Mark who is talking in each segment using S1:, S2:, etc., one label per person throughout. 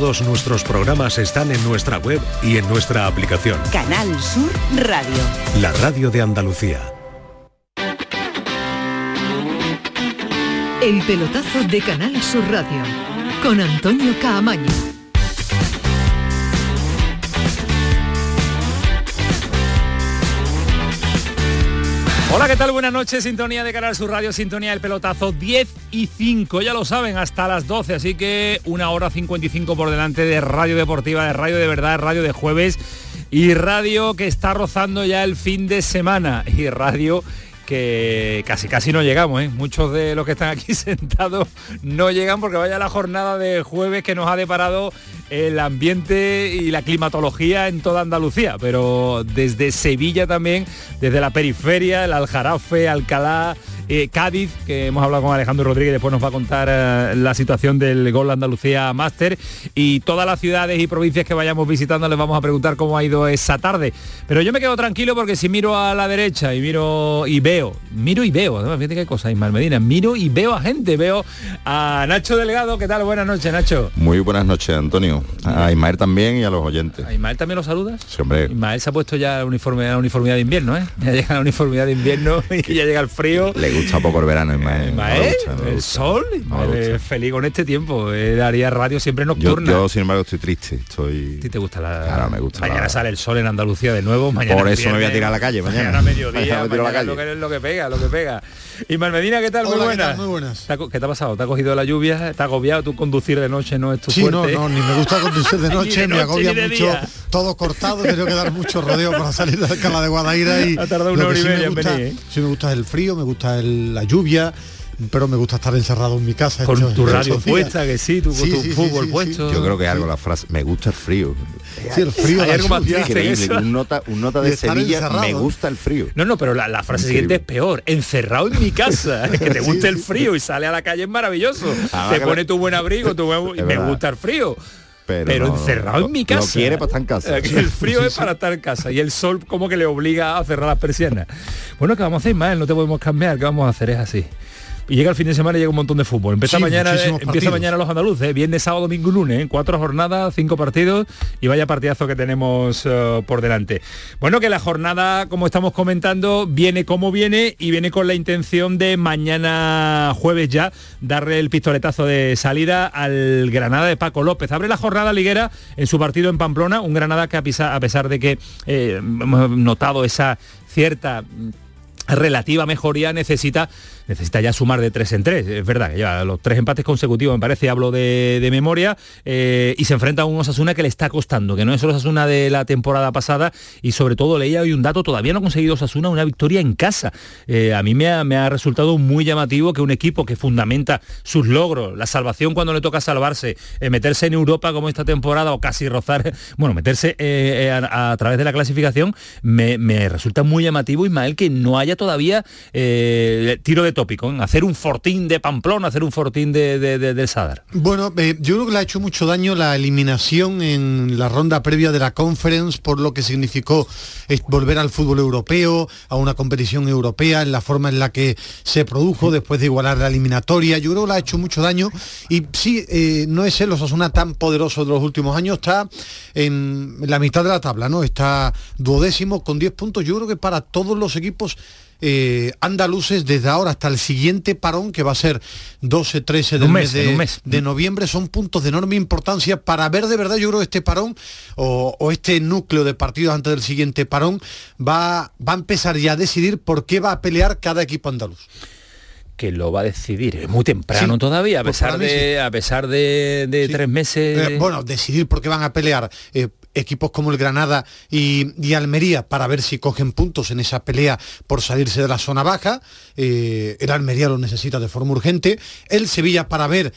S1: Todos nuestros programas están en nuestra web y en nuestra aplicación.
S2: Canal Sur Radio.
S1: La radio de Andalucía.
S3: El pelotazo de Canal Sur Radio con Antonio Caamaño.
S4: Hola, ¿qué tal? Buenas noches, sintonía de Canal Sur Radio, sintonía del pelotazo 10 y 5, ya lo saben, hasta las 12, así que una hora 55 por delante de radio deportiva, de radio de verdad, radio de jueves y radio que está rozando ya el fin de semana y radio que casi casi no llegamos, ¿eh? muchos de los que están aquí sentados no llegan porque vaya la jornada de jueves que nos ha deparado el ambiente y la climatología en toda Andalucía, pero desde Sevilla también, desde la periferia, el Aljarafe, Alcalá, eh, Cádiz, que hemos hablado con Alejandro Rodríguez, después nos va a contar eh, la situación del Gol Andalucía Máster y todas las ciudades y provincias que vayamos visitando les vamos a preguntar cómo ha ido esa tarde. Pero yo me quedo tranquilo porque si miro a la derecha y miro y veo, miro y veo, además fíjate qué cosa, Ismael Medina, miro y veo a gente, veo a Nacho Delgado, ¿qué tal? Buenas noches, Nacho.
S5: Muy buenas noches, Antonio. A Ismael también y a los oyentes.
S4: ¿A Ismael también lo saludas?
S5: Sí, hombre.
S4: Ismael se ha puesto ya la uniforme, la uniformidad de invierno, ¿eh? Ya llega la uniformidad de invierno y ya llega el frío.
S5: Le gusta poco el verano, Ismael.
S4: Ismael,
S5: No gusta,
S4: el sol,
S5: No
S4: feliz con este tiempo. Él haría radio siempre
S5: Yo,
S4: nocturna.
S5: yo, sin embargo, estoy triste. Estoy...
S4: ¿A ti te gusta la...
S5: Claro, me gusta
S4: Mañana
S5: la-
S4: sale el sol en Andalucía de nuevo. Mañana
S5: Por
S4: es
S5: eso me voy a
S4: viernes,
S5: tirar a la calle mañana.
S4: Mañana a mediodía.
S5: Mañana me tiro a la
S4: mañana Lo
S5: calle.
S4: que, lo que pega, lo que pega. Y Medina, ¿qué tal?
S6: Hola,
S4: Muy
S6: ¿qué
S4: buenas. ¿Qué te ha pasado? ¿Te ha cogido la lluvia? ¿Te ha agobiado? ¿Tú conducir de noche no es tu
S6: Sí, no,
S4: fuerte?
S6: no, ni me gusta conducir de noche,
S4: de
S6: me agobia mucho,
S4: día.
S6: todo cortado, tengo que dar mucho rodeo para salir de Alcalá de Guadaira y
S4: Ha tardado una hora y
S6: sí me
S4: media en
S6: gusta,
S4: venir, ¿eh?
S6: sí me gusta el frío, me gusta el- la lluvia, pero me gusta estar encerrado en mi casa.
S4: Con tu radio puesta, que sí, tu,
S6: Sí,
S4: tu
S6: sí,
S4: fútbol
S6: sí,
S4: puesto.
S5: Yo creo que algo la frase, me gusta el frío.
S6: Sí, el frío,
S4: Hay algo más que
S5: Increíble.
S4: eso.
S5: Un nota, un nota de
S6: estar
S5: Sevilla,
S6: encerrado.
S5: me gusta el frío.
S4: No, no, pero la, la frase
S5: Increíble.
S4: siguiente es peor. Encerrado en mi casa. Es que te guste el frío y sale a la calle es maravilloso.
S5: Ah,
S4: te pone tu buen abrigo, tu buen- me
S5: verdad.
S4: gusta el frío.
S5: Pero,
S4: Pero,
S5: no,
S4: encerrado en mi casa.
S5: quiere para estar en casa.
S4: El frío es para estar en casa y el sol como que le obliga a cerrar las persianas. Bueno, ¿qué vamos a hacer, Ismael? No te podemos cambiar. ¿Qué vamos a hacer? Es así. Y llega el fin de semana y llega un montón de fútbol. Empieza
S6: Sí,
S4: mañana,
S6: muchísimos
S4: empieza mañana los andaluces, ¿eh? viernes, sábado, domingo y lunes, ¿eh? cuatro jornadas, cinco partidos y vaya partidazo que tenemos eh, por delante. Bueno, que la jornada, como estamos comentando, viene como viene y viene con la intención de mañana jueves ya darle el pistoletazo de salida al Granada de Paco López. Abre la jornada liguera en su partido en Pamplona, un Granada que a pesar, a pesar de que eh, hemos notado esa cierta mm, relativa mejoría necesita necesita ya sumar de tres en tres. Es verdad que lleva los tres empates consecutivos me parece hablo de, memoria eh, y se enfrenta a un Osasuna que le está costando que no es el Osasuna de la temporada pasada y sobre todo leía hoy un dato todavía no ha conseguido Osasuna una victoria en casa. Eh, a mí me ha, me ha resultado muy llamativo que un equipo que fundamenta sus logros la salvación cuando le toca salvarse eh, meterse en Europa como esta temporada o casi rozar bueno meterse a, través de la clasificación me, resulta muy llamativo Ismael que no haya todavía tiro de tópico, ¿eh? hacer un fortín de Pamplona, hacer un fortín de, de- de- del Sadar.
S6: Bueno, eh, yo creo que le ha hecho mucho daño la eliminación en la ronda previa de la conference por lo que significó eh, volver al fútbol europeo, a una competición europea, en la forma en la que se produjo después de igualar la eliminatoria. Yo creo que le ha hecho mucho daño y sí, eh, no es el Osasuna tan poderoso de los últimos años, está en la mitad de la tabla, ¿no? Está duodécimo con 10 puntos. Yo creo que para todos los equipos eh, andaluces desde ahora hasta el siguiente parón que va a ser 12-13 del mes,
S4: mes,
S6: de,
S4: mes.
S6: de noviembre son puntos de enorme importancia para ver de verdad yo creo que este parón o, o este núcleo de partidos antes del siguiente parón va, va a empezar ya a decidir por qué va a pelear cada equipo andaluz.
S4: Que lo va a decidir, es muy temprano
S6: Sí,
S4: todavía, a
S6: pues
S4: pesar
S6: para mí
S4: de,
S6: sí.
S4: a pesar de, de
S6: Sí.
S4: tres meses.
S6: Eh, bueno, decidir por qué van a pelear eh, equipos como el Granada y, y Almería para ver si cogen puntos en esa pelea por salirse de la zona baja. Eh, el Almería lo necesita de forma urgente. El Sevilla para ver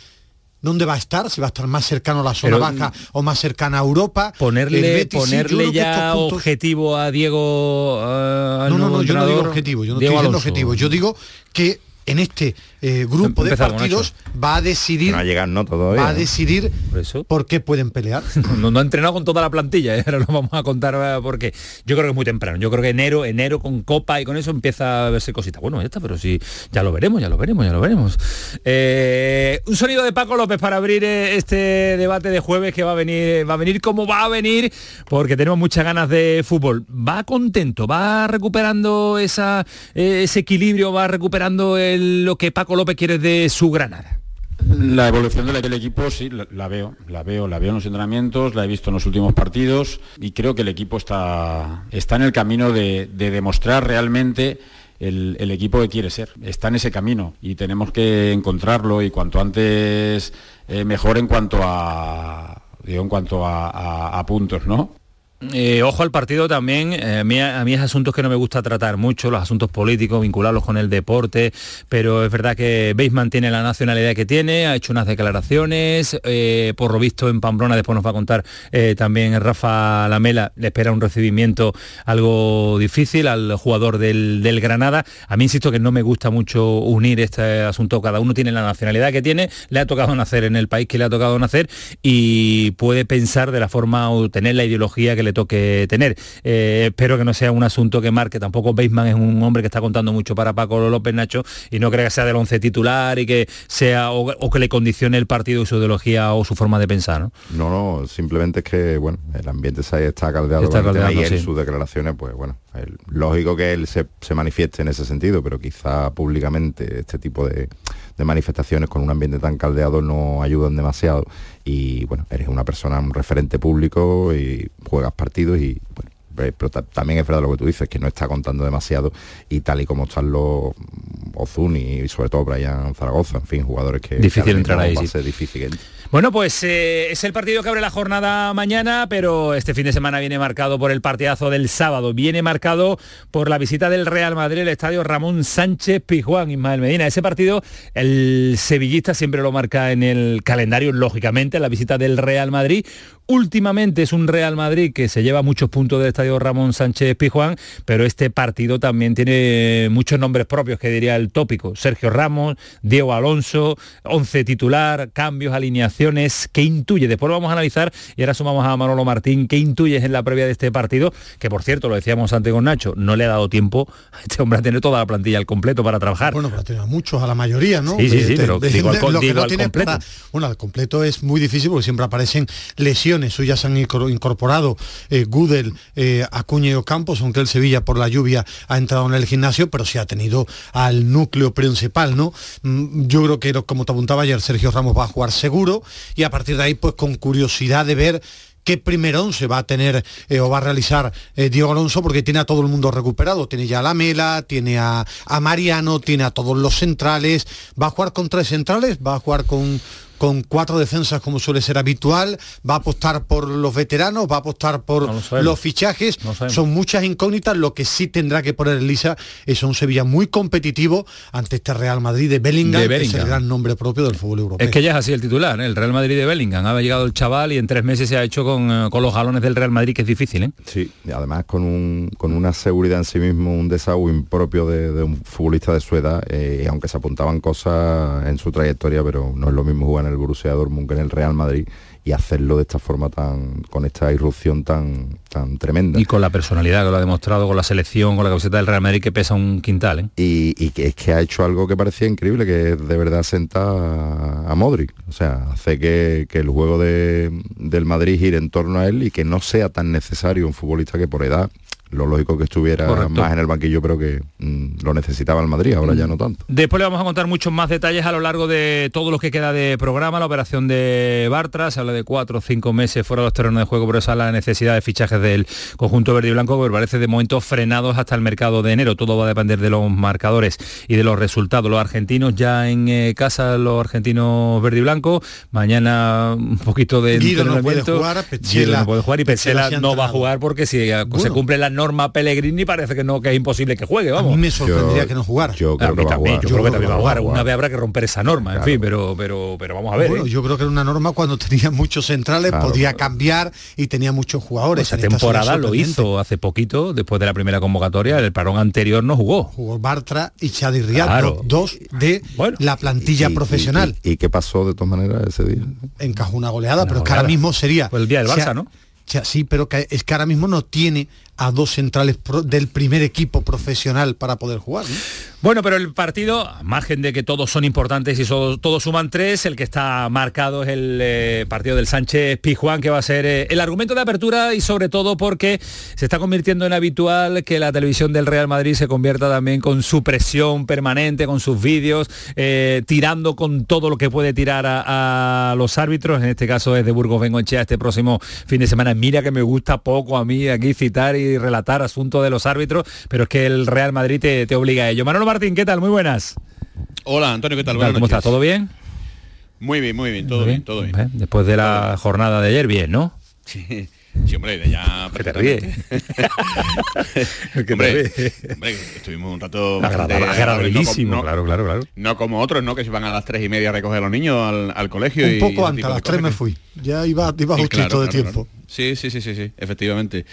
S6: dónde va a estar, si va a estar más cercano a la zona
S4: Pero,
S6: baja o más cercana a Europa.
S4: Ponerle
S6: Betis,
S4: ponerle ya
S6: puntos-
S4: objetivo a Diego eh,
S6: No, no, no, yo no digo objetivo, yo no
S4: Diego
S6: estoy diciendo
S4: Alonso.
S6: objetivo. Yo digo que en este eh, grupo de partidos va a decidir
S5: No ha llegado, no, todavía.
S6: va a
S5: ¿no?
S6: decidir
S4: Por eso.
S6: por qué pueden pelear.
S4: No, no ha entrenado con toda la plantilla, ¿eh? ahora lo vamos a contar eh, porque yo creo que es muy temprano. Yo creo que enero, enero con copa y con eso empieza a verse cositas. Bueno, ya está, pero sí, ya lo veremos, ya lo veremos, ya lo veremos. Eh, un sonido de Paco López para abrir eh, este debate de jueves que va a venir, va a venir como va a venir, porque tenemos muchas ganas de fútbol. Va contento, va recuperando esa, eh, ese equilibrio, va recuperando el- lo que Paco López quiere de su Granada.
S7: La evolución del del equipo sí, la, veo, la veo, la veo en los entrenamientos, la he visto en los últimos partidos y creo que el equipo está, está en el camino de, de demostrar realmente el, equipo que quiere ser. Está en ese camino y tenemos que encontrarlo y cuanto antes eh, mejor en cuanto a digo, en cuanto a- a puntos, ¿no?
S4: Eh, ojo al partido también, eh, a, mí, a mí es asuntos que no me gusta tratar mucho, los asuntos políticos, vincularlos con el deporte, pero es verdad que Beisman tiene la nacionalidad que tiene, ha hecho unas declaraciones, eh, por lo visto en Pamplona, después nos va a contar también Rafa Lamela, le espera un recibimiento algo difícil al jugador del Granada. A mí insisto que no me gusta mucho unir este asunto, cada uno tiene la nacionalidad que tiene, le ha tocado nacer en el país que le ha tocado nacer y puede pensar de la forma o tener la ideología que le toque tener. Eh, espero que no sea un asunto que marque, tampoco Beisman es un hombre que está contando mucho para Paco López Nacho y no creo que sea del once titular y que sea o, o que le condicione el partido y su ideología o su forma de pensar. ¿no?
S5: No, no, simplemente es que, bueno, el ambiente se está caldeado
S4: Está caldeando,
S5: y él,
S4: sí.
S5: sus declaraciones, pues bueno, el- lógico que él se, se manifieste en ese sentido, pero quizá públicamente este tipo de, de manifestaciones con un ambiente tan caldeado no ayudan demasiado. Y bueno, eres una persona, un referente público y juegas partidos y bueno, eh, pero ta- también es verdad lo que tú dices, que no está contando demasiado y tal y como están los mm, Ozun y sobre todo Brian Zaragoza, en fin, jugadores que
S4: Difícil entrar ahí,
S5: va a ser difícil.
S4: Bueno, pues eh, es el partido que abre la jornada mañana, pero este fin de semana viene marcado por el partidazo del sábado. Viene marcado por la visita del Real Madrid al estadio Ramón Sánchez Pizjuán, Ismael Medina. Ese partido, el sevillista siempre lo marca en el calendario, lógicamente, la visita del Real Madrid. Últimamente es un Real Madrid que se lleva muchos puntos del estadio Ramón Sánchez Pizjuán, pero este partido también tiene muchos nombres propios, que diría el tópico. Sergio Ramos, Diego Alonso, 11 titular, cambios, alineaciones, ¿qué intuye? Después lo vamos a analizar y ahora sumamos a Manolo Martín, ¿qué intuyes en la previa de este partido? Que por cierto, lo decíamos antes con Nacho, no le ha dado tiempo a este hombre a tener toda la plantilla al completo para trabajar.
S6: Bueno, pero tiene a muchos, a la mayoría, ¿no?
S4: Sí, sí, sí,
S6: De-
S4: pero
S6: de-
S4: digo al
S6: de-
S4: digo
S6: no
S4: al completo.
S6: para- bueno, al completo es muy difícil porque siempre aparecen lesiones. Suyas se han incor- incorporado eh, Gudel, eh, Acuña y Ocampos, aunque el Sevilla por la lluvia ha entrado en el gimnasio, pero sí ha tenido al núcleo principal, ¿no? Mm, Yo creo que, como te apuntaba ayer, Sergio Ramos va a jugar seguro y a partir de ahí, pues con curiosidad de ver qué primer once va a tener eh, o va a realizar eh, Diego Alonso porque tiene a todo el mundo recuperado. Tiene ya a la Mela, tiene a Mariano, tiene a todos los centrales. Va a jugar con tres centrales, va a jugar con, con cuatro defensas como suele ser habitual, va a apostar por los veteranos, va a apostar por
S4: No lo sabemos.
S6: los fichajes.
S4: No.
S6: Son muchas incógnitas. Lo que sí tendrá que poner lisa es un Sevilla muy competitivo ante este Real Madrid de Bellingham,
S4: De
S6: que es el gran nombre propio del fútbol europeo.
S4: Es que ya es así el titular, ¿eh? el Real Madrid de Bellingham. Ha llegado el chaval y en tres meses se ha hecho con, eh, con los galones del Real Madrid, que es difícil. ¿eh?
S5: Sí, y además con, un, con una seguridad en sí mismo, un desahogo impropio de, de un futbolista de su edad, eh, y aunque se apuntaban cosas en su trayectoria, pero no es lo mismo jugar en el Borussia Dortmund que en el Real Madrid y hacerlo de esta forma tan, con esta irrupción tan, tan tremenda.
S4: Y con la personalidad que lo ha demostrado, con la selección, con la camiseta del Real Madrid que pesa un quintal. ¿eh?
S5: y, y que es que ha hecho algo que parecía increíble, que es de verdad sentar a, a Modric. O sea, hace que, que el juego de- del Madrid gire en torno a él y que no sea tan necesario un futbolista que por edad, lo lógico que estuviera
S4: Correcto.
S5: más en el banquillo, pero que mm, lo necesitaba el Madrid, ahora ya no tanto.
S4: Después le vamos a contar muchos más detalles a lo largo de todo lo que queda de programa, la operación de Bartra, se habla de cuatro o cinco meses fuera de los terrenos de juego, pero esa es la necesidad de fichajes del conjunto verde y blanco, que parece de momento frenados hasta el mercado de enero. Todo va a depender de los marcadores y de los resultados. Los argentinos ya en eh, casa, los argentinos verde y blanco, mañana un poquito de
S6: Guido no puede
S4: Guido no puede jugar y va a jugar porque si se cumplen las normas norma Pellegrini parece que no que es imposible que juegue,
S6: A
S4: vamos.
S6: mí me sorprendería
S5: Yo-
S6: que no jugara.
S5: Yo
S4: A
S5: creo
S4: mí
S5: que va a
S4: también,
S5: jugar.
S4: yo creo que también va a jugar.
S5: va
S4: Una vez habrá que romper esa norma, en fin, pero, pero, pero vamos a ver.
S6: Bueno,
S4: ¿eh?
S6: yo creo que era una norma cuando tenía muchos centrales,
S5: Claro,
S6: podía cambiar y tenía muchos jugadores.
S4: Esa
S6: esta sería
S4: temporada lo hizo hace poquito, después de la primera convocatoria, el parón anterior no jugó.
S6: Jugó Bartra y Chadi Riad,
S4: Claro.
S6: dos de
S4: Bueno.
S6: la plantilla
S5: Y-
S6: profesional.
S5: Y, y qué pasó de todas maneras ese día?
S6: encajó una goleada,
S4: Una
S6: pero es que ahora mismo sería...
S4: Fue el día del
S6: o sea,
S4: Barça, ¿no?
S6: sí, pero que es que ahora mismo no tiene a dos centrales del primer equipo profesional para poder jugar. ¿no?
S4: Bueno, pero el partido, a margen de que todos son importantes y todos suman tres, el que está marcado es el eh, partido del Sánchez Pijuán, que va a ser eh, el argumento de apertura y sobre todo porque se está convirtiendo en habitual que la televisión del Real Madrid se convierta también con su presión permanente, con sus vídeos, eh, tirando con todo lo que puede tirar a, a los árbitros, en este caso es de Burgos Bengochea este próximo fin de semana. Mira que me gusta poco a mí aquí citar y relatar asuntos de los árbitros, pero es que el Real Madrid te, te obliga a ello. Manolo Martín, ¿qué tal? Muy buenas.
S8: Hola Antonio, ¿qué tal?
S4: ¿Qué tal? ¿Cómo está?
S8: noches.
S4: ¿Todo bien?
S8: Muy bien, muy bien, todo bien, todo bien.
S4: ¿Eh? Después de la jornada de ayer, bien, ¿no?
S8: Sí, sí, hombre, ya...
S4: Que te ríes. Que te
S8: hombre,
S4: ríes.
S8: hombre, estuvimos un rato... bastante
S4: Agradable, agradabilísimo,
S8: no, no-
S4: claro, claro, claro.
S8: No como otros, ¿no? Que se van a las tres y media a recoger a los niños al, al colegio. y
S6: Un poco
S8: ese
S6: antes, a
S8: de
S6: las tres me fui. Ya iba, iba
S8: Sí,
S6: justito
S8: claro,
S6: de
S8: claro,
S6: tiempo.
S8: claro. Sí, sí, sí, sí, sí, efectivamente.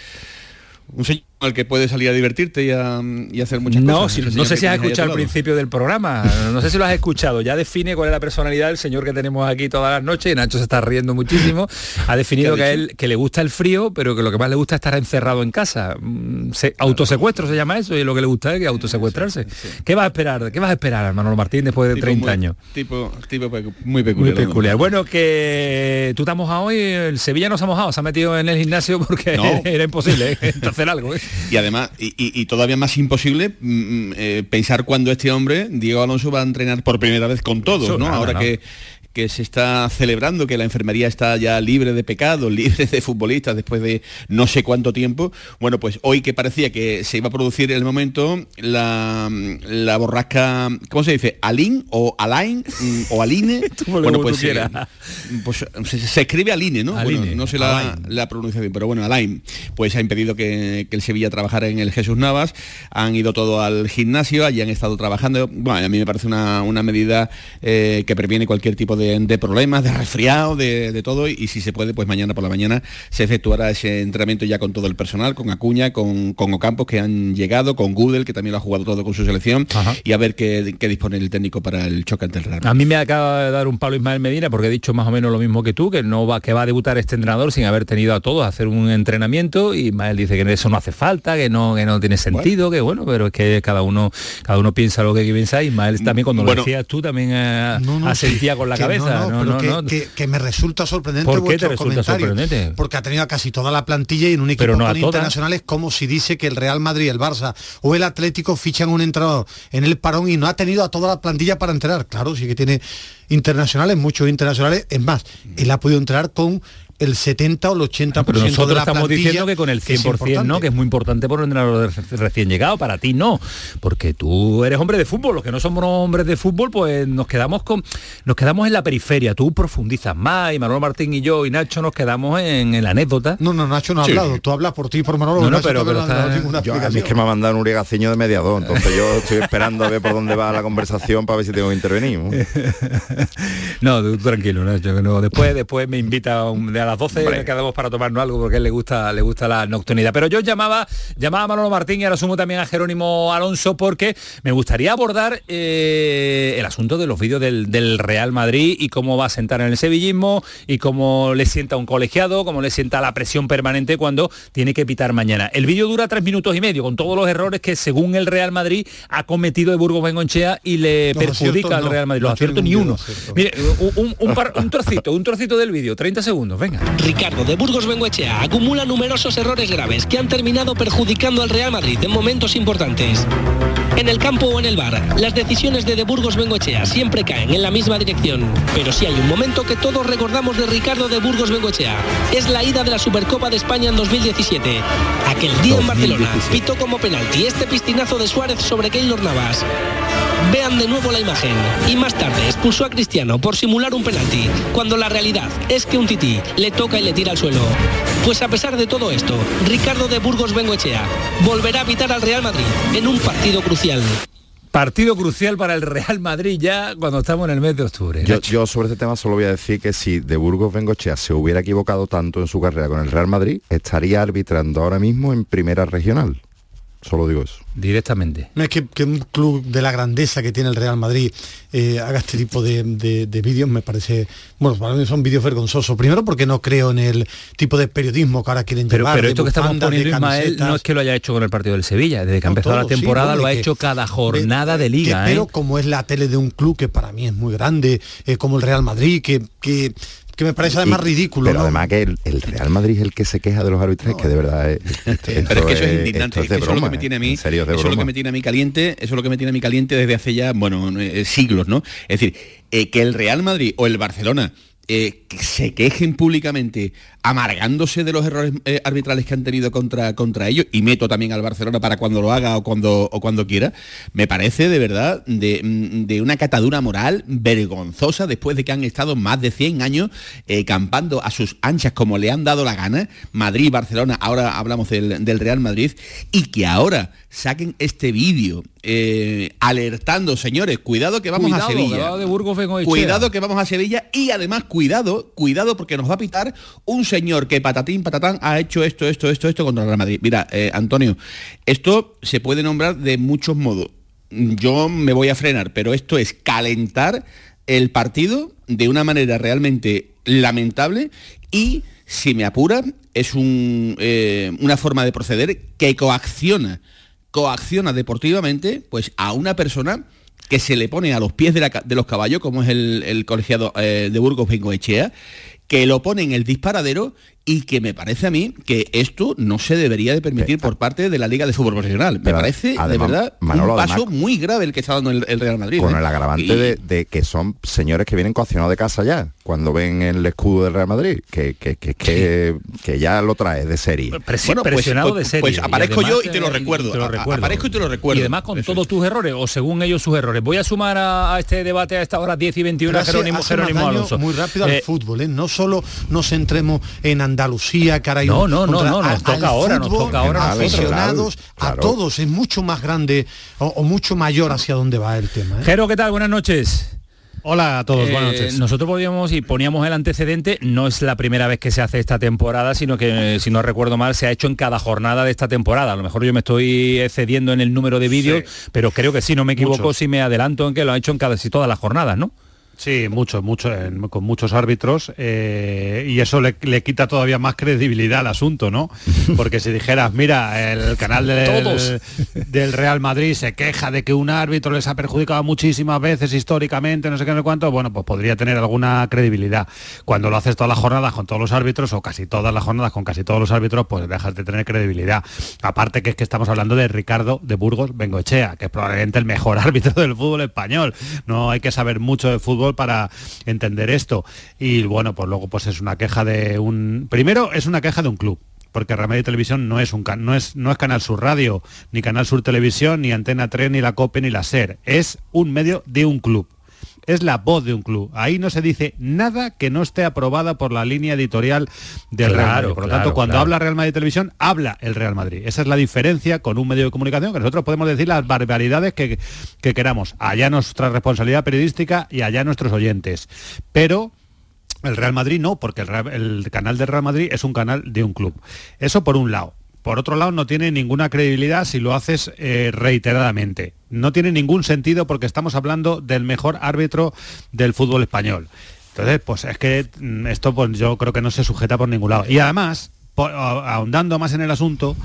S8: Un señor al que puede salir a divertirte y, a, y hacer muchas
S4: No,
S8: cosas.
S4: si- no sé si has escuchado el
S8: lado.
S4: principio del programa, no sé si lo has escuchado, ya define cuál es la personalidad del señor que tenemos aquí todas las noches, y Nacho se está riendo muchísimo, ha definido
S8: ¿Qué ha
S4: que a él que le gusta el frío, pero que lo que más le gusta es estar encerrado en casa. Mm, se- autosecuestro se llama eso, y lo que le gusta es que autosecuestrarse. ¿Qué vas a esperar? ¿Qué vas a esperar, Manolo Martín, después de
S8: Tipo
S4: 30
S8: muy-
S4: años?
S8: Tipo, tipo muy
S4: Muy
S8: peculiar. ¿no?
S4: peculiar. Bueno, que tú te has mojado hoy, el Sevilla no se ha mojado, se ha metido en el gimnasio porque
S8: No.
S4: era imposible ¿eh? hacer algo. ¿eh?
S8: Y además, y, y- y todavía más imposible mm, eh, pensar cuando este hombre, Diego Alonso, va a entrenar por primera vez con todos, ¿no? Ahora que, que se está celebrando que la enfermería está ya libre de pecados, libre de futbolistas después de no sé cuánto tiempo. Bueno, pues hoy que parecía que se iba a producir el momento, la, la borrasca, ¿cómo se dice? ¿Alin o Alain o Aline? Bueno, pues, eh, pues se, se escribe Aline, ¿no?
S4: Aline,
S8: Bueno, no sé la, la pronunciación, pero bueno, Alain, pues ha impedido que, que el Sevilla trabajara en el Jesús Navas, han ido todo al gimnasio, allí han estado trabajando, bueno, a mí me parece una, una medida eh, que previene cualquier tipo de, de problemas, de resfriado, de, de todo, y, y si se puede, pues mañana por la mañana se efectuará ese entrenamiento ya con todo el personal, con Acuña, con, con Ocampos que han llegado, con Gudel, que también lo ha jugado todo con su selección,
S4: Ajá.
S8: y a ver qué, qué dispone el técnico para el choque ante el Real.
S4: A mí me acaba de dar un palo Ismael Medina porque he dicho más o menos lo mismo que tú, que no va, que va a debutar este entrenador sin haber tenido a todos a hacer un entrenamiento y Ismael dice que eso no hace falta, que no, que no tiene sentido, que bueno, pero es que cada uno, cada uno piensa lo que piensa. Ismael también cuando
S8: Bueno.
S4: lo decías tú también eh,
S6: No, no,
S4: asentía
S6: sí,
S4: con la
S6: que
S4: cabeza.
S6: No,
S4: No,
S6: pero que, que- que me resulta sorprendente
S4: ¿Por qué te
S6: vuestro
S4: resulta
S6: comentario,
S4: sorprendente?
S6: Porque ha tenido a casi toda la plantilla y en un equipo con
S4: toda.
S6: internacionales como si dice que el Real Madrid, el Barça o el Atlético fichan un entrenador en el parón y no ha tenido a toda la plantilla para entrenar. Claro, sí que tiene internacionales, muchos internacionales. Es más, él ha podido entrenar con el 70 o el 80%
S4: Ah, Pero
S6: de
S4: nosotros
S6: la
S4: estamos
S6: plantilla,
S4: diciendo que con el
S6: que es
S4: 100% no, que es muy importante por un recién llegado, para ti no, porque tú eres hombre de fútbol, los que no somos hombres de fútbol, pues nos quedamos con nos quedamos en la periferia, tú profundizas más y Manuel Martín y yo y Nacho nos quedamos en, en la anécdota.
S6: No, no, Nacho no ha
S8: Sí.
S6: hablado. Tú hablas por ti por Manolo.
S4: No, no,
S6: Nacho
S4: pero- está-
S5: Yo, a mí es que me ha mandado un urigaceño de mediador, entonces yo estoy esperando a ver por dónde va la conversación para ver si tengo que intervenir. ¿no?
S4: Tú tranquilo, Nacho, que no. Después, después me invita a, un- a las 12
S5: Hombre.
S4: quedamos para tomarnos algo porque a él le gusta, le gusta la nocturnidad. Pero yo llamaba, llamaba a Manolo Martín y ahora sumo también a Jerónimo Alonso porque me gustaría abordar eh, el asunto de los vídeos del, del Real Madrid y cómo va a sentar en el sevillismo y cómo le sienta un colegiado, cómo le sienta la presión permanente cuando tiene que pitar mañana. El vídeo dura tres minutos y medio con todos los errores que según el Real Madrid ha cometido de Burgos Bengonchea y le perjudica al
S6: no,
S4: Real Madrid.
S6: no
S4: Los aciertos ni uno. Mire, un, un- un par- un trocito, un trocito del vídeo, 30 segundos, venga.
S9: Ricardo de Burgos Bengoechea acumula numerosos errores graves que han terminado perjudicando al Real Madrid en momentos importantes. En el campo o en el bar, las decisiones de De Burgos Bengoechea siempre caen en la misma dirección. Pero sí hay un momento que todos recordamos de Ricardo de Burgos Bengoechea. Es la ida de la Supercopa de España en 2017. Aquel día en Barcelona,
S5: 2017.
S9: pitó como penalti este pistinazo de Suárez sobre Keylor Navas. Vean de nuevo la imagen. Y más tarde expulsó a Cristiano por simular un penalti, cuando la realidad es que un tití le toca y le tira al suelo. Pues a pesar de todo esto, Ricardo de Burgos Bengoechea volverá a pitar al Real Madrid en un partido crucial.
S4: Partido crucial para el Real Madrid ya cuando estamos en el mes de octubre.
S5: Yo, yo sobre este tema solo voy a decir que si de Burgos Bengochea se hubiera equivocado tanto en su carrera con el Real Madrid, estaría arbitrando ahora mismo en primera regional. Solo digo eso.
S4: Directamente.
S6: No es que, que un club de la grandeza que tiene el Real Madrid eh, haga este tipo de, de- de vídeos me parece, bueno, para mí son vídeos vergonzosos. Primero porque no creo en el tipo de periodismo que ahora quieren
S4: Pero,
S6: llevar.
S4: pero
S6: de
S4: esto que estamos poniendo Ismael no es que lo haya hecho con el partido del Sevilla, desde que ha
S6: No,
S4: empezado la
S6: todo,
S4: temporada
S6: bueno,
S4: lo ha hecho cada jornada de
S6: que-
S4: liga.
S6: pero
S4: ¿eh?
S6: como es la tele de un club que para mí es muy grande, eh, como el Real Madrid, que, que, que me parece además
S5: Y-
S6: ridículo.
S5: Pero
S6: ¿no?
S5: además que el, el Real Madrid es el que se queja de los árbitros, que de verdad es, esto-
S8: Pero es que eso es indignante, es que eso es lo que me tiene a mí,
S5: en serio, es de
S8: eso es lo que
S5: broma.
S8: me tiene a mí caliente, eso es lo que me tiene a mí caliente desde hace ya, bueno, eh, siglos, ¿no? Es decir, eh, que el Real Madrid o el Barcelona eh, que se quejen públicamente amargándose de los errores eh, arbitrales que han tenido contra, contra ellos, y meto también al Barcelona para cuando lo haga o cuando, o cuando quiera, me parece de verdad de, mm, de una catadura moral vergonzosa después de que han estado más de 100 años eh, campando a sus anchas como le han dado la gana, Madrid, Barcelona, ahora hablamos del, del Real Madrid, y que ahora saquen este vídeo eh, alertando, señores, cuidado que vamos
S4: Cuidado,
S8: a Sevilla.
S4: de Burgos.
S8: Cuidado que vamos a Sevilla y además cuidado, cuidado porque nos va a pitar un señor que patatín patatán ha hecho esto, esto, esto, esto contra el Real Madrid. Mira, eh, Antonio, esto se puede nombrar de muchos modos. Yo me voy a frenar, pero esto es calentar el partido de una manera realmente lamentable y, si me apura, es un, eh, una forma de proceder que coacciona, coacciona deportivamente pues, a una persona que se le pone a los pies de, la de los caballos, como es el, el colegiado eh, de Burgos Bengoechea, que lo pone en el disparadero y que me parece a mí que esto no se debería de permitir por parte de la Liga de Fútbol Profesional. Me
S5: Pero
S8: parece,
S5: además,
S8: de verdad,
S5: Manolo,
S8: un paso
S5: además-
S8: muy grave el que está dando el, el Real Madrid.
S5: Con
S8: ¿eh?
S5: el agravante
S8: Y-
S5: de, de que son señores que vienen coaccionados de casa ya, cuando ven el escudo del Real Madrid, que, que, que, que, que ya lo trae de serie.
S4: Presi-
S8: Bueno, pues-
S4: presionado
S8: pues-
S4: de serie.
S8: pues aparezco
S4: Y
S8: yo y te lo recuerdo.
S4: te lo recuerdo.
S8: aparezco y te lo recuerdo.
S4: Y además con
S8: Eso
S4: todos tus errores, o según ellos sus errores. Voy a sumar a, a este debate a esta hora 10 y 21
S6: Pero
S4: a
S6: hace-
S4: Jerónimo, Jerónimo Alonso.
S6: muy rápido al
S4: Eh,
S6: fútbol, ¿eh? No solo nos centremos en Andalucía, que ahora hay
S4: No,
S6: un-
S4: no, no,
S6: contra-
S4: no, nos toca ahora, nos toca ahora
S6: aficionados, a todos, es mucho más grande o, o mucho mayor hacia dónde va el tema. ¿eh?
S4: Jero, ¿qué tal? Buenas noches.
S10: Hola a todos,
S4: Eh,
S10: buenas noches.
S4: Nosotros podíamos y poníamos el antecedente, no es la primera vez que se hace esta temporada, sino que, eh, si no recuerdo mal, se ha hecho en cada jornada de esta temporada. A lo mejor yo me estoy excediendo en el número de vídeos, pero creo que sí, no me equivoco
S10: Muchos.
S4: si me adelanto en que lo ha hecho en casi todas las jornadas, ¿no?
S10: Sí, mucho, mucho, en- con muchos árbitros eh, y eso le, le quita todavía más credibilidad al asunto, ¿no? Porque si dijeras, mira, el canal
S4: Todos.
S10: del, del Real Madrid se queja de que un árbitro les ha perjudicado muchísimas veces históricamente, no sé qué, no sé cuánto, bueno, pues podría tener alguna credibilidad. Cuando lo haces todas las jornadas con todos los árbitros o casi todas las jornadas con casi todos los árbitros, pues dejas de tener credibilidad. Aparte que es que estamos hablando de Ricardo de Burgos Bengoechea, que es probablemente el mejor árbitro del fútbol español. No hay que saber mucho de fútbol para entender esto. Y bueno, pues luego pues es una queja de un... Primero es una queja de un club. Porque Real Madrid Televisión no es un can- no es no es Canal Sur Radio, ni Canal Sur Televisión, ni Antena 3, ni la COPE, ni la SER. Es un medio de un club es la voz de un club. Ahí no se dice nada que no esté aprobada por la línea editorial del Real Madrid. Por lo
S4: claro,
S10: tanto, cuando
S4: claro.
S10: habla Real Madrid Televisión, habla el Real Madrid. Esa es la diferencia con un medio de comunicación, que nosotros podemos decir las barbaridades que, que queramos. Allá nuestra responsabilidad periodística y allá nuestros oyentes. Pero el Real Madrid no, porque el, el canal del Real Madrid es un canal de un club. Eso por un lado. Por otro lado, no tiene ninguna credibilidad si lo haces eh, reiteradamente. No tiene ningún sentido porque estamos hablando del mejor árbitro del fútbol español. Entonces, pues es que mm, esto pues, yo creo que no se sujeta por ningún lado. Y además, por- ahondando más en el asunto,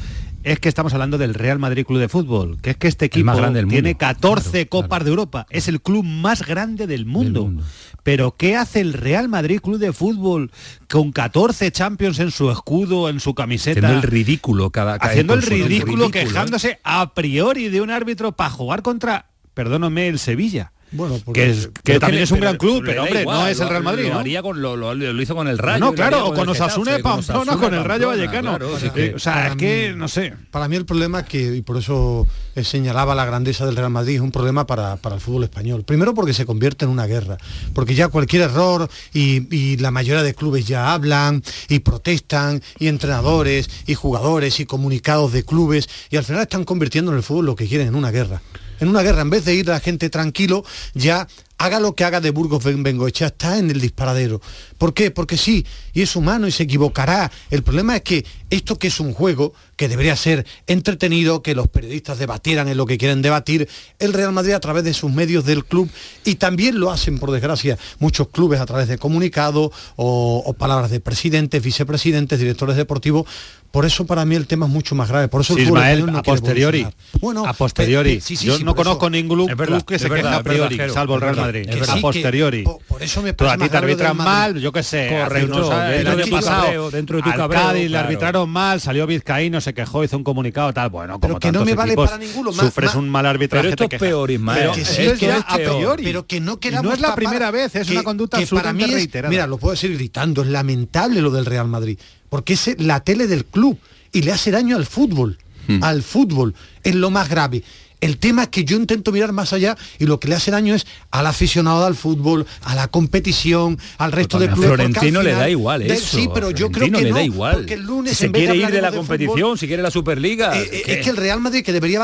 S10: es que estamos hablando del Real Madrid Club de Fútbol, que es que este equipo
S4: más grande del
S10: tiene
S4: mundo.
S10: 14
S4: Claro,
S10: copas
S4: claro.
S10: de Europa. Es el club más grande del mundo.
S4: mundo.
S10: Pero ¿qué hace el Real Madrid Club de Fútbol con 14 Champions en su escudo, en su camiseta?
S4: Haciendo el ridículo cada cada-
S10: haciendo el
S4: su-
S10: ridículo,
S4: ¿eh?
S10: quejándose a priori de un árbitro para jugar contra, perdóname, el Sevilla.
S6: Bueno,
S10: que, es, que también es un
S4: pero
S10: gran club, pero hombre,
S4: igual,
S10: no es el Real Madrid,
S4: Lo,
S10: ¿no?
S4: haría con, lo, lo- lo hizo con el Rayo.
S10: no, claro, o con Osasuna Pamplona, con el Rayo Vallecano.
S4: claro, sí que-
S10: o sea, es que,
S6: mí-
S10: no sé.
S6: Para mí el problema que, y por eso eh, señalaba la grandeza del Real Madrid, es un problema para, para el fútbol español. Primero porque se convierte en una guerra, porque ya cualquier error y, y la mayoría de clubes ya hablan y protestan, y entrenadores y jugadores y comunicados de clubes, y al final están convirtiendo en el fútbol lo que quieren, en una guerra. En una guerra, en vez de ir la gente tranquilo, ya haga lo que haga de Burgos Ben- Bengoechea, está en el disparadero. ¿Por qué? Porque sí, y es humano y se equivocará. El problema es que esto que es un juego, que debería ser entretenido, que los periodistas debatieran en lo que quieren debatir, el Real Madrid a través de sus medios del club, y también lo hacen, por desgracia, muchos clubes a través de comunicados o, o palabras de presidentes, vicepresidentes, directores deportivos. Por eso para mí el tema es mucho más grave. Por eso el fútbol
S10: Ismael,
S6: no
S10: a posteriori.
S6: Bueno,
S10: a posteriori.
S6: eh, eh, sí, sí,
S10: Yo
S6: sí,
S10: no
S6: eso-
S10: conozco ningún club
S4: verdad,
S10: que se queje a priori, salvo el
S4: es
S10: Real
S4: verdad.
S10: Madrid.
S6: Que
S10: a
S6: que
S10: posteriori.
S6: po- por eso me
S10: Tú a
S6: parece
S10: ti te arbitran mal, yo qué sé,
S4: Correcto,
S10: unos años, el
S4: dentro
S10: año
S4: de tu
S10: pasado,
S4: cabreo, dentro de tu
S10: al
S4: cabreo,
S10: Cádiz le arbitraron mal, salió Vizcaíno, se quejó, hizo un comunicado, tal, bueno, como
S6: Pero que no me vale
S10: equipos,
S6: para ninguno, más-
S10: sufres
S6: más-
S10: un mal arbitraje,
S4: Pero esto
S10: te
S4: es peor, Ismael.
S10: Pero
S6: que
S10: es
S6: sí,
S10: que
S6: que
S10: ya
S6: es
S10: a
S6: peor,
S10: priori.
S6: pero que no queramos
S10: no es la primera vez, es
S6: que-
S10: una conducta
S6: que para mí es-
S10: reiterada.
S6: Mira, lo puedo decir gritando, es lamentable lo del Real Madrid, porque es la tele del club y le hace daño al fútbol,
S10: Hmm.
S6: al fútbol, es lo más grave. El tema es que yo intento mirar más allá y lo que le hace daño es al aficionado al fútbol, a la competición, al resto de clubes.
S4: Florentino le da igual
S6: de-
S4: eso.
S6: Sí, pero
S4: a
S6: yo creo
S4: Florentino
S6: que
S4: le
S6: no,
S4: da igual.
S6: porque el lunes
S4: si se
S6: en vez de
S4: quiere ir de la
S6: de
S4: competición,
S6: fútbol,
S4: si quiere la Superliga.
S6: eh, eh, es que el Real Madrid que debería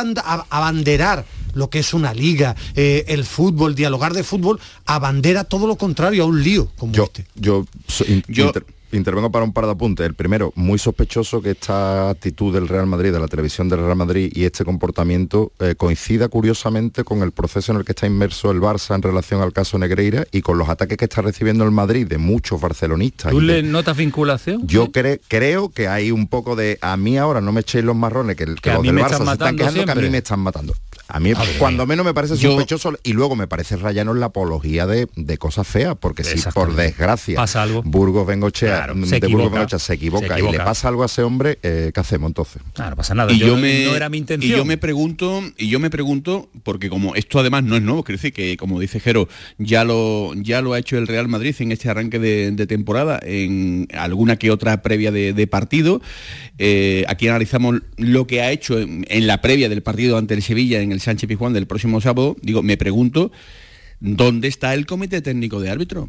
S6: abanderar lo que es una liga, eh, el fútbol, dialogar de fútbol, abandera todo lo contrario a un lío como
S5: Yo,
S6: este.
S5: yo, so- in-
S8: Yo-
S5: inter- intervengo para un par de apuntes. El primero, muy sospechoso que esta actitud del Real Madrid, de la televisión del Real Madrid y este comportamiento eh, coincida curiosamente con el proceso en el que está inmerso el Barça en relación al caso Negreira y con los ataques que está recibiendo el Madrid de muchos barcelonistas.
S4: ¿Tú
S5: de-
S4: le notas vinculación?
S5: Yo cre- creo que hay un poco de a mí ahora no me echéis los marrones que, los
S4: mí
S5: del
S4: me
S5: Barça se están quejando que a mí me están matando. A mí cuando menos me parece
S8: Yo-
S5: sospechoso y luego me parece rayano en la apología de, de cosas feas, porque si por desgracia
S4: Pasa algo.
S5: Burgos Bengochea,
S4: Claro,
S5: mm,
S4: se
S5: de Burgos. Bengochea se equivoca,
S4: Se
S5: y le pasa algo a ese hombre, eh, ¿qué hacemos entonces?
S4: Ah, no pasa nada.
S8: y yo,
S4: no-
S8: me
S4: no era mi intención.
S8: y yo me pregunto y yo me pregunto porque como esto además no es nuevo quiero decir que como dice Jero ya lo ya lo ha hecho el Real Madrid en este arranque de, de temporada en alguna que otra previa de, de partido Eh, aquí analizamos lo que ha hecho en, en la previa del partido ante el Sevilla en el Sánchez Pizjuán del próximo sábado digo me pregunto dónde está el comité técnico de árbitro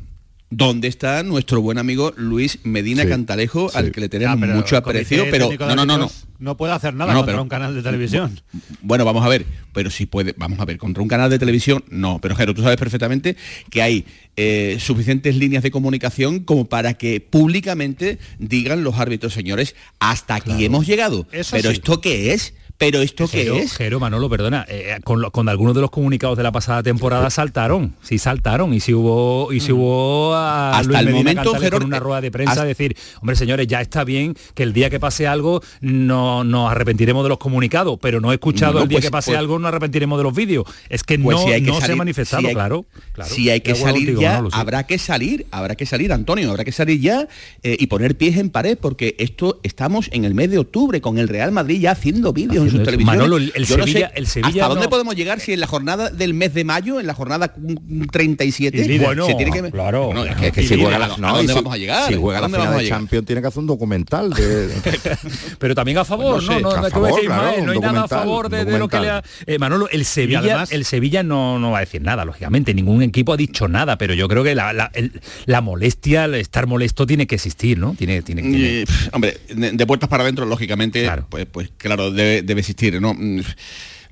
S8: ¿Dónde está nuestro buen amigo Luis Medina
S5: Sí,
S8: Cantalejo,
S5: sí.
S8: al que le tenemos
S10: Ah,
S8: mucho aprecio? Pero no, no, no, no.
S10: No puede hacer nada
S8: No, no,
S10: contra
S8: pero-
S10: un canal de televisión.
S8: Bueno, vamos a ver, pero si puede, vamos a ver, contra un canal de televisión, no, pero Jero, tú sabes perfectamente que hay eh, suficientes líneas de comunicación como para que públicamente digan los árbitros, señores, hasta aquí hemos llegado.
S10: Eso
S8: pero
S10: sí.
S8: esto qué es? Pero esto qué
S4: Jero,
S8: es?
S4: Jero, Manolo, perdona, eh, con, lo- con algunos de los comunicados de la pasada temporada saltaron, sí saltaron, y si hubo, y si hubo a
S8: Hasta
S4: Luis
S8: el
S4: Medina
S8: momento, Jero,
S4: en una rueda de prensa
S8: hasta-
S4: decir, hombre señores, ya está bien que el día que pase algo no nos arrepentiremos de los comunicados, pero no he escuchado
S8: No,
S4: el día
S8: pues-
S4: que pase
S8: pues-
S4: algo nos arrepentiremos de los vídeos. Es que
S8: Pues
S4: no,
S8: si hay que
S4: no se ha manifestado,
S8: si hay-
S4: claro, claro.
S8: Si hay que salir
S4: contigo,
S8: ya,
S4: Manolo, sí.
S8: habrá que salir, habrá que salir, Antonio, habrá que salir ya eh, y poner pies en pared, porque esto estamos en el mes de octubre con el Real Madrid ya haciendo vídeos en
S4: Haciendo
S8: sus
S4: eso.
S8: televisiones.
S4: Manolo, el-
S8: no
S4: Sevilla-
S8: sé
S4: el Sevilla
S8: ¿Hasta dónde
S4: no-
S8: podemos llegar si en la jornada del mes de mayo, en la jornada mm, 37,
S4: Y líder. Bueno,
S8: se tiene que
S4: claro.
S8: Bueno, es que,
S5: Es que
S8: ¿a
S5: si juega
S8: dónde-
S5: la,
S8: ¿a
S5: no, y
S8: dónde
S5: si-
S8: vamos a llegar?
S5: si juega
S8: ¿A
S5: la final
S8: a
S5: de? Champions tiene que hacer un documental de,
S4: pero también a favor,
S5: Pues
S4: no,
S5: no sé,
S4: no,
S5: a
S4: no, no, hay nada a favor de, de lo que le ha... Eh, Manolo, el Sevilla,
S10: además-
S4: el Sevilla no, no va a decir nada, lógicamente, ningún equipo ha dicho nada, pero yo creo que la, la, el- la molestia, el estar molesto tiene que existir, ¿no? Tiene, tiene, tiene-
S8: pf, hombre, de, de puertas para adentro, lógicamente,
S4: Claro.
S8: pues, pues claro, debe, debe existir, ¿no?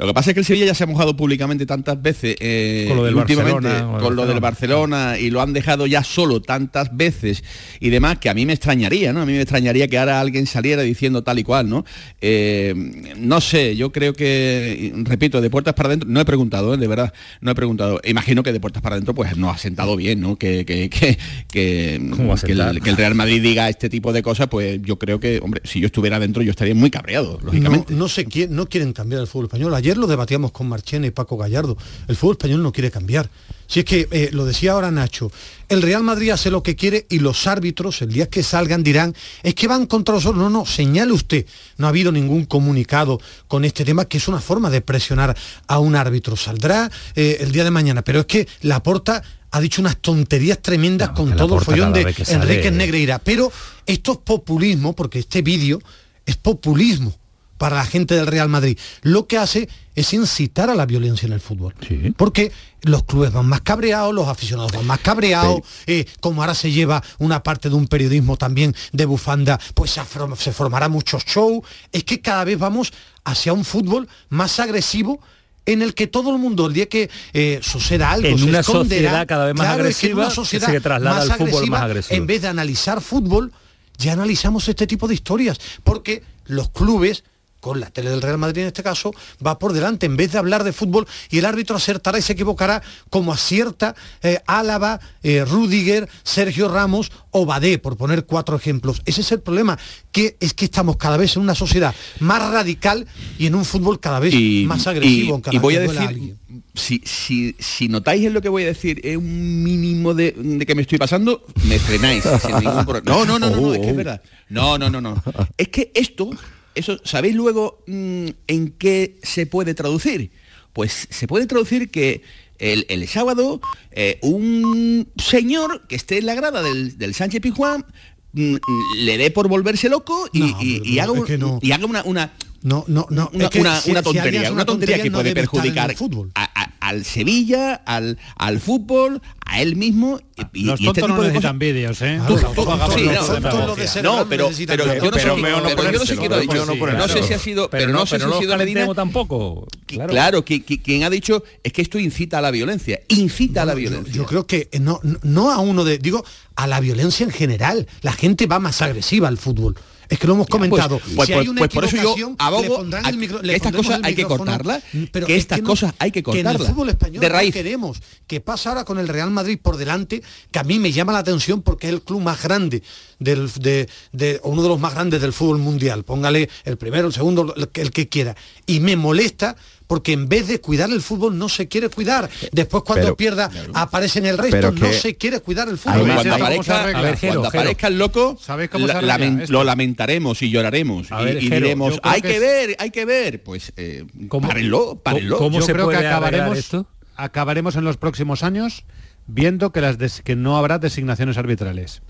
S8: Lo que pasa es que el Sevilla ya se ha mojado públicamente tantas veces eh,
S4: Con lo del
S8: últimamente
S4: Barcelona,
S8: con lo del Barcelona y lo han dejado ya solo tantas veces y demás que a mí me extrañaría, ¿no? A mí me extrañaría que ahora alguien saliera diciendo tal y cual, ¿no? Eh, no sé, yo creo que, repito, de puertas para adentro, no he preguntado, ¿eh? de verdad, no he preguntado. Imagino que de puertas para adentro pues no ha sentado bien, ¿no? Que, que, que, que,
S4: ¿Cómo va a
S8: que el,
S4: sentar?
S8: que el Real Madrid diga este tipo de cosas, pues yo creo que, hombre, si yo estuviera dentro yo estaría muy cabreado,
S6: No,
S8: lógicamente.
S6: no, se quiere- no quieren cambiar el fútbol español. Ayer lo debatíamos con Marchena y Paco Gallardo. El fútbol español no quiere cambiar. Si es que, eh, lo decía ahora Nacho, el Real Madrid hace lo que quiere y los árbitros, el día que salgan, dirán, es que van contra nosotros. No, no, señale usted. No ha habido ningún comunicado con este tema, que es una forma de presionar a un árbitro. Saldrá eh, el día de mañana, pero es que la porta ha dicho unas tonterías tremendas con todo el follón de Enrique Negreira. Pero esto es populismo, porque este vídeo es populismo para la gente del Real Madrid. Lo que hace es incitar a la violencia en el fútbol. Porque los clubes van más cabreados, los aficionados van más cabreados, eh, como ahora se lleva una parte de un periodismo también de bufanda, pues se, se formará mucho show. Es que cada vez vamos hacia un fútbol más agresivo en el que todo el mundo el día que eh, suceda algo
S4: en
S6: se
S4: una
S6: esconderá.
S4: sociedad cada vez más
S6: Claro, es que
S4: agresiva se traslada
S6: más
S4: al fútbol más
S6: agresiva,
S4: agresivo.
S6: en vez de analizar fútbol ya analizamos este tipo de historias porque los clubes con la tele del Real Madrid en este caso, va por delante en vez de hablar de fútbol y el árbitro acertará y se equivocará como acierta eh, Álava, eh, Rudiger, Sergio Ramos o Badé, por poner cuatro ejemplos. Ese es el problema, que es que estamos cada vez en una sociedad más radical y en un fútbol cada vez más agresivo.
S8: y voy a decir, si, si, si notáis en lo que voy a decir es un mínimo de, de que me estoy pasando, me frenáis. sin ningún problema. no, no, no, no, no, es que es verdad. No, no, no, no. Es que esto, eso, ¿sabéis luego mm, en qué se puede traducir? Pues se puede traducir que el, el sábado eh, un señor que esté en la grada del, del Sánchez Pizjuán mm, le dé por volverse loco y,
S6: No,
S8: y- y haga,
S6: es
S8: un-
S6: que no.
S8: y haga una, una,
S6: No, no, no.
S8: una,
S6: es que
S8: una-
S6: si-
S8: una
S6: si
S8: tontería,
S6: hace
S8: una tontería que
S6: no
S8: puede perjudicar
S6: fútbol.
S8: a- al Sevilla, al, al fútbol, a él mismo y,
S10: Los
S8: y este
S10: tontos no necesitan
S8: cosas.
S10: vídeos, ¿eh?
S6: Claro,
S10: Tampoco
S6: tontos,
S10: hagamos
S8: Sí,
S10: los
S8: no,
S10: tontos
S6: tontos
S10: de
S6: lo de ser
S8: No,
S6: grande
S8: pero,
S6: necesitan
S8: pero,
S6: pero-
S8: yo no sé
S4: pero
S8: si-
S4: mejor no
S8: pero yo no sé
S4: ponérselo,
S8: quién lo ha
S4: mejor
S8: dicho.
S4: no ponérselo.
S8: No sé si ha sido, pero,
S4: Pero
S8: no,
S4: no,
S8: sé
S4: pero
S8: si
S4: no
S8: ha sido Medina.
S4: tampoco.
S8: Claro,
S4: Claro.
S8: que, que- quien ha dicho es que esto incita a la violencia, incita a la
S6: Bueno, yo-
S8: violencia.
S6: Yo, creo que no- no a uno de, digo, a la violencia en general. La gente va más agresiva al fútbol. Es que lo hemos comentado.
S8: pues-
S6: si
S8: pues-
S6: hay una
S8: pues por eso yo abogo
S6: le pondrán
S8: a
S6: el micro-
S8: que estas cosas hay que cortarlas,
S6: pero
S8: que
S6: es
S8: estas
S6: no-
S8: cosas hay que
S6: en el
S8: cortarlas,
S6: fútbol español
S8: de
S6: no
S8: raíz.
S6: queremos que pasa ahora con el Real Madrid por delante, que a mí me llama la atención porque es el club más grande del, de, de- uno de los más grandes del fútbol mundial. Póngale el primero, el segundo, el que quiera. Y me molesta porque en vez de cuidar el fútbol no se quiere cuidar. Después cuando
S5: Pero-
S6: pierda aparece en el resto,
S5: Pero
S6: no se quiere cuidar el fútbol.
S8: Cuando, aparezca,
S10: se arregla.
S8: a ver,
S4: Jero,
S8: cuando
S4: Jero.
S8: aparezca el loco, lo lamentaremos y lloraremos. Y,
S4: Jero,
S8: diremos, hay
S10: que
S8: que
S10: es-
S8: ver, hay que ver. Pues eh,
S4: ¿Cómo-
S8: párenlo, párenlo.
S4: cómo
S10: Yo
S4: se
S10: creo que
S4: puede
S10: acabaremos,
S4: esto?
S10: acabaremos en los próximos años viendo que, las des- que no habrá designaciones arbitrales.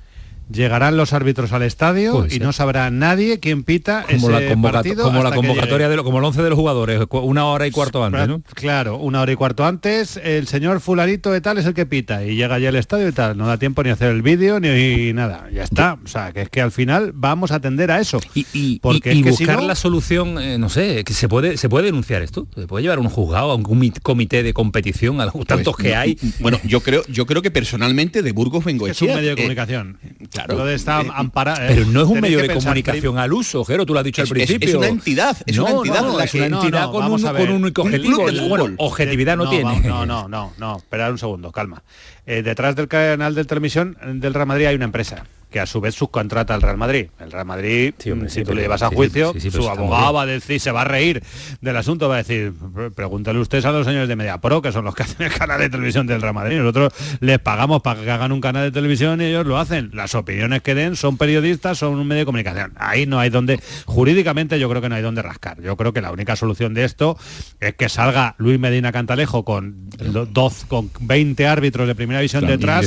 S10: Llegarán los árbitros al estadio y no sabrá nadie quién pita
S4: Como
S10: ese
S4: la, convocato-
S10: partido
S4: como la convocatoria, de lo- como el 11 de los jugadores, una hora y cuarto antes, ¿no?
S10: Claro, una hora y cuarto antes, el señor fulanito de tal es el que pita y llega ya al estadio y tal, no da tiempo ni a hacer el vídeo ni nada, ya está. O sea, que es que al final vamos a atender a eso.
S4: Y, y-
S10: Porque
S4: y- y
S10: es que si
S4: buscar
S10: no-
S4: la solución, eh, no sé, que se puede se puede denunciar esto, se puede llevar a un juzgado, a un comi- comité de competición, a los tantos
S8: Pues,
S4: que hay.
S8: Bueno, yo creo, yo creo que personalmente de Burgos vengo
S10: Es un medio de comunicación.
S8: Claro. Eh,
S10: ampara-
S4: Pero no es un medio de
S10: pensar
S4: comunicación al uso, Jero, tú lo has dicho
S8: Es-
S4: al
S8: es- es
S4: principio.
S8: una entidad, es una entidad
S4: no,
S8: la
S4: es una
S8: que-
S10: No,
S4: entidad
S10: no,
S4: con,
S10: vamos
S4: un,
S10: a ver.
S4: con un único objetivo. Bueno, objetividad no,
S10: no,
S4: tiene.
S10: vamos, no, no, no, no. Esperad un segundo, calma. Eh, detrás del canal de televisión del Real Madrid hay una empresa que a su vez subcontrata al Real Madrid. El Real Madrid,
S4: Sí, hombre,
S10: si
S4: sí,
S10: tú le llevas a juicio,
S4: sí,
S10: su abogado va a decir, se va a reír del asunto, va a decir, "Pre- pregúntale ustedes a los señores de Media Pro, que son los que hacen el canal de televisión del Real Madrid. Nosotros les pagamos para que hagan un canal de televisión y ellos lo hacen. Las opiniones que den son periodistas, son un medio de comunicación. Ahí no hay donde, jurídicamente yo creo que no hay donde rascar. Yo creo que la única solución de esto es que salga Luis Medina Cantalejo con, do- doz- con 20 árbitros de primera división detrás.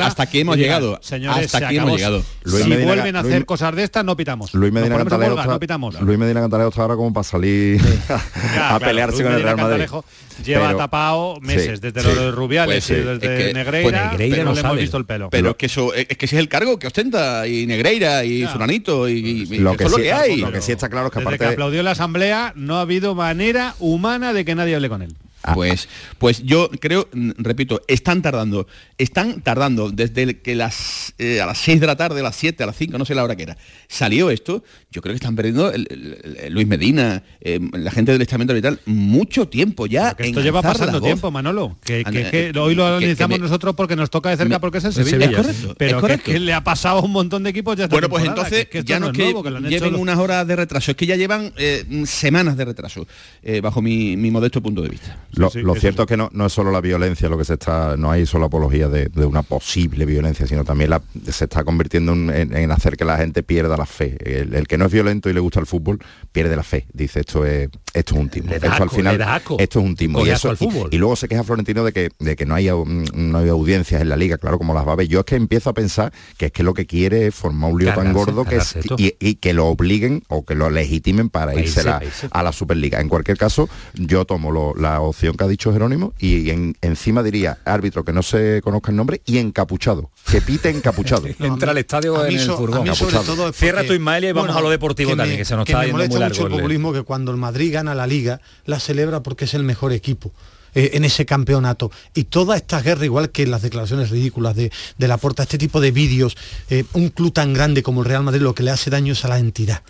S8: hasta aquí hemos llegado.
S10: Señores,
S8: Hasta
S10: se
S8: aquí hemos
S10: acabó.
S8: llegado.
S5: Luis
S10: si
S5: Medina-
S10: vuelven a hacer
S5: Luis-
S10: cosas de estas, no pitamos.
S5: Luis Medina Cantalejo está,
S10: no pitamos.
S5: Luis Medina Cantalejo está ahora como para salir
S10: Ya,
S5: a
S10: claro,
S5: pelearse
S10: Luis
S5: con el Real Madrid.
S10: Cantalejo Lleva
S5: Pero-
S10: tapado meses,
S5: sí,
S10: desde
S5: sí.
S10: lo de Rubiales
S8: Pues sí,
S10: y desde
S8: es que-
S10: Negreira,
S4: pues Negreira
S10: pero
S4: no
S10: le hemos visto el pelo.
S8: Pero es que eso, es que ese es el cargo que ostenta y Negreira y
S10: Ya.
S8: Zuranito y, y-
S5: Lo que
S8: es lo
S5: sí-
S8: que hay.
S5: lo que sí está claro es que
S10: Desde
S5: aparte
S10: que aplaudió la asamblea no ha habido manera humana de que nadie hable con él.
S8: Pues, pues yo creo, repito, están tardando, están tardando desde que las eh, a las 6 de la tarde, a las 7, a las 5, no sé la hora que era, salió esto, yo creo que están perdiendo el- el- el Luis Medina, eh, la gente del estamento y tal, mucho tiempo ya.
S10: Que esto lleva pasando
S8: voz.
S10: tiempo, Manolo. Que, que
S8: eh,
S10: hoy lo analizamos
S8: me-
S10: nosotros porque nos toca de cerca
S8: me-
S10: porque es el Sevilla.
S4: Sevilla,
S8: Es correcto,
S10: Pero
S8: es
S10: que,
S8: correcto.
S10: que le ha pasado a un montón de equipos ya esta
S8: Bueno, pues entonces ya no
S10: es
S8: que,
S10: nuevo, que lo han hecho
S8: lleven
S10: los-
S8: unas horas de retraso, es que ya llevan eh, semanas de retraso, eh, bajo mi, mi modesto punto de vista.
S5: Lo,
S10: sí,
S5: lo
S10: eso
S5: cierto es que no, no es solo la violencia lo que se está, no hay solo apología de, de una posible violencia, sino también la- se está convirtiendo en, en- en hacer que la gente pierda la fe. El, el que no es violento y le gusta el fútbol pierde la fe. Dice esto es esto es un timo.
S4: Le da
S5: Esto al final
S4: le da asco.
S5: esto es un timo. Y,
S4: asco
S5: eso-
S4: al
S5: y-
S4: fútbol.
S5: y luego se queja Florentino de que, de que no, hay, no hay audiencias en la liga, claro, como las va a haber. Yo es que empiezo a pensar que es que lo que quiere es formar un lío tan gordo que es, y, y que lo obliguen o que lo legitimen para irse, la- a la Superliga. En cualquier caso, yo tomo lo- la opción que ha dicho Jerónimo y en- encima diría árbitro que no se conozca el nombre y encapuchado, que pite encapuchado.
S4: Entra al estadio
S6: A
S4: en
S6: mí
S4: el
S6: so- a
S4: furgón.
S6: mí sobre todo
S4: Cierra tu Ismael y vamos a lo deportivo
S6: que
S4: también, que se nos está
S6: me
S4: yendo muy
S6: mucho
S4: largo
S6: el
S4: el-
S6: populismo que cuando el Madrid gana la Liga, la celebra porque es el mejor equipo. eh, en ese campeonato y toda esta guerra igual que las declaraciones ridículas de, de la porta este tipo de vídeos eh, un club tan grande como el Real Madrid lo que le hace daño es a la entidad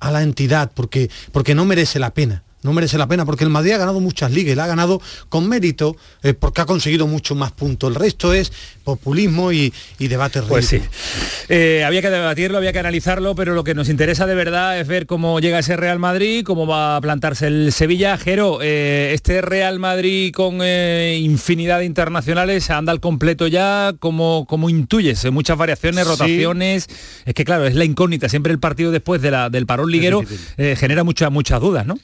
S6: a la entidad porque porque no merece la pena no merece la pena porque el Madrid ha ganado muchas ligas la ha ganado con mérito eh, porque ha conseguido mucho más puntos el resto es populismo y, y debate
S4: Pues sí. Eh, había que debatirlo, había que analizarlo, pero lo que nos interesa de verdad es ver cómo llega ese Real Madrid, cómo va a plantarse el Sevilla. Jero, eh, este Real Madrid con infinidad de internacionales anda al completo ya, como como intuyes? Muchas variaciones,
S10: Sí.
S4: rotaciones. Es que claro, es la incógnita. Siempre el partido después de la, del parón liguero genera muchas muchas dudas, ¿no?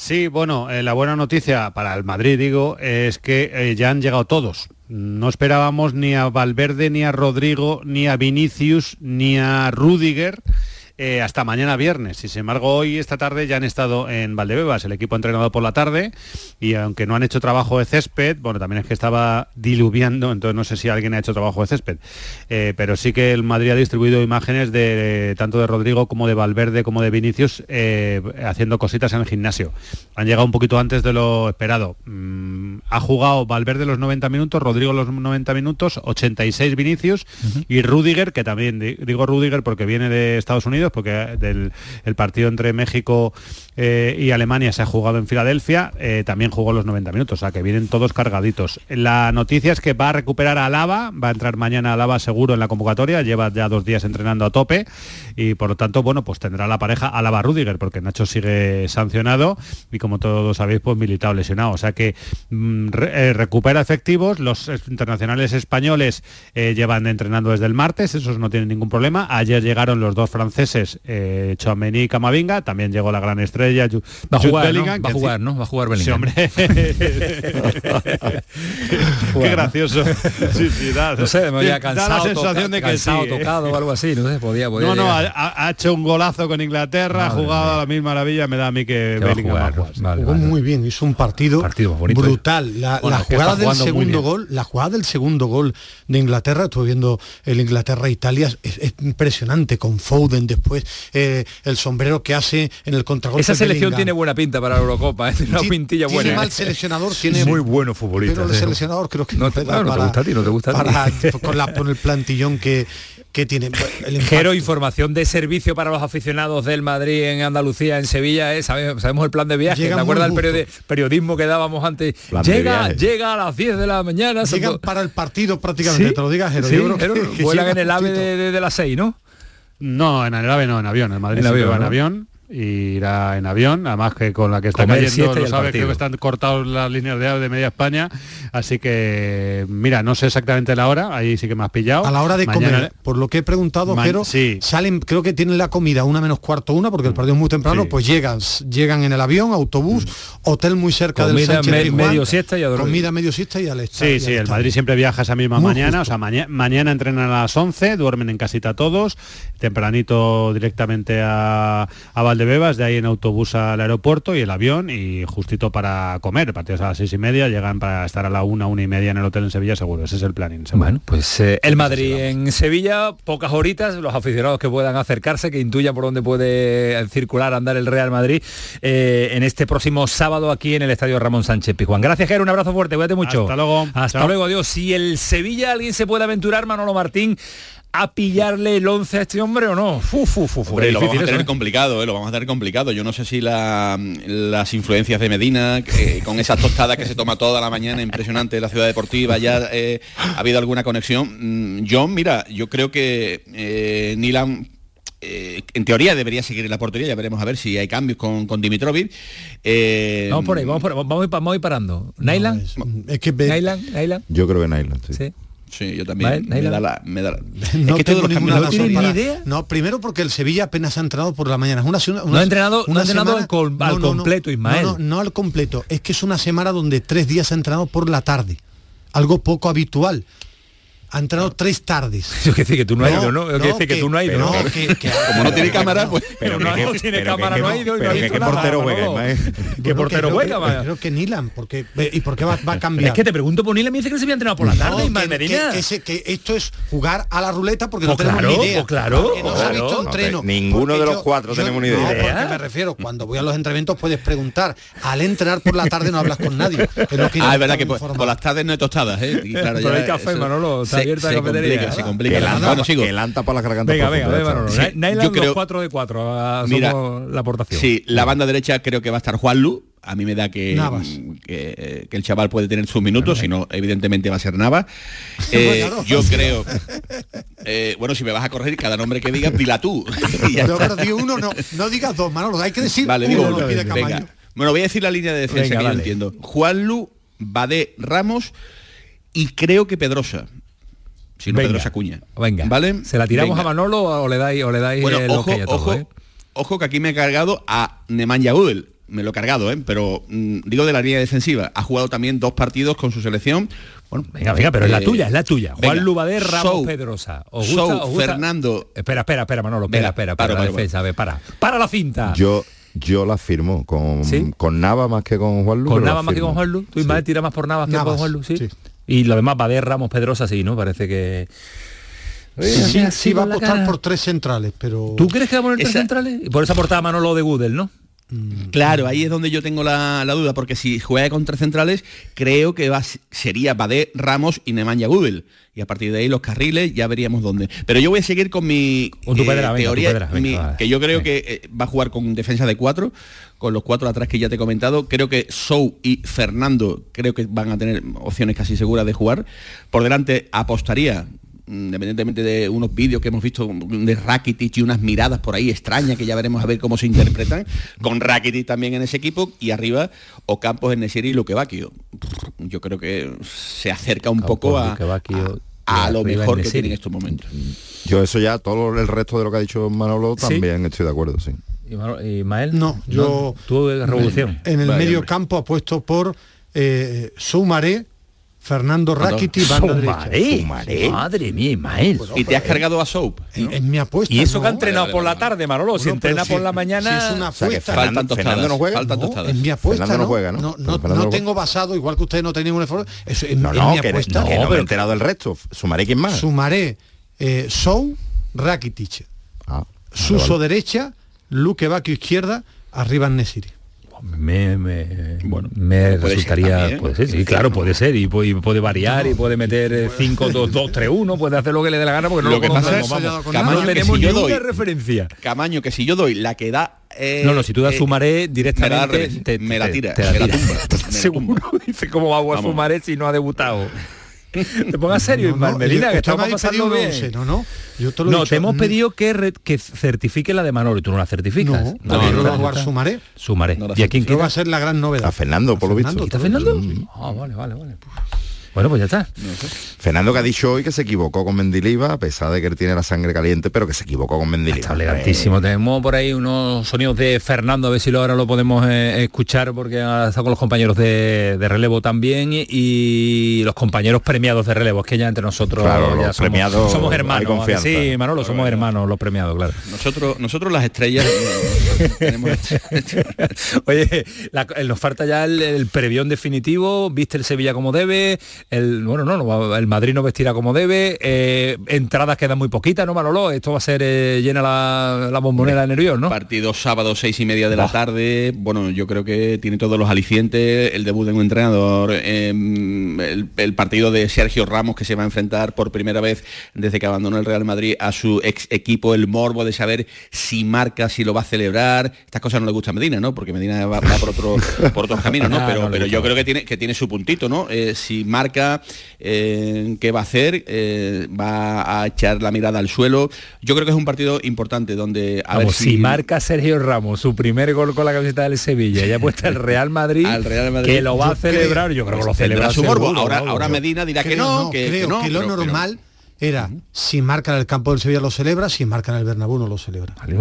S10: Sí, bueno, eh, la buena noticia para el Madrid, digo, es que eh, ya han llegado todos. No esperábamos ni a Valverde, ni a Rodrigo, ni a Vinicius, ni a Rudiger. Eh, hasta mañana viernes. Sin embargo, hoy, esta tarde, ya han estado en Valdebebas, el equipo entrenado por la tarde, y aunque no han hecho trabajo de césped, bueno, también es que estaba diluviando, entonces no sé si alguien ha hecho trabajo de césped, eh, pero sí que el Madrid ha distribuido imágenes de tanto de Rodrigo como de Valverde como de Vinicius eh, haciendo cositas en el gimnasio. Han llegado un poquito antes de lo esperado. Mm, ha jugado Valverde los 90 minutos, Rodrigo los 90 minutos, 86 Vinicius y Rudiger, que también di- digo Rudiger porque viene de Estados Unidos, porque del el partido entre México eh, y Alemania se ha jugado en Filadelfia, eh, también jugó los 90 minutos, o sea que vienen todos cargaditos. La noticia es que va a recuperar a Alaba, va a entrar mañana Alaba seguro en la convocatoria, lleva ya dos días entrenando a tope y por lo tanto, bueno, pues tendrá la pareja Alaba Rudiger, porque Nacho sigue sancionado y como todos sabéis, pues militado lesionado. O sea que mm, eh, recupera efectivos, los es- internacionales españoles llevan entrenando desde el martes, esos no tienen ningún problema. Ayer llegaron los dos franceses, eh, y Camavinga, también llegó la gran estrella, Ju-
S4: Va a jugar, ¿no? Va a jugar, ¿no? Va a jugar
S10: Sí,
S4: Bellingham.
S10: hombre. Qué gracioso. Sí, sí, da,
S4: No sé, me
S10: da
S4: había
S10: la
S4: cansado,
S10: sensación
S4: toca-
S10: de que
S4: cansado,
S10: sí,
S4: tocado o algo así, no sé, podía, podía
S10: No, no, ha, hecho un golazo con Inglaterra, ha jugado
S4: mía.
S10: a la mil maravillas, me da a mí que
S4: Que va a
S10: Bellingham va a
S4: jugar,
S10: jugar, sí.
S4: vale,
S6: Jugó
S4: vale.
S6: muy bien, hizo un partido,
S4: Partido bonito,
S6: brutal. La,
S10: Bueno,
S6: la jugada del segundo gol, la jugada del segundo gol de Inglaterra, estuve viendo el Inglaterra-Italia, es, es impresionante, con Foden después, eh, el sombrero que hace en el contragolpe.
S4: Esa selección
S6: Bellingham.
S4: tiene buena pinta para la Eurocopa, ¿eh? tiene una
S6: Ti-
S4: pintilla
S6: tiene
S4: buena.
S6: mal
S4: ¿eh?
S6: seleccionador, tiene
S4: muy bueno futbolista.
S6: pero el
S4: ¿eh?
S6: seleccionador creo que
S4: No
S6: no,
S4: te- no, gusta a ti, no te gusta a ti.
S6: con, la- con el plantillón que, que tiene. El.
S4: Jero, información de servicio para los aficionados del Madrid en Andalucía, en Sevilla, ¿eh? Sabemos, sabemos el plan de viaje,
S6: Llegan
S4: ¿te acuerdas del
S6: muy
S4: periodi- periodismo que dábamos antes?
S5: Plan
S4: Llega, llega a las 10 de la mañana.
S6: Llegan para el partido prácticamente,
S4: ¿Sí?
S6: te lo digas, Jero.
S4: Sí,
S6: yo creo que-
S4: Jero,
S6: que
S4: vuelan
S6: llegan
S4: en el AVE de, de- de las 6, ¿no?
S10: No, en el AVE no, en avión. El Madrid
S4: En avión,
S10: va en avión irá en avión, además que con la que está
S4: Comer
S10: cayendo, lo sabes, creo que están cortados las líneas de AVE de media España, así que mira, no sé exactamente la hora, ahí sí que me has pillado.
S6: A la hora de
S10: Mañana-
S6: comer, por lo que he preguntado, Jero,
S10: sí.
S6: salen, creo que tienen la comida una menos cuarto una, porque el partido es muy temprano,
S10: Sí.
S6: pues llegan, llegan en el avión, autobús, hotel muy cerca del
S4: Comida,
S6: Sánchez
S4: me- medio siesta y a.
S6: Comida medio siesta y al.
S10: Sí, sí, el Madrid siempre viaja esa misma
S6: Muy
S10: mañana,
S6: justo.
S10: o sea, maña- mañana entrenan a las 11, duermen en casita todos, tempranito directamente a, a Valdebebas, de ahí en autobús al aeropuerto y el avión y justito para comer, partidos a las seis y media, llegan para estar a la una, una y media en el hotel en Sevilla seguro, ese es el planning. seguro.
S4: Bueno, pues eh, el Madrid en Sevilla, pocas horitas, los aficionados que puedan acercarse, que intuyan por dónde puede circular, andar el Real Madrid eh, en este próximo sábado aquí en el Estadio Ramón Sánchez Pizjuán. Gracias, Jero, un abrazo fuerte, cuídate mucho.
S10: Hasta luego.
S4: Hasta
S10: Chao.
S4: luego, adiós. Si el Sevilla alguien se puede aventurar, Manolo Martín, a pillarle el 11 a este hombre o no. Fu, fu, fu, fu,
S8: Hombre,
S4: qué
S8: lo vamos a tener
S4: eso, ¿eh?
S8: complicado, ¿eh? lo vamos a tener complicado. Yo no sé si la- las influencias de Medina, que- con esas tostadas que se toma toda la mañana, impresionante en la ciudad deportiva, ya eh, ha habido alguna conexión. Mm, John, mira, yo creo que eh, Nilan eh, en teoría debería seguir en la portería, ya veremos a ver si hay cambios con, con Dimitrovic. Eh,
S4: Vamos por ahí, vamos por ahí, vamos, a ir vamos a ir parando. ¿Nyland?
S6: Es que ve-
S4: ¿Nyland? ¿Nyland?
S5: Yo creo que Nyland, sí.
S4: Sí.
S8: Sí, yo
S4: Vale,
S8: también. Me da la, me da la-
S6: No
S8: es que
S6: tengo ninguna
S4: ¿No tiene
S6: razón
S4: ni
S6: para-
S4: idea?
S6: No, primero porque el Sevilla apenas ha entrenado por la mañana. Es una, una-
S4: No ha entrenado- no ha entrenado
S6: semana-
S4: al col- al completo, Ismael.
S6: No, no, no al completo. Es que es una semana donde tres días ha entrenado por la tarde. Algo poco habitual. Ha entrenado tres tardes.
S4: Eso quiere decir que tú no, has ido, ¿no? Eso quiere decir que, tú no has ido,
S6: no, que- que-
S8: Como no tiene cámara, pues...
S4: Pero no, no tiene
S5: pero
S4: cámara,
S5: que-
S4: no ha ido y no
S5: pero
S4: ha
S5: que
S4: visto
S5: qué
S4: nada,
S5: portero juega.
S4: ¿Qué portero
S6: que
S4: juega?
S6: creo, que, creo que Nilan, porque ¿y por qué va, va a cambiar?
S4: Es que te pregunto por Nila, me dice que se había entrenado por la tarde,
S6: No,
S4: Ismael
S6: que, que- que que esto es jugar a la ruleta porque no
S4: Pues
S6: tenemos
S4: claro,
S6: ni idea.
S4: pues claro,
S6: no se ha visto
S5: No,
S6: entreno.
S5: que ninguno de los cuatro tenemos ni idea.
S6: porque me refiero, cuando voy a los entrenamientos puedes preguntar. Al entrenar por la tarde no hablas con nadie. Que
S8: Ah, es verdad que por, las tardes no hay tostadas, ¿eh? Y claro,
S4: Pero hay café, Manolo,
S8: se-
S4: abierta la
S8: se
S4: cafetería.
S8: complica, se complica. Bueno, sigo.
S5: que lanta por las gargantas
S4: Venga, venga,
S8: creo-
S4: los 4 de 4, somos
S8: Mira,
S4: la aportación.
S8: Sí, la banda derecha creo que va a estar Juanlu. A mí me da que,
S6: Navas.
S8: que, que el chaval puede tener sus minutos, si no, evidentemente va a ser Navas. Eh, yo creo. eh, bueno, si me vas a corregir cada nombre que digas, dila tú.
S6: Yo uno, no, no digas dos, Manolo, hay que decir
S8: Vale,
S6: uno,
S8: digo
S6: pide Camaño.
S8: Venga. Bueno, voy a decir la línea de defensa
S4: Venga,
S8: que
S4: vale.
S8: yo entiendo. Juanlu, Badé, Ramos y creo que Pedrosa. Si no,
S4: Venga.
S8: Pedrosa Cuña.
S4: Venga.
S8: ¿Vale?
S4: ¿Se la tiramos
S8: Venga.
S4: a Manolo o le dais, o le dais
S8: Bueno,
S4: el
S8: ojo,
S4: ok a todo,
S8: ojo,
S4: eh?
S8: ojo que aquí me he cargado a Nemanja Udel. Me lo he cargado, ¿eh? pero mm, digo de la línea defensiva. Ha jugado también dos partidos con su selección. Bueno,
S4: Venga, venga, pero es la
S8: eh,
S4: tuya, es la tuya. Juan. Lubader, Ramos Pedrosa. ¿Os gusta,
S8: Sou,
S4: os gusta?
S8: Fernando.
S4: Espera, espera, espera, Manolo, espera,
S8: Venga,
S4: espera,
S8: paro,
S4: para la
S8: paro,
S4: defensa, a ver, para. Para la cinta.
S5: Yo, yo la firmo con,
S4: ¿Sí?
S5: con Nava más que con Juan Lu.
S4: con Navas más que con Juan Lu. Tú
S5: Sí.
S4: Ismael tira más por Navas que
S6: Navas,
S4: por Juan Lu, ¿sí?
S6: sí.
S4: Y lo demás, Bader, Ramos, Pedrosa, sí, ¿no? Parece que...
S6: Sí, sí, va a apostar
S4: cara.
S6: por tres centrales, pero
S4: ¿Tú crees que va a poner tres
S8: Esa-
S4: centrales? Y por esa portada Manolo de Gudel, ¿no?
S8: Claro, ahí es donde yo tengo la, la duda, porque si juega con tres centrales, creo que va, sería Badé, Ramos y Nemanja Gudel. Y a partir de ahí los carriles ya veríamos dónde. Pero yo voy a seguir con mi
S4: venga, tu
S8: teoría,
S4: pedra,
S8: mi- que yo creo
S4: Venga.
S8: que eh, va a jugar con defensa de cuatro, con los cuatro atrás que ya te he comentado. Creo que Sou y Fernando creo que van a tener opciones casi seguras de jugar. Por delante apostaría independientemente de unos vídeos que hemos visto de Rakitic y unas miradas por ahí extrañas que ya veremos a ver cómo se interpretan, con Rakitic también en ese equipo y arriba Ocampos, Enesiri y Luque Bacchio. Yo creo que se acerca un
S4: Ocampos,
S8: poco a,
S4: y
S8: lo mejor que tiene en estos momentos.
S5: Yo eso ya, todo el resto de lo que ha dicho Manolo
S4: ¿Sí?
S5: también estoy de acuerdo, sí.
S4: ¿Y y Ismael?
S6: No, yo-
S4: Tú de revolución.
S6: en el
S8: Vale,
S6: medio
S8: hombre.
S6: campo apuesto por eh, Soumaré, Fernando Rakitic, banda
S4: Sumaré.
S6: derecha.
S5: Sumaré.
S4: Madre mía, Ismael.
S8: Y te has cargado a Soap.
S6: Es, es mi apuesta.
S4: y eso que ha
S6: no.
S4: entrenado
S8: Vale,
S4: por la tarde, Manolo. si
S6: Bueno,
S4: entrena
S6: pero
S4: por
S6: si-
S4: la mañana...
S6: si es una
S5: O sea, que
S6: apuesta.
S5: Fernando,
S8: Faltan
S5: Fernando
S8: tostadas,
S5: no juega.
S8: faltan
S6: No,
S8: tostadas.
S6: es mi apuesta,
S5: Fernando no
S6: ¿no?
S5: juega, ¿no?
S6: No, no- no
S5: no
S6: tengo basado, igual que ustedes no tienen un esfuerzo. Eso es,
S5: No,
S6: es
S5: no,
S6: mi
S5: que,
S6: apuesta.
S5: no, que no me
S4: pero-
S5: he enterado del resto. Sumaré quién más.
S6: Sumaré eh, Sou, Rakitic.
S5: Ah,
S6: Suso derecha, Luque Bacchio izquierda, arriba Nesiri.
S4: Me, me,
S8: Bueno,
S4: me
S8: puede ser
S4: resultaría
S8: también,
S4: puede ser, sí,
S8: ¿eh?
S4: claro puede ser y puede, y puede variar y puede meter 5 2 2 3 1 puede hacer lo que le dé la gana porque no
S8: Lo
S4: lo,
S8: que pasa
S4: conocemos,
S8: es-
S4: vamos.
S8: Camaño,
S4: no
S8: que
S4: tenemos
S8: si yo
S4: ninguna
S8: doy-
S4: referencia.
S8: Camaño, que si yo doy la que da... eh,
S4: no no si tú das
S8: eh,
S4: sumaré directamente
S8: me la
S4: te,
S8: me la tira,
S4: te la
S8: me la
S4: tira.
S8: tumba,
S4: ¿Estás
S8: me la
S4: seguro dice cómo va a sumaré si no ha debutado te pongas serio
S6: No, no, yo-
S4: que estamos pasando bien
S6: once, no, no. Yo te lo he
S4: no,
S6: dicho,
S4: te hemos
S6: mm,
S4: pedido que, re- que certifique la de Manolo y tú no la certificas.
S6: No,
S8: No, no,
S6: no va a jugar
S4: está.
S6: Sumaré.
S4: Sumaré. ¿Y a quién
S6: va a ser la gran novedad.
S5: A Fernando, por lo visto.
S4: ¿Quita Fernando? Ah, vale, vale, vale. Bueno, pues ya está.
S5: Fernando que ha dicho hoy que se equivocó con Mendiliva, a pesar de que él tiene la sangre caliente, pero que se equivocó con Mendiliva.
S4: Está elegantísimo. Tenemos por ahí unos sonidos de Fernando, a ver si lo ahora lo podemos eh, escuchar, porque ha estado con los compañeros de, de relevo también y, y los compañeros premiados de relevo. Es que ya entre nosotros
S5: Claro,
S4: ya
S5: los
S4: somos,
S5: premiados
S4: somos hermanos. ¿a que
S5: confianza.
S4: Sí, Manolo, somos hermanos, los premiados, claro.
S8: Nosotros, nosotros las estrellas eh, tenemos
S4: Oye, la- eh, nos falta ya el, el previón definitivo, viste el Sevilla como debe, el bueno, no, no, el Madrid no vestirá como debe, eh, entradas quedan muy poquitas, ¿no, Manolo? Esto va a ser eh, llena la, la bombonera de nervios, ¿no?
S8: Partido sábado, seis y media de la tarde. Bueno, yo creo que tiene todos los alicientes. El debut de un entrenador, eh, el, el partido de Sergio Ramos que se va a enfrentar por primera vez desde que abandonó el Real Madrid a su ex equipo, el morbo de saber si marca, si lo va a celebrar. estas cosas no le gusta a Medina, ¿no? Porque Medina va, va por otro por otros caminos, ¿no? Pero, pero yo creo que tiene que tiene su puntito, ¿no? Eh, si marca eh, qué va a hacer, eh, va a echar la mirada al suelo. Yo creo que es un partido importante donde a
S4: Vamos,
S8: ver
S4: si... marca Sergio Ramos su primer gol con la camiseta del Sevilla y ya puesta el Real Madrid,
S8: Al Real Madrid.
S4: que lo va a celebrar, yo creo que lo celebra
S8: su morbo.
S4: seguro,
S8: Ahora, ahora Medina dirá que no, que, que
S6: creo
S8: no,
S6: que lo
S8: pero- pero-
S6: normal era si marca en el campo del Sevilla lo celebra, si marca en el Bernabéu no lo celebra.
S8: Ah,
S5: yo-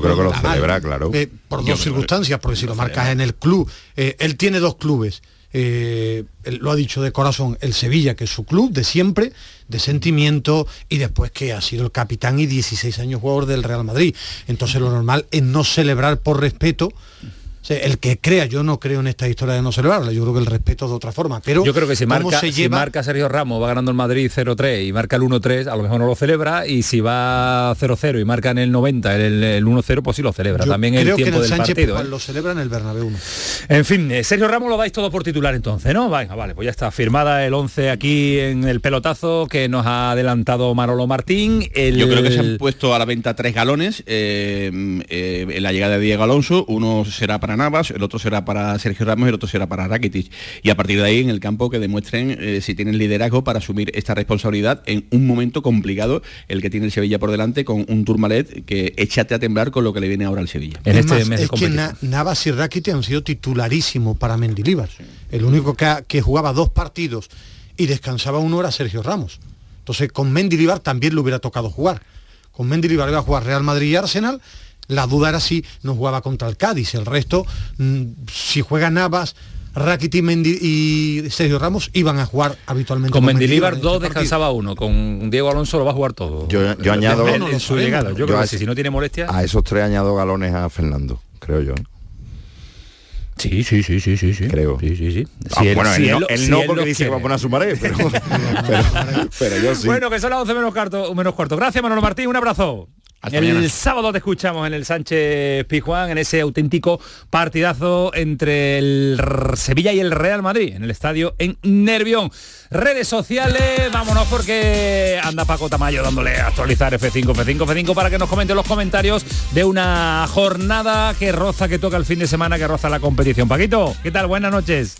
S5: creo que lo celebra, claro.
S6: Eh, por
S5: Yo
S6: dos circunstancias, porque si lo marcas en el club, eh, él tiene dos clubes. Eh, lo ha dicho de corazón, el Sevilla, que es su club de siempre, de sentimiento, y después que ha sido el capitán y 16 años jugador del Real Madrid. Entonces lo normal es no celebrar por respeto. O sea, el que crea, yo no creo en esta historia de no celebrarla, yo creo que el respeto es de otra forma, pero
S4: Yo creo que si
S6: ¿cómo
S4: marca,
S6: se
S4: si marca Sergio Ramos, va ganando el Madrid 0-3 y marca el 1-3, a lo mejor no lo celebra, y si va 0-0 y marca en el 90 el, el 1-0, pues sí lo celebra.
S6: Yo
S4: También el
S6: creo que en
S4: tiempo
S6: el
S4: del
S6: Sánchez
S4: partido. ¿eh?
S6: lo celebra en el Bernabéu.
S4: En fin, eh, Sergio Ramos lo dais todo por titular entonces, ¿no? Venga, vale, pues ya está firmada el 11 aquí en el pelotazo que nos ha adelantado Manolo Martín. El...
S8: Yo creo que se han puesto a la venta tres galones eh, eh, en la llegada de Diego Alonso. Uno será para Navas, el otro será para Sergio Ramos y el otro será para Rakitic. Y a partir de ahí en el campo que demuestren eh, si tienen liderazgo para asumir esta responsabilidad en un momento complicado el que tiene el Sevilla por delante con un Tourmalet que échate a temblar con lo que le viene ahora al Sevilla.
S4: En
S6: Es
S4: este
S6: más,
S4: mes de
S6: es que. Na- Navas y Rakitic han sido titularísimos para Mendilibar. El único que, ha- que jugaba dos partidos y descansaba uno era Sergio Ramos. Entonces con Mendilibar también le hubiera tocado jugar. Con Mendilibar iba a jugar Real Madrid y Arsenal. La duda era si no jugaba contra el Cádiz. El resto, mm, si juega Navas, Rakitic Mendi- y Sergio Ramos iban a jugar habitualmente.
S4: Con Mendilibar
S6: en este
S4: dos
S6: partido.
S4: descansaba uno, con Diego Alonso lo va a jugar todo.
S5: Yo- yo añado-
S4: en, su llegada. Yo,
S5: Yo
S4: creo
S5: a-
S4: que si no tiene molestia.
S5: A esos tres añado galones a Fernando, creo yo.
S4: Sí, sí, sí, sí, sí, sí.
S5: Creo.
S4: Sí, sí, sí.
S5: Ah,
S4: Si él-
S5: bueno,
S4: si
S5: él, no,
S4: él-
S5: él
S4: si
S5: no
S4: él
S5: porque dice que va a poner a su pared, pero, pero, pero yo sí.
S4: Bueno, que son las 11 menos cuarto, menos cuarto. Gracias, Manolo Martín, un abrazo.
S8: Hasta
S4: el
S8: mañana.
S4: sábado te escuchamos en el Sánchez Pizjuán, en ese auténtico partidazo entre el Sevilla y el Real Madrid, en el estadio en Nervión. Redes sociales, vámonos porque anda Paco Tamayo dándole a actualizar F5, F5, F5 para que nos comente los comentarios de una jornada que roza, que toca el fin de semana, que roza la competición. Paquito, ¿qué tal? Buenas noches.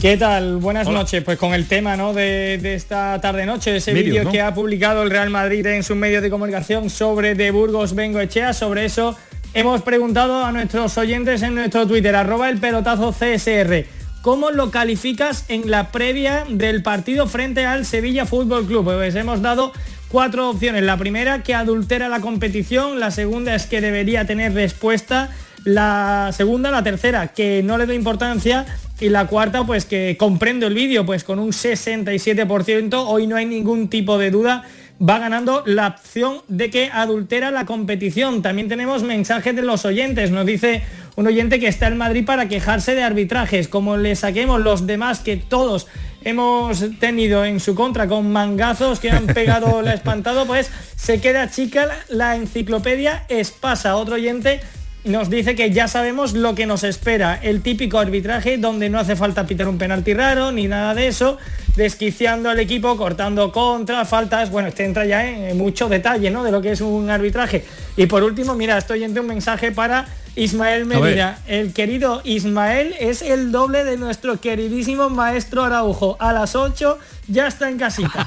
S11: ¿Qué tal? Buenas
S4: Hola.
S11: noches. Pues con el tema ¿no? de, de esta tarde-noche, ese vídeo
S4: ¿no?
S11: que ha publicado el Real Madrid en sus medios de comunicación sobre de Burgos Bengoechea, sobre eso hemos preguntado a nuestros oyentes en nuestro Twitter, arroba el pelotazo CSR. ¿Cómo lo calificas en la previa del partido frente al Sevilla Fútbol Club? Pues hemos dado cuatro opciones. La primera, que adultera la competición. La segunda es que debería tener respuesta. La segunda, la tercera, que no le doy importancia. Y la cuarta, pues que comprendo el vídeo, pues con un 67%. Hoy no hay ningún tipo de duda. Va ganando la opción de que adultera la competición. También tenemos mensajes de los oyentes. Nos dice un oyente que está en Madrid para quejarse de arbitrajes. Como le saquemos los demás que todos hemos tenido en su contra con mangazos que han pegado la espantado, pues se queda chica la- enciclopedia Espasa. Otro oyente nos dice que ya sabemos lo que nos espera, el típico arbitraje donde no hace falta pitar un penalti raro ni nada de eso, desquiciando al equipo, cortando contra, faltas, bueno, este entra ya en mucho detalle, ¿no? De lo que es un arbitraje. Y por último, mira, estoy entre un mensaje para Ismael. Medina. El querido Ismael es el doble de nuestro queridísimo maestro Araujo. A las 8 ya está en casita.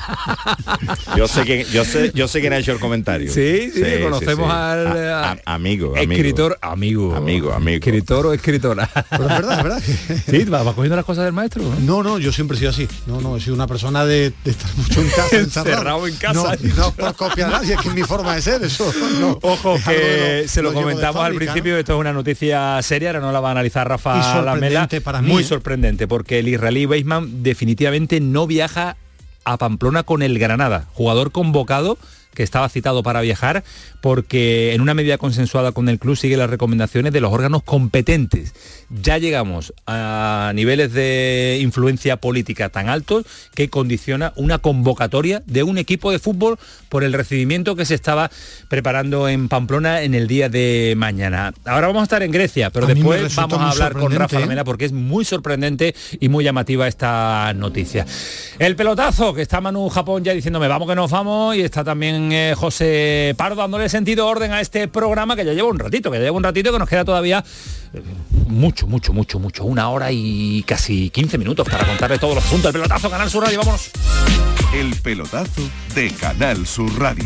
S5: Yo sé quién, yo sé, yo sé quién ha hecho el comentario.
S4: Sí, sí, conocemos al
S5: A- a- amigo, amigo.
S4: escritor, amigo,
S5: Amigo, amigo.
S4: escritor o escritora.
S6: Pero es verdad, es verdad. que-
S4: sí, va, va cogiendo las cosas del maestro. ¿no?
S6: No, no, yo siempre he sido así. No, no, he sido una persona de, de estar mucho en casa. encerrado.
S4: En casa.
S6: No, no por copiar a nadie, es que es mi forma de ser, eso. no.
S4: Ojo
S6: de
S4: que
S6: lo-
S4: se lo,
S6: de
S4: comentamos al principio, esto es una noticia seria, ahora no la va a analizar Rafa Lamela.
S6: para mí,
S4: Muy
S6: ¿eh?
S4: sorprendente, porque el israelí Weisman definitivamente no viaja a Pamplona con el Granada, jugador convocado que estaba citado para viajar porque en una medida consensuada con el club sigue las recomendaciones de los órganos competentes. Ya llegamos a niveles de influencia política tan altos que condiciona una convocatoria de un equipo de fútbol por el recibimiento que se estaba preparando en Pamplona en el día de mañana. Ahora vamos a estar en Grecia, pero
S6: A
S4: después vamos a hablar con Rafa
S6: sorprendente, ¿eh?
S4: Lamela porque es muy sorprendente y muy llamativa esta noticia. El pelotazo, que está Manu Japón ya diciéndome, vamos que nos vamos, y está también eh, José Pardo dándole sentido orden a este programa que ya lleva un ratito, que ya lleva un ratito que nos queda todavía eh, mucho, mucho, mucho, mucho, una hora y casi 15 minutos para contarle todos los puntos. El pelotazo, Canal Sur Radio, vámonos.
S12: El pelotazo de Canal Sur Radio.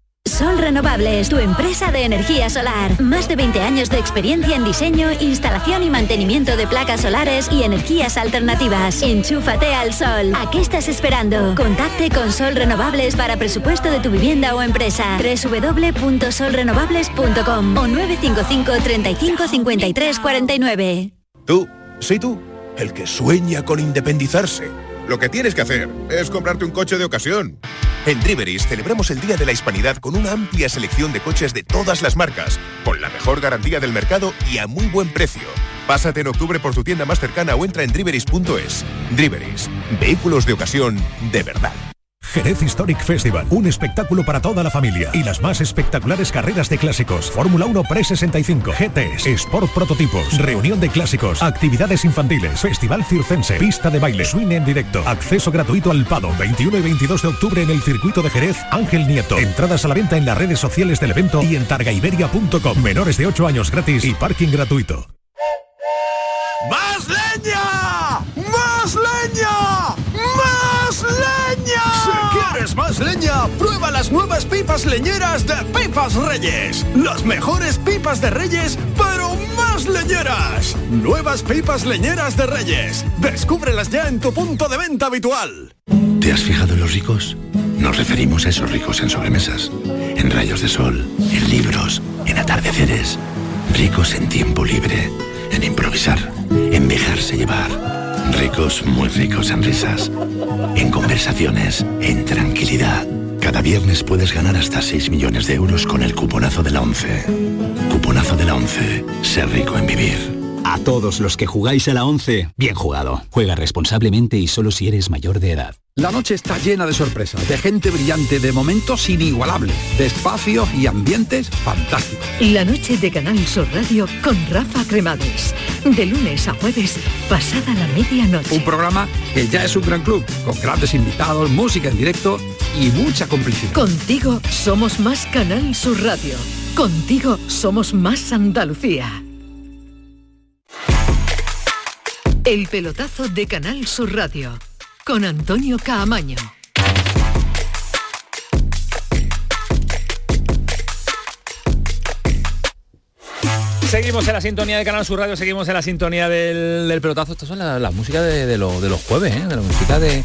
S13: Sol Renovables, tu empresa de energía solar. Más de 20 años de experiencia en diseño, instalación y mantenimiento de placas solares y energías alternativas. Enchúfate al sol. ¿A qué estás esperando? Contacte con Sol Renovables para presupuesto de tu vivienda o empresa. www.solrenovables.com o 955 35 53 49.
S14: Tú, sí tú, el que sueña con independizarse. Lo que tienes que hacer es comprarte un coche de ocasión. En Driveris celebramos el Día de la Hispanidad con una amplia selección de coches de todas las marcas, con la mejor garantía del mercado y a muy buen precio. Pásate en octubre por tu tienda más cercana o entra en driveris.es. Driveris, vehículos de ocasión de verdad.
S1: Jerez Historic Festival, un espectáculo para toda la familia y las más espectaculares carreras de clásicos. Fórmula 1 Pre-65, GTs, Sport Prototipos, reunión de clásicos, actividades infantiles, Festival Circense, pista de baile, swing en directo, acceso gratuito al Pado, 21 y 22 de octubre en el circuito de Jerez, Ángel Nieto. Entradas a la venta en las redes sociales del evento y en targaiberia.com. Menores de 8 años gratis y parking gratuito.
S15: ¡Más leña! ¡Más leña! ¡Más leña! Si quieres más leña, prueba las nuevas pipas leñeras de Pipas Reyes. Las mejores pipas de Reyes, pero más leñeras. Nuevas pipas leñeras de Reyes. Descúbrelas ya en tu punto de venta habitual.
S16: ¿Te has fijado en los ricos? Nos referimos a esos ricos en sobremesas, en rayos de sol, en libros, en atardeceres. Ricos en tiempo libre, en improvisar, en dejarse llevar. Ricos, muy ricos en risas, en conversaciones, en tranquilidad. Cada viernes puedes ganar hasta 6 millones de euros con el cuponazo de la 11. Cuponazo de la 11. Ser rico en vivir.
S17: A todos los que jugáis a la 11, bien jugado. Juega responsablemente y solo si eres mayor de edad.
S18: La noche está llena de sorpresas, de gente brillante, de momentos inigualables, de espacios y ambientes fantásticos.
S3: La noche de Canal Sur Radio con Rafa Cremades. De lunes a jueves, pasada la medianoche.
S18: Un programa que ya es un gran club, con grandes invitados, música en directo y mucha complicidad.
S3: Contigo somos más Canal Sur Radio. Contigo somos más Andalucía. El pelotazo de Canal Sur Radio con Antonio Caamaño.
S4: Seguimos en la sintonía de Canal Sur Radio, seguimos en la sintonía del, pelotazo. Estas son las la músicas de los jueves, ¿eh? de la música de...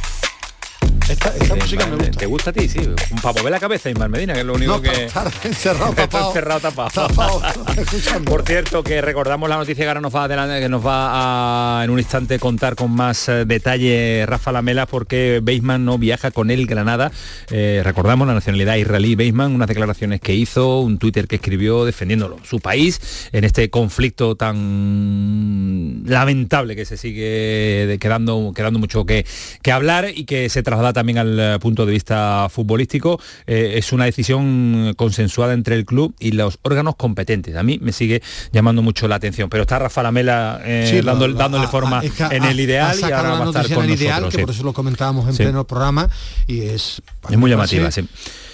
S6: Esta, esta música me gusta.
S4: ¿Te gusta a ti? Sí. Para mover la cabeza, Ismael Medina, que es lo único
S6: No,
S4: que...
S6: estar encerrado, tapado.
S4: encerrado, tapado. Por cierto, que recordamos la noticia que ahora nos va a, adelant- que nos va a en un instante contar con más eh, detalle Rafa Lamela porque Beisman no viaja con el Granada. Eh, recordamos la nacionalidad israelí Beisman, unas declaraciones que hizo, un Twitter que escribió defendiéndolo, su país, en este conflicto tan lamentable que se sigue quedando, quedando mucho que, que hablar y que se traslada también al eh, punto de vista futbolístico. Eh, es una decisión consensuada entre el club y los órganos competentes. A mí me sigue llamando mucho la atención. Pero está Rafa Lamela eh,
S6: Sí,
S4: dándole, dándole
S6: a-
S4: forma
S6: a- es que
S4: en el ideal y ahora va a estar con
S6: ideal,
S4: nosotros.
S6: que
S4: sí.
S6: por eso lo comentábamos en
S4: Sí.
S6: pleno programa y es
S4: Es muy llamativa, sí.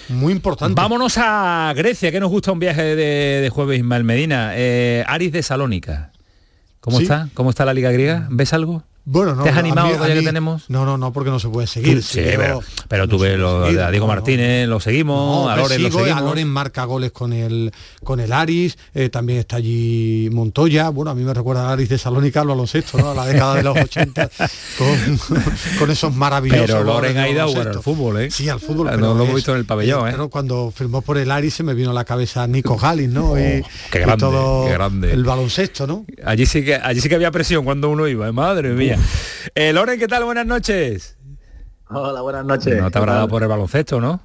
S6: muy importante.
S4: Vámonos a Grecia, que nos gusta un viaje de, de jueves Ismael Medina. Eh, Aris de Salónica. ¿Cómo está? ¿Cómo está la Liga Griega? ¿Ves algo?
S6: Bueno, no.
S4: ¿Te has
S6: a
S4: animado
S6: mí- a
S4: todavía que tenemos?
S6: No, no, no, porque no se puede seguir.
S4: Sí,
S6: Si yo-
S4: pero, tú
S6: se
S4: ves lo
S6: seguir,
S4: de a Diego
S6: no.
S4: Martínez, lo seguimos,
S6: No,
S4: a Loren lo
S6: sigo,
S4: seguimos.
S6: a Loren marca goles con el con el Aris, eh, también está allí Montoya, bueno, a mí me recuerda al Aris de Salónica al baloncesto, ¿no? A la década de los 80, con, con esos maravillosos
S4: Pero Loren ha ido a
S6: baloncesto.
S4: al fútbol, ¿eh?
S6: Sí, al fútbol. Pero
S4: no lo hemos visto en el pabellón, ¿eh?
S6: Pero cuando firmó por el Aris se me vino a la cabeza Nico Gallis, ¿no? y,
S4: Oh, qué
S6: y todo
S4: qué grande.
S6: el baloncesto, ¿no?
S4: Allí sí que allí sí que había presión cuando uno iba, ¿eh? madre mía. Eh, Loren, ¿qué tal? Buenas noches.
S19: Hola, buenas noches.
S4: No te habrá dado por el baloncesto, ¿no?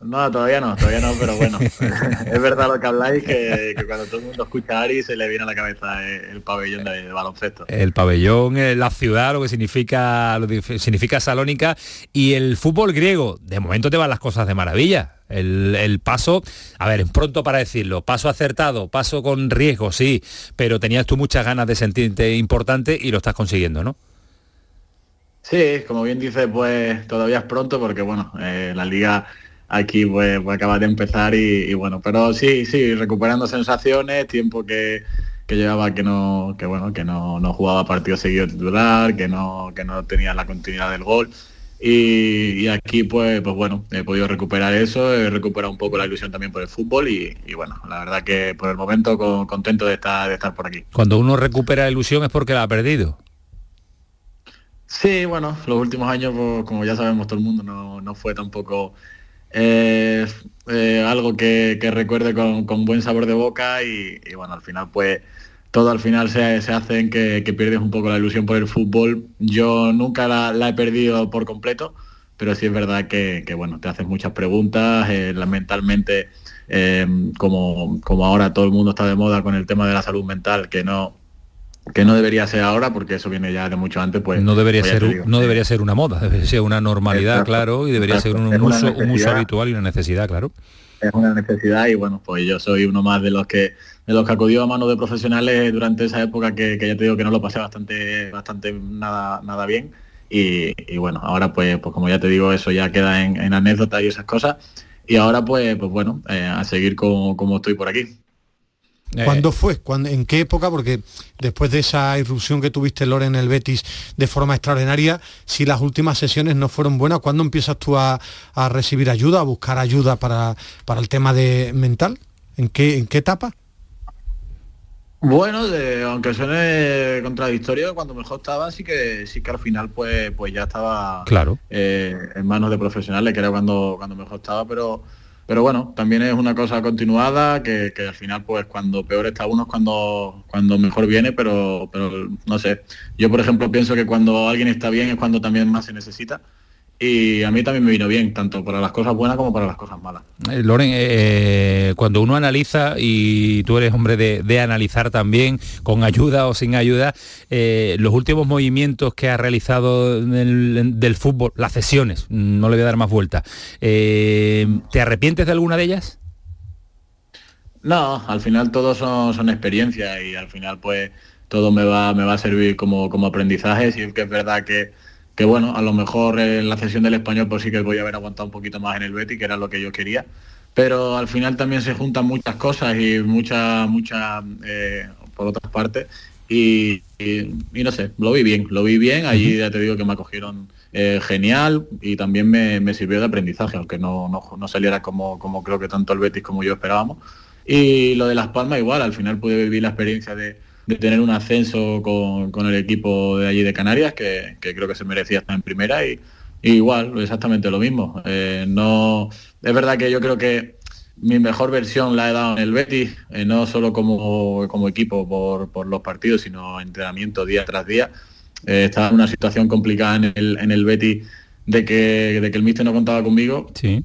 S19: No, todavía no, todavía no, pero bueno. es verdad lo que habláis, que, que cuando todo el mundo escucha a Ari se le viene a la cabeza el, el pabellón de, de baloncesto.
S4: El pabellón, eh, la ciudad, lo que significa, lo que significa Salónica y el fútbol griego. De momento te van las cosas de maravilla. El, el paso, a ver, es pronto para decirlo, paso acertado, paso con riesgo, sí, pero tenías tú muchas ganas de sentirte importante y lo estás consiguiendo, ¿no?
S19: Sí, como bien dice, pues todavía es pronto porque bueno, eh, la liga aquí pues, pues acaba de empezar y, y bueno, pero sí, sí, recuperando sensaciones, tiempo que, que llevaba que no, que bueno, que no, no jugaba partido seguido titular, que no, que no tenía la continuidad del gol. Y, y aquí pues, pues bueno, he podido recuperar eso, he recuperado un poco la ilusión también por el fútbol y, y bueno, la verdad que por el momento con- contento de estar, de estar por aquí.
S4: Cuando uno recupera ilusión es porque la ha perdido.
S19: Sí, bueno, los últimos años, pues, como ya sabemos todo el mundo, no, no fue tampoco eh, algo que, recuerde con, buen sabor de boca y, bueno, al final pues todo al final se, se hace en que, que pierdes un poco la ilusión por el fútbol. Yo nunca la, he perdido por completo, pero sí es verdad que, bueno, te haces muchas preguntas, eh, mentalmente, eh, como, como ahora todo el mundo está de moda con el tema de la salud mental, que no que no debería ser ahora porque eso viene ya de mucho antes pues
S4: No debería
S19: pues
S4: ser no debería ser una moda, debería ser una normalidad,
S19: Exacto,
S4: claro, y debería ser un, uso, un uso
S19: necesidad.
S4: habitual y una necesidad, claro.
S19: es una necesidad y bueno, pues yo soy uno más de los que de los que acudió a manos de profesionales durante esa época que, que ya te digo que no lo pasé bastante bastante nada nada bien y, y bueno, ahora pues pues como ya te digo eso ya queda en, en anécdotas y esas cosas y ahora pues pues bueno, eh, a seguir como, como estoy por aquí.
S4: Eh,
S6: ¿Cuándo fue? ¿Cuándo- ¿En qué época? Porque después de esa irrupción que tuviste, Lore, en el Betis de forma extraordinaria, si las últimas sesiones no fueron buenas, ¿cuándo empiezas tú a, a recibir ayuda, a buscar ayuda para, para el tema de mental? ¿En qué, ¿En qué etapa?
S19: Bueno, de- aunque suene contradictorio, cuando mejor estaba, sí que sí que al final pues pues ya estaba
S4: Claro.
S19: eh, en manos de profesionales, que era cuando, cuando mejor estaba, pero pero bueno, también es una cosa continuada que, que al final pues cuando peor está uno es cuando cuando mejor viene, pero pero no sé. Yo por ejemplo pienso que cuando alguien está bien es cuando también más se necesita. Y a mí también me vino bien, tanto para las cosas buenas como para las cosas malas.
S4: Eh, Loren, eh, cuando uno analiza, y tú eres hombre de, de analizar también, con ayuda o sin ayuda, eh, los últimos movimientos que ha realizado del, del fútbol, las cesiones, no le voy a dar más vuelta, eh, ¿te arrepientes de alguna de ellas?
S19: No, al final todo son, son experiencias y al final pues todo me va, me va a servir como, como aprendizaje. Si es que es verdad que, que bueno, a lo mejor en la sesión del español pues sí que voy a haber aguantado un poquito más en el Betty, que era lo que yo quería. Pero al final también se juntan muchas cosas y muchas, muchas eh, por otras partes. Y, y- y no sé, lo vi bien, lo vi bien, allí ya te digo que me acogieron eh, genial y también me, me sirvió de aprendizaje, aunque no, no, no saliera como, como creo que tanto el Betis como yo esperábamos. Y lo de Las Palmas igual, al final pude vivir la experiencia de, de tener un ascenso con, con el equipo de allí de Canarias, que, que creo que se merecía estar en primera y, y igual, exactamente lo mismo. Eh, no, es verdad que yo creo que mi mejor versión la he dado en el Betis, eh, no solo como, como equipo por, por los partidos, sino entrenamiento día tras día. Eh, estaba en una situación complicada en el, en el Betis de que, de que el míster no contaba conmigo
S4: Sí.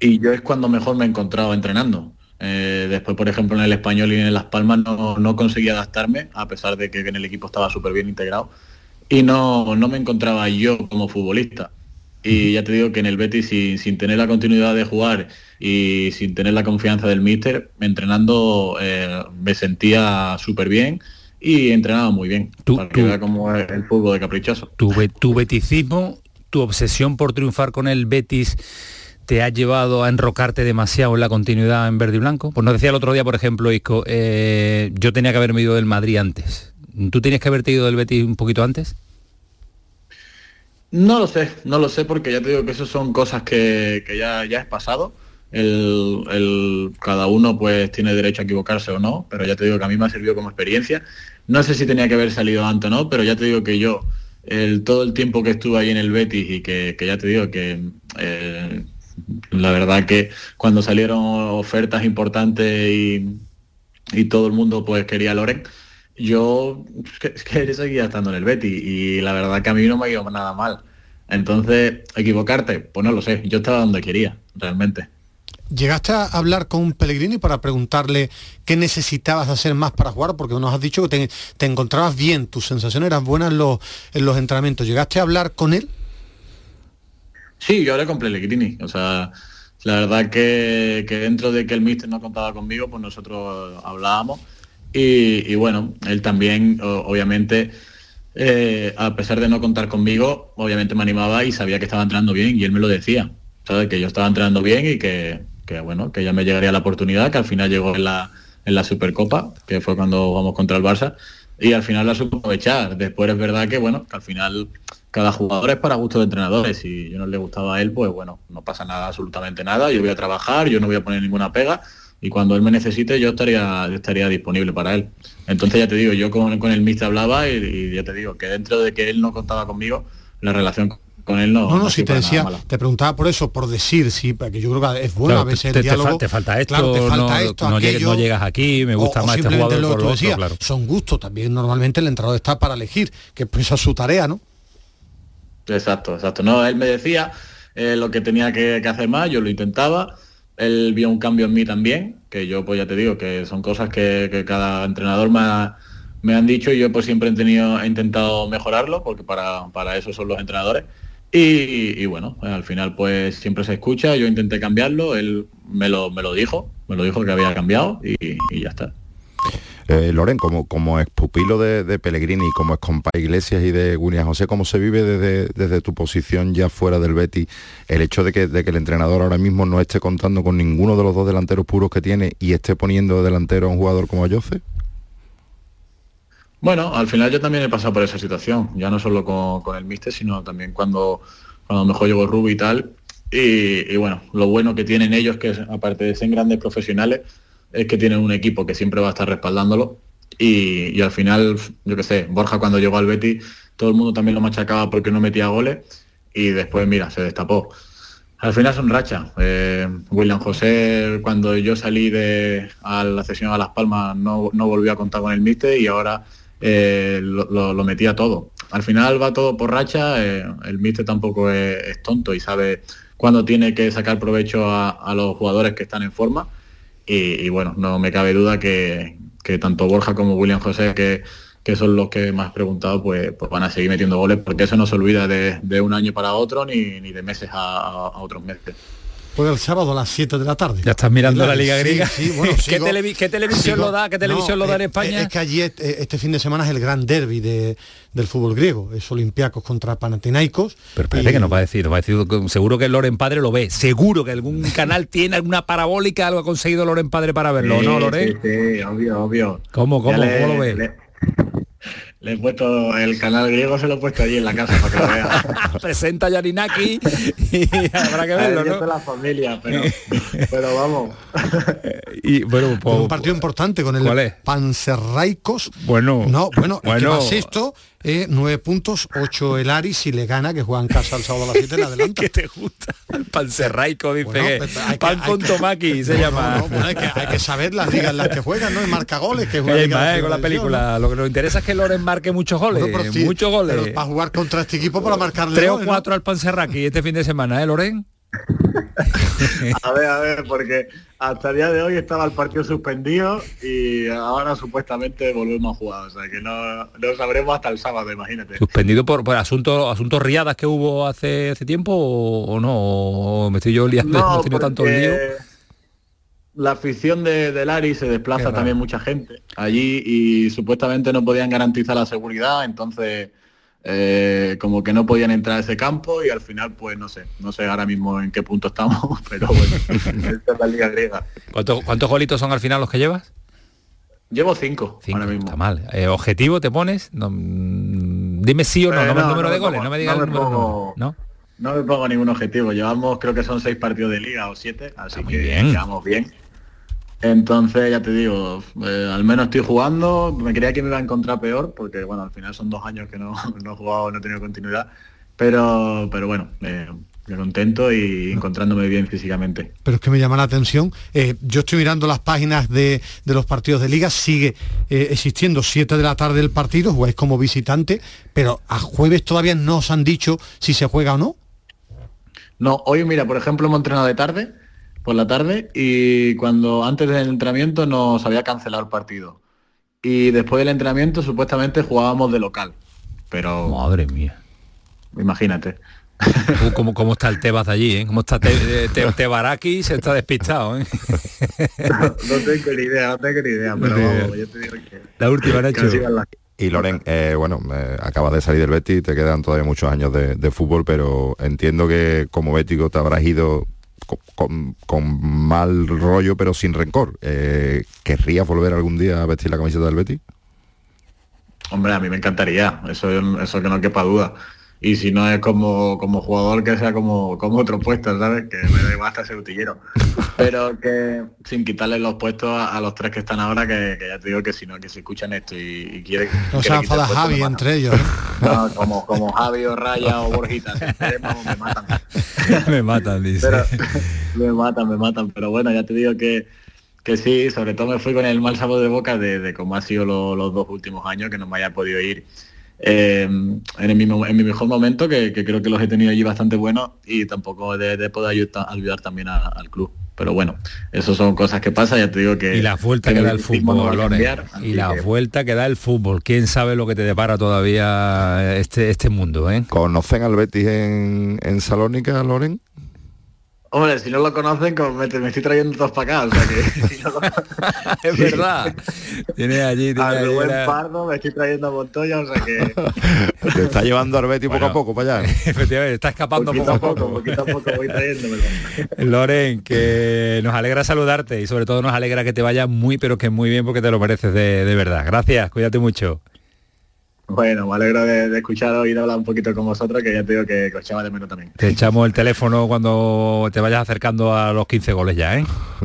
S19: y yo es cuando mejor me he encontrado entrenando. Eh, después, por ejemplo, en el español y en Las Palmas no, no conseguí adaptarme, a pesar de que en el equipo estaba súper bien integrado. Y no, no me encontraba yo como futbolista. Y ya te digo que en el Betis, sin, sin tener la continuidad de jugar y sin tener la confianza del míster, entrenando eh, me sentía súper bien y entrenaba muy bien. para
S4: tú-
S19: es el fútbol de caprichoso.
S4: Tu, tu beticismo, tu obsesión por triunfar con el Betis te ha llevado a enrocarte demasiado en la continuidad en verde y blanco. Pues nos decía el otro día, por ejemplo, Isco, eh, yo tenía que haberme ido del Madrid antes. ¿Tú tienes que haberte ido del Betis un poquito antes?
S19: No lo sé, no lo sé porque ya te digo que eso son cosas que, ya, ya es pasado. El, cada uno pues tiene derecho a equivocarse o no, pero ya te digo que a mí me ha servido como experiencia. No sé si tenía que haber salido antes o no, pero ya te digo que yo, el, todo el tiempo que estuve ahí en el Betis y que, que ya te digo que eh, la verdad que cuando salieron ofertas importantes y, y todo el mundo pues quería a Loren, yo es que, seguía estando en el Betis y la verdad que a mí no me ha ido nada mal. Entonces, equivocarte, pues no lo sé, yo estaba donde quería, realmente.
S6: ¿Llegaste a hablar con Pellegrini para preguntarle qué necesitabas hacer más para jugar? Porque nos has dicho que te, encontrabas bien, tus sensaciones eran buenas en los, en los entrenamientos. ¿Llegaste a hablar con él?
S19: Sí, yo hablé con Pellegrini. O sea, la verdad que, que dentro de que el míster no contaba conmigo, pues nosotros hablábamos. Y, bueno, él también, obviamente, eh, a pesar de no contar conmigo, obviamente me animaba y sabía que estaba entrenando bien y él me lo decía. ¿Sabes? Que yo estaba entrenando bien y que, que, bueno, que ya me llegaría la oportunidad, que al final llegó en la, en la Supercopa, que fue cuando vamos contra el Barça, y al final la supo aprovechar. Después es verdad que, bueno, que al final cada jugador es para gusto de entrenadores y yo no le gustaba a él, pues bueno, no pasa nada, absolutamente nada, yo voy a trabajar, yo no voy a poner ninguna pega y cuando él me necesite yo estaría, yo estaría disponible para él. Entonces ya te digo, yo con, con el mister hablaba y, y ya te digo que dentro de que él no contaba conmigo, la relación con él no...
S6: No, no, si te decía, te preguntaba por eso, por decir, sí, porque yo creo que es bueno
S4: Claro,
S6: a veces
S4: te-
S6: el
S4: te fa-
S6: diálogo.
S4: te falta esto,
S6: claro, te falta
S4: no-
S6: esto,
S4: no llegues-
S6: aquello,
S4: no llegas aquí, me gusta
S6: o- o
S4: más este
S6: simplemente
S4: jugador
S6: lo
S4: por
S6: que
S4: lo
S6: tú
S4: otro,
S6: decías,
S4: claro.
S6: Son gustos, también normalmente el entrenador está para elegir, que pues esa es su tarea, ¿no?
S19: Exacto, exacto. No, él me decía eh, lo que tenía que, hacer más, yo lo intentaba. Él vio un cambio en mí también, que yo pues ya te digo que son cosas que, cada entrenador me, me han dicho y yo pues siempre he tenido, he intentado mejorarlo, porque para, para eso son los entrenadores. Y, bueno, al final pues siempre se escucha, yo intenté cambiarlo, él me lo, me lo dijo, me lo dijo que había cambiado y ya está.
S5: Eh, Loren, como, como ex pupilo de, de Pellegrini, como ex compa Iglesias y de William José, ¿cómo se vive desde, desde tu posición ya fuera del Betis el hecho de que, de que el entrenador ahora mismo no esté contando con ninguno de los dos delanteros puros que tiene y esté poniendo de delantero a un jugador como Jose?
S19: Bueno, al final yo también he pasado por esa situación, ya no solo con, con el míster, sino también cuando, cuando mejor llegó Rubi y tal. Y, y bueno, lo bueno que tienen ellos, que aparte de ser grandes profesionales, es que tienen un equipo que siempre va a estar respaldándolo. Y, y al final, yo qué sé, Borja cuando llegó al Betis, todo el mundo también lo machacaba porque no metía goles y después, mira, se destapó. Al final son rachas. Eh, William José, cuando yo salí de la sesión a Las Palmas, no, no volvió a contar con el míster y ahora eh, lo, metía todo. Al final va todo por racha, eh, el míster tampoco es, es tonto y sabe cuándo tiene que sacar provecho a, a los jugadores que están en forma. Y, bueno, no me cabe duda que, que tanto Borja como William José, que, que son los que más preguntado, pues, pues van a seguir metiendo goles, porque eso no se olvida de, de un año para otro ni, ni de meses a- a otros meses.
S6: Juega el sábado a las 7 de la tarde.
S4: Ya estás mirando la Liga Griega.
S6: sí, bueno,
S4: ¿Qué,
S6: sigo-
S4: televi- qué televisión
S6: sigo-
S4: lo da? ¿Qué televisión
S6: No,
S4: lo da en
S6: eh,
S4: España?
S6: Es que allí este, este fin de semana es el gran derby de, del fútbol griego. Es Olympiacos contra Panathinaikos.
S4: Pero parece que nos va a decir, nos va a decir, que seguro que Loren Padre lo ve, seguro que algún canal tiene alguna parabólica, algo ha conseguido Loren Padre para verlo, ¿no, Loren?
S19: Sí, sí, obvio, obvio.
S4: ¿Cómo,
S19: Ya
S4: cómo,
S19: le-
S4: cómo lo ve?
S19: Le, le he puesto el canal griego, se lo he puesto allí en la casa para que lo vea.
S4: Presenta a Yarinaki y habrá que verlo, ¿no?
S19: la familia, pero, pero vamos.
S4: Y bueno, pues,
S6: un partido importante con
S4: ¿cuál
S6: el
S4: es?
S6: Panserraicos.
S4: Bueno,
S6: No, bueno, el que
S4: bueno.
S6: va sexto, eh, nueve puntos, ocho el Aris, si le gana, que juega en casa el sábado a las 7, le adelanta.
S4: ¿Qué te gusta? El panserraico, dice
S6: Bueno,
S4: que
S6: pues que-
S4: pan con
S6: que-
S4: tomaki se
S6: No,
S4: llama.
S6: no, no, bueno, hay, que, hay que saber las ligas en las que juegan, ¿no? El marca goles, que de
S4: mae, con la película, lo que nos interesa es que Loren marque muchos goles,
S6: Bueno, pero sí,
S4: muchos goles.
S6: pero para jugar contra este equipo, para marcarle
S4: Tres o
S6: goles, ¿no?
S4: cuatro al Panserraki este fin de semana, ¿eh, Loren?
S19: A ver, a ver, porque hasta el día de hoy estaba el partido suspendido y ahora supuestamente volvemos a jugar. O sea que no, no sabremos hasta el sábado, imagínate.
S4: Suspendido por, por asuntos asuntos riadas que hubo hace, hace tiempo o, o no, o me estoy yo liando,
S19: No,
S4: tenido tanto lío.
S19: La afición de, del Ari se desplaza también mucha gente allí y supuestamente no podían garantizar la seguridad, entonces eh, como que no podían entrar a ese campo y al final pues no sé, no sé ahora mismo en qué punto estamos, pero bueno, esta es la liga griega.
S4: ¿Cuántos, ¿Cuántos golitos son al final los que llevas?
S19: Llevo cinco,
S4: Cinco,
S19: ahora mismo.
S4: Está mal. Eh, ¿Objetivo te pones? No, mm, dime sí o no,
S19: Eh,
S4: no, el número de goles,
S19: pongo-
S4: no me digas
S19: no
S4: el
S19: me
S4: número
S19: pongo-
S4: ¿no?
S19: No me pongo ningún objetivo. Llevamos creo que son seis partidos de liga o siete, así que
S4: bien.
S19: llevamos bien. Entonces ya te digo, eh, al menos estoy jugando. Me creía que me iba a encontrar peor, porque bueno, al final son dos años que no, no he jugado, no he tenido continuidad. Pero, pero bueno, eh, me contento y encontrándome bien físicamente.
S6: pero es que me llama la atención. Eh, yo estoy mirando las páginas de, de los partidos de liga, sigue eh, existiendo 7 de la tarde el partido, jugáis como visitante, pero a jueves todavía no os han dicho si se juega o no.
S19: No, hoy mira, por ejemplo, hemos entrenado de tarde, por la tarde, y cuando antes del entrenamiento nos había cancelado el partido. Y después del entrenamiento supuestamente jugábamos de local. Pero.
S4: Madre mía.
S19: Imagínate.
S4: Uh, ¿cómo, ¿Cómo está el Tebas de allí? ¿eh? ¿Cómo está Te- Te- Tebaraki? Se está despistado, ¿eh?
S19: no tengo ni idea, no tengo ni idea, pero vamos, yo te digo que.
S4: La última,
S19: van las-
S5: Y Loren, eh, bueno, eh, acabas de salir del Betis, te quedan todavía muchos años de, de fútbol, pero entiendo que como bético te habrás ido con, con mal rollo, pero sin rencor. Eh, ¿Querrías volver algún día a vestir la camiseta del Betis?
S19: Hombre, a mí me encantaría, eso, eso que no quepa duda. Y si no es como, como jugador, que sea como, como otro puesto, ¿sabes? Que me da igual hasta ser utillero. Pero que sin quitarle los puestos a, a los tres que están ahora, que, que ya te digo que si no, que se escuchan esto y, y quieren...
S6: No se enfada Javi
S19: matan.
S6: entre ellos. ¿eh?
S19: No, como, como Javi o Raya o Borjita, si vamos, me matan.
S4: me matan, dice.
S19: Pero, me matan, me matan. Pero bueno, ya te digo que, que sí, sobre todo me fui con el mal sabor de boca de, de cómo ha sido lo- los dos últimos años, que no me haya podido ir eh, en, el mismo- en mi mejor momento, que, que creo que los he tenido allí bastante buenos y tampoco de, de poder ayudar, ayudar también a- al club. Pero bueno, eso son cosas que pasan, ya te digo que...
S4: Y la vuelta
S19: que
S4: da el
S19: no
S4: fútbol,
S19: cambiar,
S4: Y la
S19: que-
S4: vuelta que da el fútbol. ¿Quién sabe lo que te depara todavía este, este mundo, eh?
S5: ¿Conocen al Betis en, en Salónica, Loren?
S19: Hombre, si no lo conocen, como me, me estoy trayendo todos para acá, o sea que... si no lo-
S4: Es verdad. Tiene allí, tiene
S19: a
S4: allí
S19: Rubén
S4: la-
S19: Pardo me estoy trayendo a Montoya, o sea que...
S5: Te está llevando al Betis poco a poco para allá.
S4: Efectivamente, está escapando
S19: poquito
S4: poco
S19: a
S4: a
S19: poco,
S4: poco.
S19: poquito a poco voy trayéndomelo.
S4: Loren, que nos alegra saludarte y sobre todo nos alegra que te vaya muy, pero que muy bien porque te lo mereces de, de verdad. Gracias, cuídate mucho.
S19: Bueno, me alegro de, de escucharos y de hablar un poquito con vosotros, que ya te digo que, que os echaba de menos también.
S4: Te echamos el teléfono cuando te vayas acercando a los 15 goles ya, ¿eh?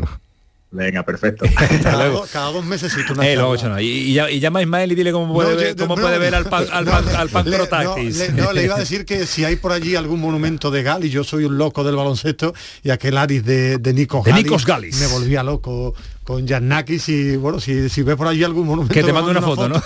S19: Venga, perfecto.
S6: Cada, do- cada dos meses una
S4: Eh, no. Y, y y llama a Ismael y dile cómo puede,
S6: No,
S4: ver,
S6: yo-
S4: cómo
S6: no,
S4: puede ver al, pan, al,
S6: no,
S4: pan-
S6: le-
S4: al
S6: le-. No, le, no, le iba a decir que si hay por allí algún monumento de Gali, yo soy un loco del baloncesto y aquel Aris de, de Nikos
S4: De
S6: Galis,
S4: Nikos Galis.
S6: me volvía loco con Giannakis y bueno, si, si ve por allí algún monumento
S4: Que te mando una foto, ¿no?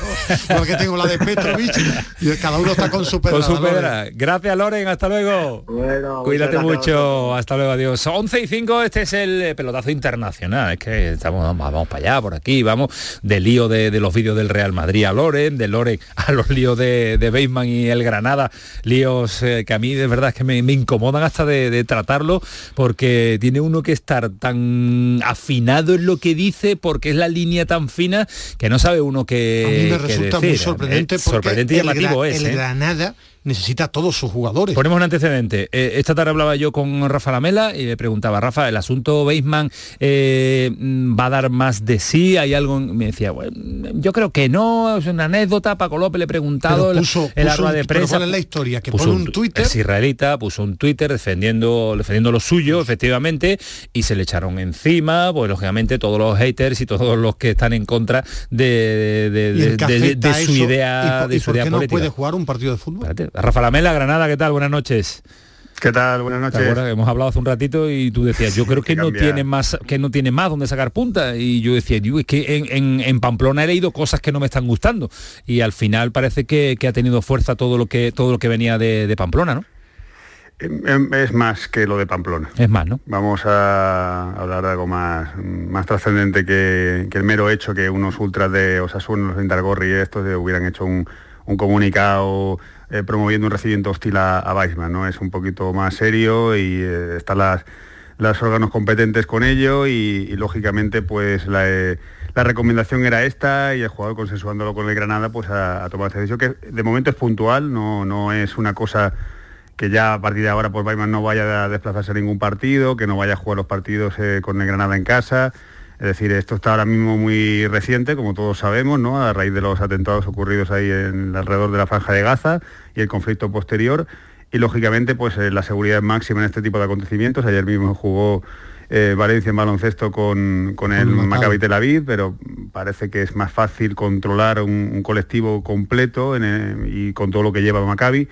S6: Porque tengo la de Petrovic y cada uno está con su
S4: Con
S6: pedrada,
S4: su
S6: Loren.
S4: pedra. Gracias, Loren. Hasta luego.
S19: Bueno,
S4: Cuídate mucho. Hasta luego. Adiós. 11 y 5. Este es el eh, pelotazo internacional. Es que estamos, vamos, vamos para allá, por aquí. Vamos del lío de, de los vídeos del Real Madrid a Loren, de Loren a los líos de, de Beisman y el Granada. Líos eh, que a mí de verdad es que me, me incomodan hasta de, de tratarlo porque tiene uno que estar tan afinado en lo que dice porque es la línea tan fina que no sabe uno qué
S6: A mí me resulta muy
S4: decir.
S6: sorprendente
S4: Eh,
S6: porque
S4: sorprendente y
S6: el,
S4: llamativo
S6: Gra-
S4: es.
S6: el
S4: ¿eh?
S6: Granada necesita a todos sus jugadores.
S4: Ponemos un antecedente. Eh, esta tarde hablaba yo con Rafa Lamela y le preguntaba, Rafa, ¿el asunto Beisman eh, mm, va a dar más de sí? ¿Hay algo? en-?" Me decía, bueno, yo creo que no, es una anécdota. Paco López le he preguntado
S6: puso- puso
S4: rueda
S6: un-
S4: de prensa.
S6: ¿cuál es la historia? Que
S4: puso
S6: pone un
S4: tu-
S6: Twitter.
S4: Es israelita, puso un Twitter defendiendo, defendiendo lo suyo, efectivamente, y se le echaron encima, pues lógicamente todos los haters y todos los que están en contra de, de-
S6: ¿Y
S4: de-
S6: en qué
S4: de- de-
S6: afecta
S4: de su idea,
S6: ¿Y por,
S4: de su
S6: por
S4: idea
S6: no
S4: política.
S6: puede jugar un partido de fútbol?
S4: Rafa Lamela, Granada, ¿qué tal? Buenas noches.
S20: ¿Qué tal? Buenas
S4: ¿Te
S20: noches.
S4: acuerdas? Hemos hablado hace un ratito y tú decías, yo creo que no tiene más que no tiene más donde sacar punta. Y yo decía, "Digo, es que en, en- en Pamplona he leído cosas que no me están gustando. Y al final parece que, que ha tenido fuerza todo lo que todo lo que venía de, de Pamplona, ¿no?
S20: Em, em, Es más que lo de Pamplona.
S4: Es más, ¿no?
S20: Vamos a hablar de algo más, más trascendente que, que el mero hecho que unos ultras de Osasuna, los de Indargorri y estos eh, hubieran hecho un, un comunicado eh, promoviendo un recibimiento hostil a, a Weissman, ¿no? Es un poquito más serio y eh, están las, los órganos competentes con ello y, lógicamente pues la, eh, la recomendación era esta y el jugador consensuándolo con el Granada pues ha tomado esta decisión que de momento es puntual, no, no es una cosa que ya a partir de ahora pues Weissman no vaya a desplazarse a ningún partido, que no vaya a jugar los partidos con el Granada en casa. Es decir, esto está ahora mismo muy reciente, como todos sabemos, ¿no? a raíz de los atentados ocurridos ahí en, alrededor de la franja de Gaza y el conflicto posterior. Y lógicamente, pues eh, la seguridad es máxima en este tipo de acontecimientos. Ayer mismo jugó eh, Valencia en baloncesto con, con el Maccabi Tel Aviv, pero parece que es más fácil controlar un, colectivo completo y con todo lo que lleva Maccabi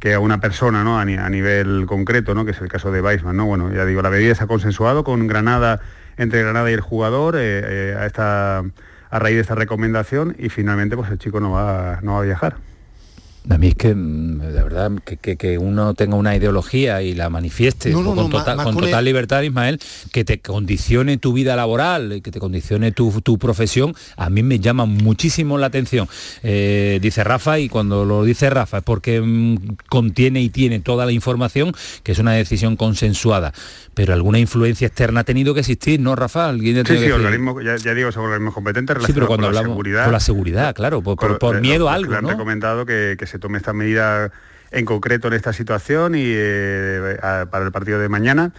S20: que a una persona ¿no? a, nivel concreto, ¿no? que es el caso de Weissman. ¿no? Bueno, ya digo, la medida se ha consensuado con Granada entre Granada y el jugador eh, eh, a, esta, a raíz de esta recomendación y finalmente pues el chico no va, no va a viajar.
S4: A mí es que, mm, la verdad, que, uno tenga una ideología y la manifieste con, total, libertad, Ismael, que te condicione tu vida laboral, que te condicione tu, profesión, a mí me llama muchísimo la atención. Eh, dice Rafa, y cuando lo dice Rafa es porque mm, contiene y tiene toda la información, que es una decisión consensuada pero alguna influencia externa ha tenido que existir, ¿no, Rafa?
S20: ¿Alguien sí, sí, organismo, ya, ya, digo, organismos competentes
S4: sí, pero cuando hablamos, la seguridad. Por la seguridad, claro, por, miedo a algo,
S20: han recomendado que, se tome esta medida en concreto en esta situación y eh, para el partido de mañana.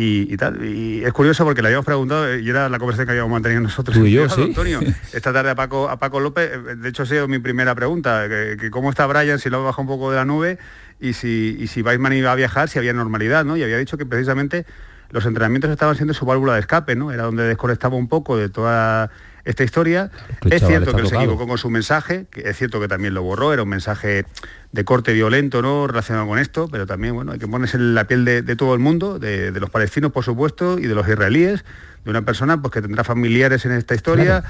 S20: Y, tal. Y es curioso porque le habíamos preguntado, y era la conversación que habíamos mantenido nosotros.
S4: y yo, sí.
S20: Antonio, esta tarde a Paco, a Paco López, eh, de hecho ha sido mi primera pregunta, que, cómo está Brian, si lo baja un poco de la nube y si, y si Weissman iba a viajar, si había normalidad, ¿no? Y había dicho que precisamente los entrenamientos estaban siendo su válvula de escape, ¿no? Era donde desconectaba un poco de toda esta historia. es cierto que él se equivocó con su mensaje, que es cierto que también lo borró, era un mensaje de corte violento, ¿no? Relacionado con esto, pero también, bueno, hay que ponerse en la piel de, todo el mundo, de, los palestinos, por supuesto, y de los israelíes, de una persona pues, que tendrá familiares en esta historia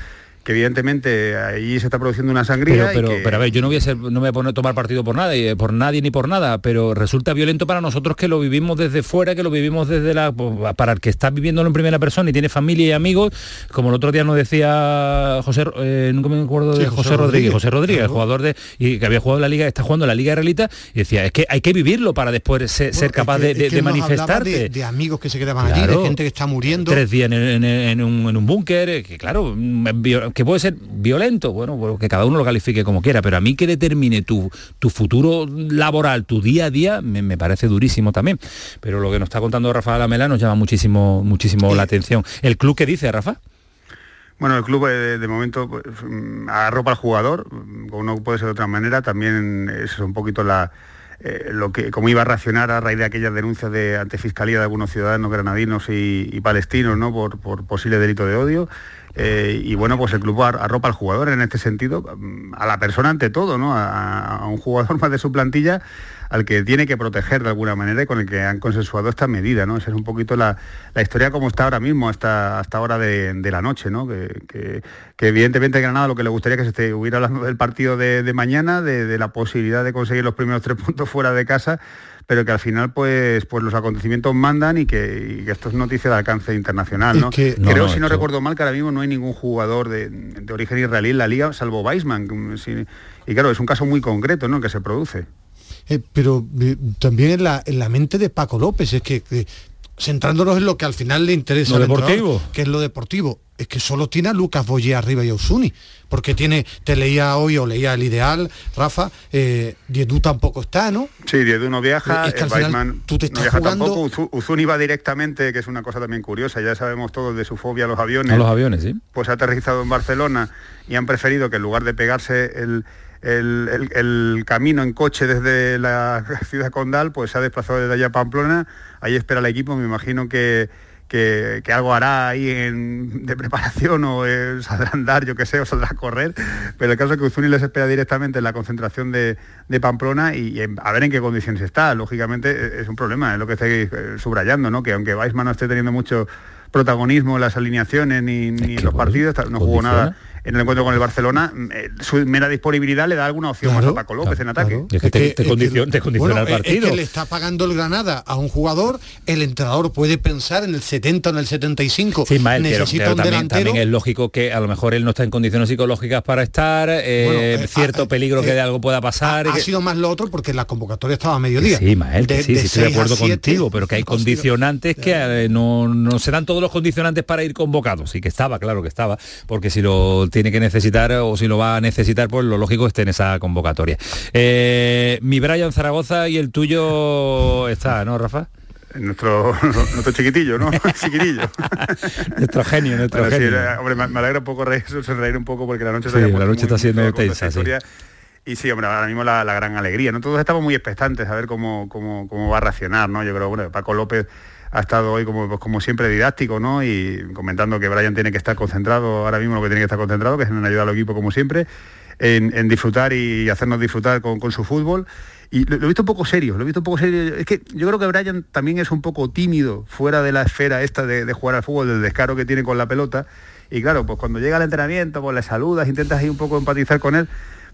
S20: que evidentemente ahí se está produciendo una sangría.
S4: Pero, pero, a ver, yo no voy a ser, no me voy a poner tomar partido por nada, y por nadie ni por nada, pero resulta violento para nosotros que lo vivimos desde fuera, que lo vivimos desde la. Pues, para el que está viviéndolo en primera persona y tiene familia y amigos, como el otro día nos decía José, eh, nunca me acuerdo de José, Rodríguez, José Rodríguez, el jugador de. y que había jugado en la liga, está jugando en la Liga Israelita, y decía, es que hay que vivirlo para después ser, capaz de, manifestarte.
S6: De, amigos que se quedaban allí, de gente que está muriendo.
S4: Tres días en, un, en un búnker, eh, que claro, que puede ser violento, bueno, pues que cada uno lo califique como quiera, pero a mí que determine tu, tu futuro laboral, tu día a día, me, parece durísimo también. Pero lo que nos está contando Rafa Lamela nos llama muchísimo, muchísimo la atención. ¿El club qué dice, Rafa?
S20: Bueno, el club eh, de, momento pues, mm, arropa al jugador, como no puede ser de otra manera, también es un poquito la, eh, lo que, cómo iba a reaccionar a raíz de aquellas denuncias de ante fiscalía de algunos ciudadanos granadinos y, palestinos ¿no? por, por posible delito de odio. Eh, y bueno, pues el club arropa al jugador en este sentido, mm, a la persona ante todo, ¿no? A, un jugador más de su plantilla al que tiene que proteger de alguna manera y con el que han consensuado esta medida, ¿no? Esa es un poquito la, historia como está ahora mismo, hasta, hasta hora de, la noche, ¿no? Que, evidentemente Granada lo que le gustaría que se estuviera hablando del partido de, mañana, de, la posibilidad de conseguir los primeros tres puntos fuera de casa, pero que al final pues, pues los acontecimientos mandan y que, esto es noticia de alcance internacional. ¿no? Creo, si no recuerdo mal, que ahora mismo no hay ningún jugador de, origen israelí en la liga, salvo Weisman. y claro, es un caso muy concreto ¿no? que se produce.
S6: Eh, pero eh, también en la, en la mente de Paco López, es que, centrándonos en lo que al final le interesa
S4: lo deportivo
S6: que es lo deportivo es que solo tiene a Lucas Boye arriba y a Usuni porque tiene, te leía hoy o leía el ideal, Rafa, eh, Diedu tampoco está, ¿no?
S20: Sí, Diedu no viaja,
S6: es que tú te estás
S20: no viaja tampoco, Uzuni va directamente, que es una cosa también curiosa, ya sabemos todos de su fobia a los aviones.
S4: A los aviones, sí.
S20: Pues ha aterrizado en Barcelona y han preferido que en lugar de pegarse el, el, camino en coche desde la ciudad condal, pues se ha desplazado desde allá a Pamplona, ahí espera el equipo, me imagino que que, algo hará ahí de preparación o saldrá a andar, yo que sé, o saldrá a correr, pero el caso es que Uzuni les espera directamente en la concentración de, Pamplona y, a ver en qué condiciones está. Lógicamente e, es un problema, es lo que estáis eh, subrayando, ¿no? que aunque Weissman no esté teniendo mucho protagonismo en las alineaciones ni, en los partidos, no jugó nada en el encuentro con el Barcelona, mm, eh, su mera disponibilidad le da alguna opción más a Paco López en ataque.
S4: Es que te, condiciona, el partido.
S6: Es que le está pagando el Granada a un jugador, el entrenador puede pensar en el 70 o en el 75.
S4: Sí, necesita un también, también, es lógico que a lo mejor él no está en condiciones psicológicas para estar, eh, eh, cierto peligro que de algo pueda pasar.
S6: Ha, sido más lo otro porque la convocatoria estaba a mediodía.
S4: Sí, Mael, que sí, estoy de acuerdo contigo, pero que hay condicionantes que no, no se dan todos los condicionantes para ir convocados. Sí que estaba, claro que estaba, porque si lo tiene que necesitar o si lo va a necesitar, pues lo lógico esté en esa convocatoria. Eh, mi Brian Zaragoza y el tuyo está, ¿no, Rafa?
S21: nuestro, nuestro chiquitillo, ¿no? Chiquitillo.
S4: nuestro genio, nuestro genio.
S21: hombre, me, alegra un poco reír, reír un poco porque la noche,
S4: sí, la noche está siendo tensa.
S21: Y sí, hombre, ahora mismo la, gran alegría, ¿no? Todos estamos muy expectantes a ver cómo, cómo, cómo va a reaccionar, ¿no? Yo creo, bueno, Paco López ha estado hoy como, pues, como siempre didáctico, ¿no? Y comentando que Brian tiene que estar concentrado, ahora mismo lo que tiene que estar concentrado, que es en ayudar al equipo como siempre, en, disfrutar y hacernos disfrutar con, su fútbol. Y lo, he visto un poco serio, lo he visto un poco serio. Es que yo creo que Brian también es un poco tímido fuera de la esfera esta de, jugar al fútbol, del descaro que tiene con la pelota. Y claro, pues cuando llega al entrenamiento, pues le saludas, intentas ahí un poco empatizar con él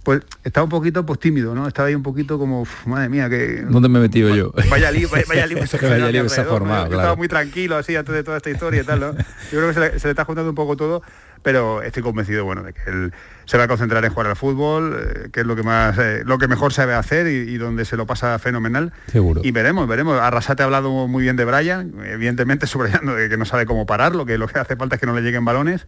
S21: pues estaba un poquito pues tímido, ¿no? Estaba ahí un poquito como, madre mía, que...
S4: ¿Dónde me he metido yo?
S21: Vaya lío, vaya, lío,
S4: vaya lío se ha formado,
S21: Estaba muy tranquilo así antes de toda esta historia y tal, ¿no? Yo creo que se le, se le está juntando un poco todo, pero estoy convencido, bueno, de que él se va a concentrar en jugar al fútbol, eh, que es lo que más, eh, lo que mejor sabe hacer y, donde se lo pasa fenomenal.
S4: Seguro.
S21: Y veremos, veremos. Arrasate ha hablado muy bien de Brian, evidentemente subrayando de que no sabe cómo pararlo, que lo que hace falta es que no le lleguen balones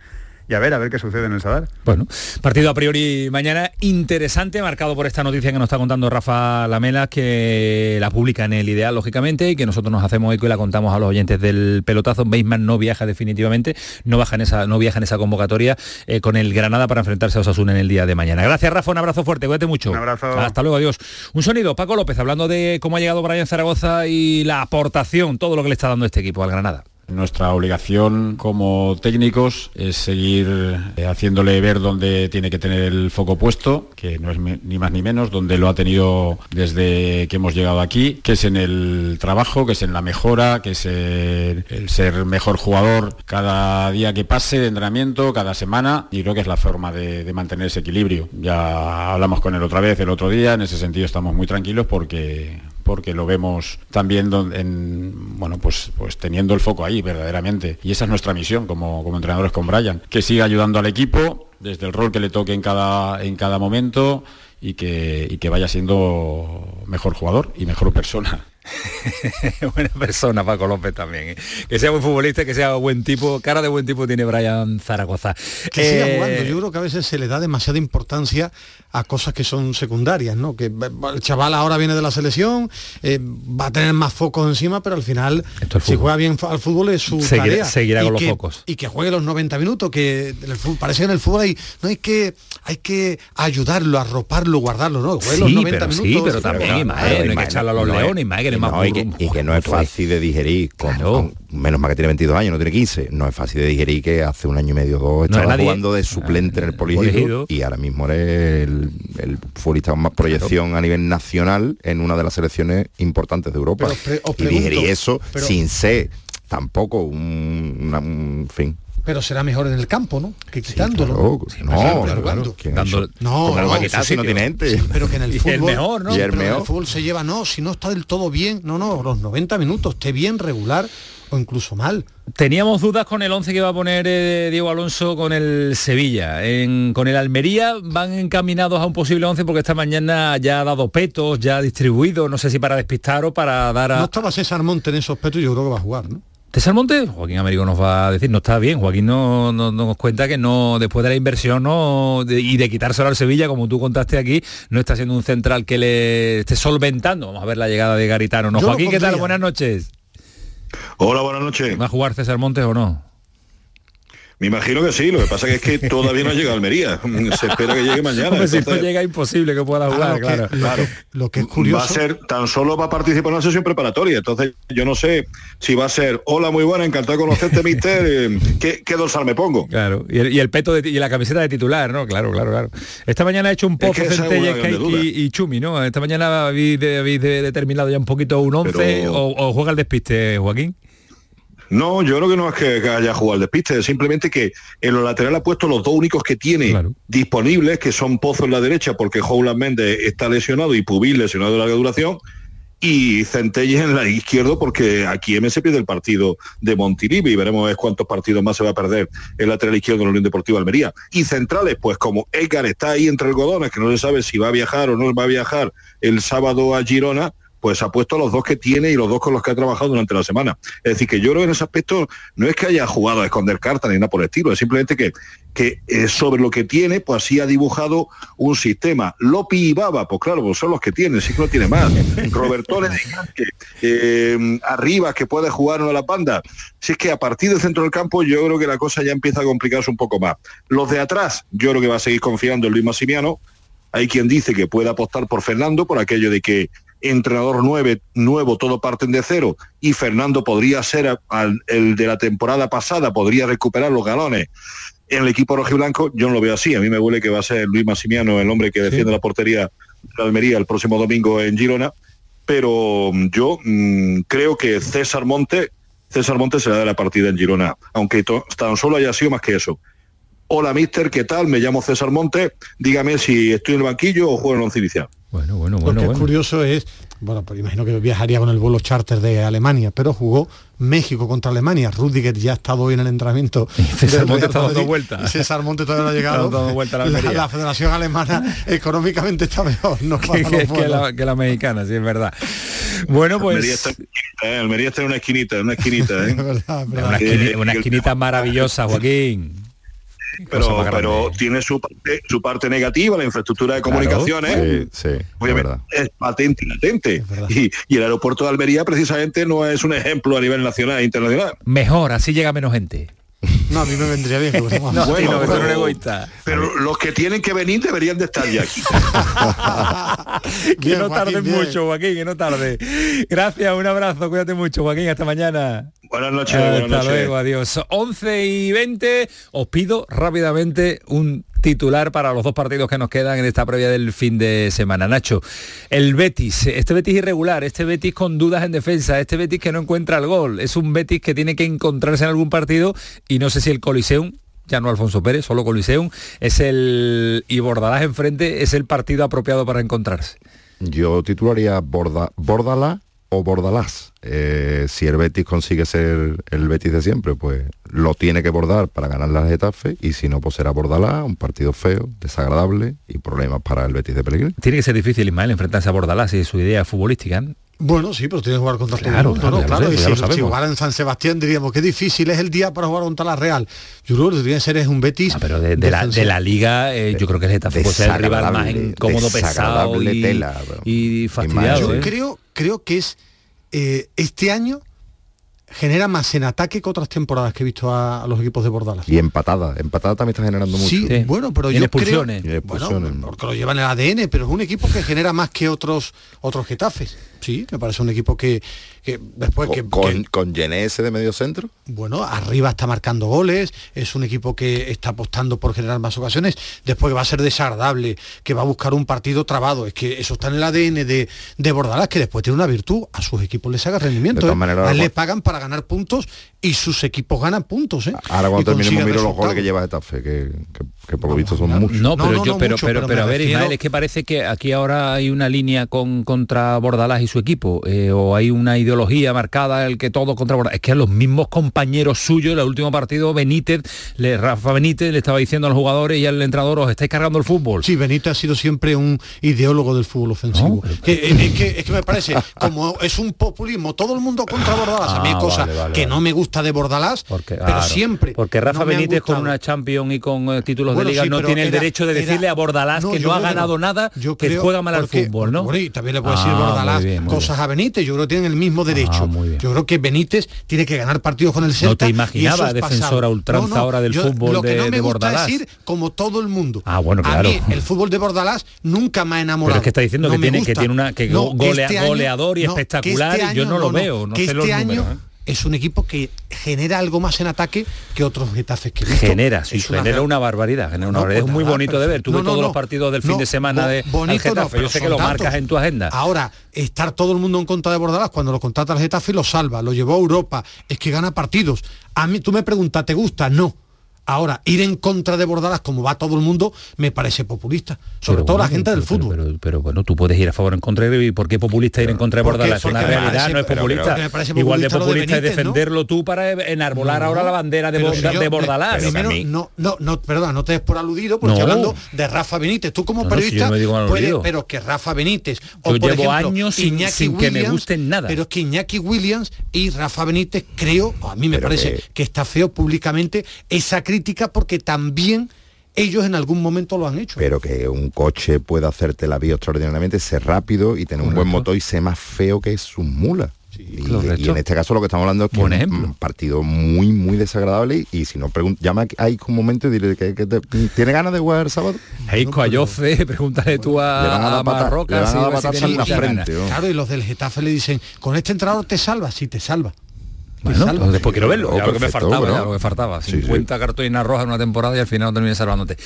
S21: y a ver, a ver qué sucede en el Sadar.
S4: Bueno, partido a priori mañana interesante, marcado por esta noticia que nos está contando Rafa Lamela, que la publica en el Ideal, lógicamente, y que nosotros nos hacemos eco y la contamos a los oyentes del pelotazo. Baseman no viaja definitivamente, no, baja en esa, no viaja en esa convocatoria eh, con el Granada para enfrentarse a Osasuna en el día de mañana. Gracias, Rafa, un abrazo fuerte, cuídate mucho.
S21: Un abrazo.
S4: Hasta luego, adiós. Un sonido, Paco López, hablando de cómo ha llegado Brian Zaragoza y la aportación, todo lo que le está dando este equipo al Granada.
S22: Nuestra obligación como técnicos es seguir eh, haciéndole ver dónde tiene que tener el foco puesto, que no es ni más ni menos, donde lo ha tenido desde que hemos llegado aquí, que es en el trabajo, que es en la mejora, que es el ser mejor jugador cada día que pase de entrenamiento, cada semana, y creo que es la forma de, de mantener ese equilibrio. Ya hablamos con él otra vez el otro día, en ese sentido estamos muy tranquilos porque porque lo vemos también en, bueno, pues, pues teniendo el foco ahí verdaderamente. Y esa es nuestra misión como, como entrenadores con Brian, que siga ayudando al equipo desde el rol que le toque en cada, en cada momento y que, y que vaya siendo mejor jugador y mejor persona.
S4: Buena persona Paco López también. ¿eh? Que sea buen futbolista, que sea buen tipo. Cara de buen tipo tiene Brian Zaragoza.
S6: Que siga eh, jugando. Yo creo que a veces se le da demasiada importancia a cosas que son secundarias, ¿no? Que el chaval ahora viene de la selección, eh, va a tener más focos encima, pero al final, si juega bien al fútbol es su tarea.
S4: Seguirá con
S6: los
S4: focos.
S6: Y que juegue los 90 minutos, que parece que en el fútbol hay, no hay que, hay que ayudarlo, arroparlo, guardarlo, ¿no?
S4: Juegue los 90 minutos. Sí, pero también, no hay que echarlo a los leones,
S5: y, que, no es fácil de digerir. menos mal que tiene 22 años, no tiene 15. No es fácil de digerir que hace un año y medio dos estaba jugando de suplente en el Poligido y ahora mismo eres el, futbolista con más proyección a nivel nacional en una de las selecciones importantes de Europa. y digerir eso sin ser tampoco un, un fin
S6: pero será mejor en el campo, ¿no? Que quitándolo.
S5: no, claro,
S6: no, no,
S5: no, quitar si no tiene
S6: pero que en el fútbol,
S4: el mejor, ¿no?
S6: en el fútbol se lleva, no, si no está del todo bien, no, no, los 90 minutos, esté bien, regular o incluso mal.
S4: Teníamos dudas con el 11 que va a poner eh, Diego Alonso con el Sevilla. con el Almería van encaminados a un posible 11 porque esta mañana ya ha dado petos, ya ha distribuido, no sé si para despistar o para dar a...
S6: No estaba César Monte en esos petos, yo creo que va a jugar, ¿no?
S4: César Monte, Joaquín Américo nos va a decir, no está bien, Joaquín no, nos cuenta que no, después de la inversión no, y de quitárselo al Sevilla, como tú contaste aquí, no está siendo un central que le esté solventando. Vamos a ver la llegada de Garitano. ¿no? Joaquín, ¿qué tal? Buenas noches.
S23: Hola, buenas noches.
S4: ¿Va a jugar César Montes o no?
S23: Me imagino que sí, lo que pasa es que todavía no llega a Almería. Se espera que llegue mañana.
S4: si no llega imposible que pueda jugar, claro.
S6: Lo que, es curioso.
S23: Va a ser, tan solo va a participar en una sesión preparatoria. Entonces, yo no sé si va a ser, hola, muy buena, encantado de conocerte, mister. Eh, ¿qué, dorsal me pongo?
S4: Claro, y el, peto y la camiseta de titular, ¿no? Claro, claro, claro. Esta mañana ha hecho un poco Centella y, Chumi, ¿no? Esta mañana habéis, determinado ya un poquito un 11 o juega el despiste, Joaquín.
S23: No, yo creo que no es que haya jugado al despiste, simplemente que en lo lateral ha puesto los dos únicos que tiene disponibles, que son Pozo en la derecha, porque Howland Méndez está lesionado y Pubil lesionado de larga duración, y Centelles en la izquierda, porque aquí M se pierde el partido de Montilivi y veremos cuántos partidos más se va a perder el lateral izquierdo en la Unión Deportiva Almería. Y centrales, pues como Edgar está ahí entre algodones, que no se sabe si va a viajar o no va a viajar el sábado a Girona, pues ha puesto los dos que tiene y los dos con los que ha trabajado durante la semana. Es decir, que yo creo que en ese aspecto no es que haya jugado a esconder cartas ni nada por el estilo, es simplemente que, que eh, sobre lo que tiene, pues sí ha dibujado un sistema. Lopi y Baba, pues claro, pues son los que tienen, sí que no tiene más. Robertone de eh, arriba que puede jugar a la panda. Si es que a partir del centro del campo yo creo que la cosa ya empieza a complicarse un poco más. Los de atrás, yo creo que va a seguir confiando en Luis Massimiano. Hay quien dice que puede apostar por Fernando por aquello de que entrenador nueve, nuevo, todo parten de cero, y Fernando podría ser el de la temporada pasada, podría recuperar los galones. En el equipo rojiblanco, yo no lo veo así. A mí me huele que va a ser Luis Massimiano el hombre que defiende la portería de Almería el próximo domingo en Girona, pero mm, yo mm, creo que César Monte, César Monte será de la partida en Girona, aunque tan solo haya sido más que eso. Hola, mister, ¿qué tal? Me llamo César Monte. Dígame si estoy en el banquillo o juego en el once inicial.
S6: Bueno, bueno, bueno. Lo que es curioso es, bueno, pues imagino que viajaría con el vuelo charter de Alemania, pero jugó México contra Alemania. Rudiger ya ha estado hoy en el entrenamiento.
S4: César Monte está dando vueltas.
S6: César Monte todavía no ha llegado. la, la, Federación Alemana económicamente está mejor no
S4: que, que, la, que, la, mexicana, sí, es verdad. Bueno, pues...
S23: Almería está, en una esquinita, en una esquinita. ¿eh?
S4: verdad, Una, esquinita, una esquinita maravillosa, Joaquín
S23: pero, pero tiene su parte, su parte negativa, la infraestructura de comunicaciones, es patente y latente. Y, y, el aeropuerto de Almería precisamente no es un ejemplo a nivel nacional e internacional.
S4: Mejor, así llega menos gente.
S6: No, a mí me vendría bien.
S23: no, bueno, pero, pero, los que tienen que venir deberían de estar ya aquí.
S4: que no tarde mucho, Joaquín, que no tarde. Gracias, un abrazo, cuídate mucho, Joaquín, hasta mañana.
S23: Buenas noches.
S4: Hasta luego, adiós. 11 y 20, os pido rápidamente un titular para los dos partidos que nos quedan en esta previa del fin de semana. Nacho, el Betis, este Betis irregular, este Betis con dudas en defensa, este Betis que no encuentra el gol, es un Betis que tiene que encontrarse en algún partido y no sé si el Coliseum ya no Alfonso Pérez, solo Coliseum, es el y Bordalás enfrente es el partido apropiado para encontrarse.
S5: Yo titularía Borda, Bordalás Bordalás. Eh, si el Betis consigue ser el Betis de siempre, pues lo tiene que bordar para ganar la Getafe y si no, pues será Bordalás, un partido feo, desagradable y problemas para el Betis de Pellegrini.
S4: Tiene que ser difícil, Ismael, enfrentarse a Bordalás y su idea futbolística.
S6: Bueno, sí, pero tiene que jugar contra claro, todo el mundo, claro, y si, jugara en San Sebastián diríamos que difícil es el día para jugar contra la Real. Yo creo que tiene que ser es un Betis.
S4: Ah, pero de, la, liga, eh, yo creo que el Getafe puede ser el rival más incómodo, pesado y, tela, y fastidiado.
S6: Yo ¿eh? creo, creo que es eh, este año genera más en ataque que otras temporadas que he visto a, los equipos de Bordalas.
S5: Y empatada, empatada también está generando mucho.
S6: Sí, bueno, pero yo creo, bueno, porque lo llevan el ADN, pero es un equipo que genera más que otros otros Getafes. Sí, me parece un equipo que, después que
S5: con, con Genese de medio centro.
S6: Bueno, arriba está marcando goles, es un equipo que está apostando por generar más ocasiones, después que va a ser desagradable, que va a buscar un partido trabado, es que eso está en el ADN de, de Bordalas, que después tiene una virtud, a sus equipos les haga rendimiento, ¿eh? les pagan para ganar puntos y sus equipos ganan puntos. ¿eh?
S5: Ahora cuando terminemos miro los goles que lleva Getafe, que, que, por lo visto son muchos.
S4: No, pero yo, pero, pero, pero, a ver, Ismael, es que parece que aquí ahora hay una línea con contra Bordalás y su equipo, eh, o hay una ideología marcada el que todo contra Bordalás. Es que a los mismos compañeros suyos, en el último partido, Benítez, le, Rafa Benítez le estaba diciendo a los jugadores y al entrenador, os estáis cargando el fútbol.
S6: Sí, Benítez ha sido siempre un ideólogo del fútbol ofensivo. es, que, me parece, como es un populismo, todo el mundo contra Bordalás. a mí hay ah, cosas que no me gusta de Bordalás, porque, pero siempre.
S4: Porque Rafa Benítez con una Champions y con eh, títulos de liga no tiene el derecho de decirle a Bordalás que no ha ganado nada, que juega mal al fútbol, ¿no?
S6: y también le puede decir ah, Bordalás cosas a Benítez, yo creo que tienen el mismo ah, derecho. yo creo que Benítez tiene que ganar partidos con el Celta.
S4: No te imaginaba defensora ultranza ahora del fútbol lo que de, no me gusta decir
S6: como todo el mundo.
S4: Ah, bueno, claro.
S6: el fútbol de Bordalás nunca me ha enamorado.
S4: Pero es que está diciendo que tiene, que tiene una que este goleador y espectacular y yo no lo veo, no sé los este números.
S6: Es un equipo que genera algo más en ataque que otros Getafes que
S4: Genera, sí, genera una barbaridad. Genera una barbaridad. es muy bonito de ver. Tuve todos los partidos del fin de semana de Getafe. Yo sé que lo marcas en tu agenda.
S6: Ahora, estar todo el mundo en contra de Bordalás, cuando lo contrata el Getafe lo salva, lo llevó a Europa, es que gana partidos. A mí, tú me preguntas, ¿te gusta? No Ahora, ir en contra de Bordalas, como va todo el mundo, me parece populista. Sobre todo la gente del fútbol.
S4: Pero, bueno, tú puedes ir a favor o en contra de... ¿Y por qué populista ir en contra de Bordalas? Es una realidad, no es populista. Igual de populista es defenderlo tú para enarbolar ahora la bandera de, de Bordalás.
S6: Primero, no, no, no, perdón, no te des por aludido, porque estoy hablando de Rafa Benítez. Tú como periodista puedes, pero que Rafa Benítez
S4: o Yo por llevo años sin, que me gusten nada.
S6: Pero es que Iñaki Williams y Rafa Benítez creo, a mí me parece que... está feo públicamente esa crítica porque también ellos en algún momento lo han hecho.
S5: Pero que un coche pueda hacerte la vida extraordinariamente, ser rápido y tener un buen motor y ser más feo que su mula y, en este caso lo que estamos hablando es que un partido muy, muy desagradable y, si no, llama ahí un momento y dile que, tiene ganas de jugar el sábado.
S4: Heiko Ayoce, pregúntale tú a, a Marroca
S6: la frente. Claro, y los del Getafe le dicen, con este entrenador te salva, sí te salva.
S4: Bueno, después quiero verlo, ya lo que me faltaba, ya lo que faltaba. 50 cartulinas rojas en una temporada y al final no terminé salvándote.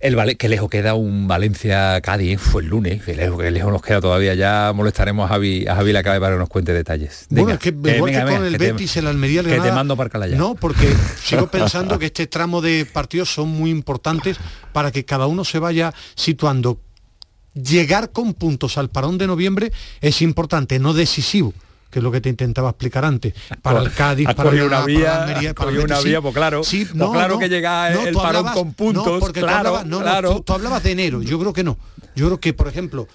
S4: El vale, que lejos queda un Valencia-Cádiz, fue el lunes, que lejos, que lejos nos queda todavía, ya molestaremos a Javi, a Javi Lacabe para que nos cuente detalles.
S6: bueno, es que igual que con el Betis, el Almería,
S4: Que te mando para Calaya.
S6: No, porque sigo pensando que este tramo de partidos son muy importantes para que cada uno se vaya situando. Llegar con puntos al parón de noviembre es importante, no decisivo que es lo que te intentaba explicar antes, para el Cádiz, para,
S4: una vía, para, una vía, pues claro, sí, pues claro que llega el parón con puntos, porque claro,
S6: tú hablabas, tú, hablabas de enero, yo creo que no. Yo creo que, por ejemplo,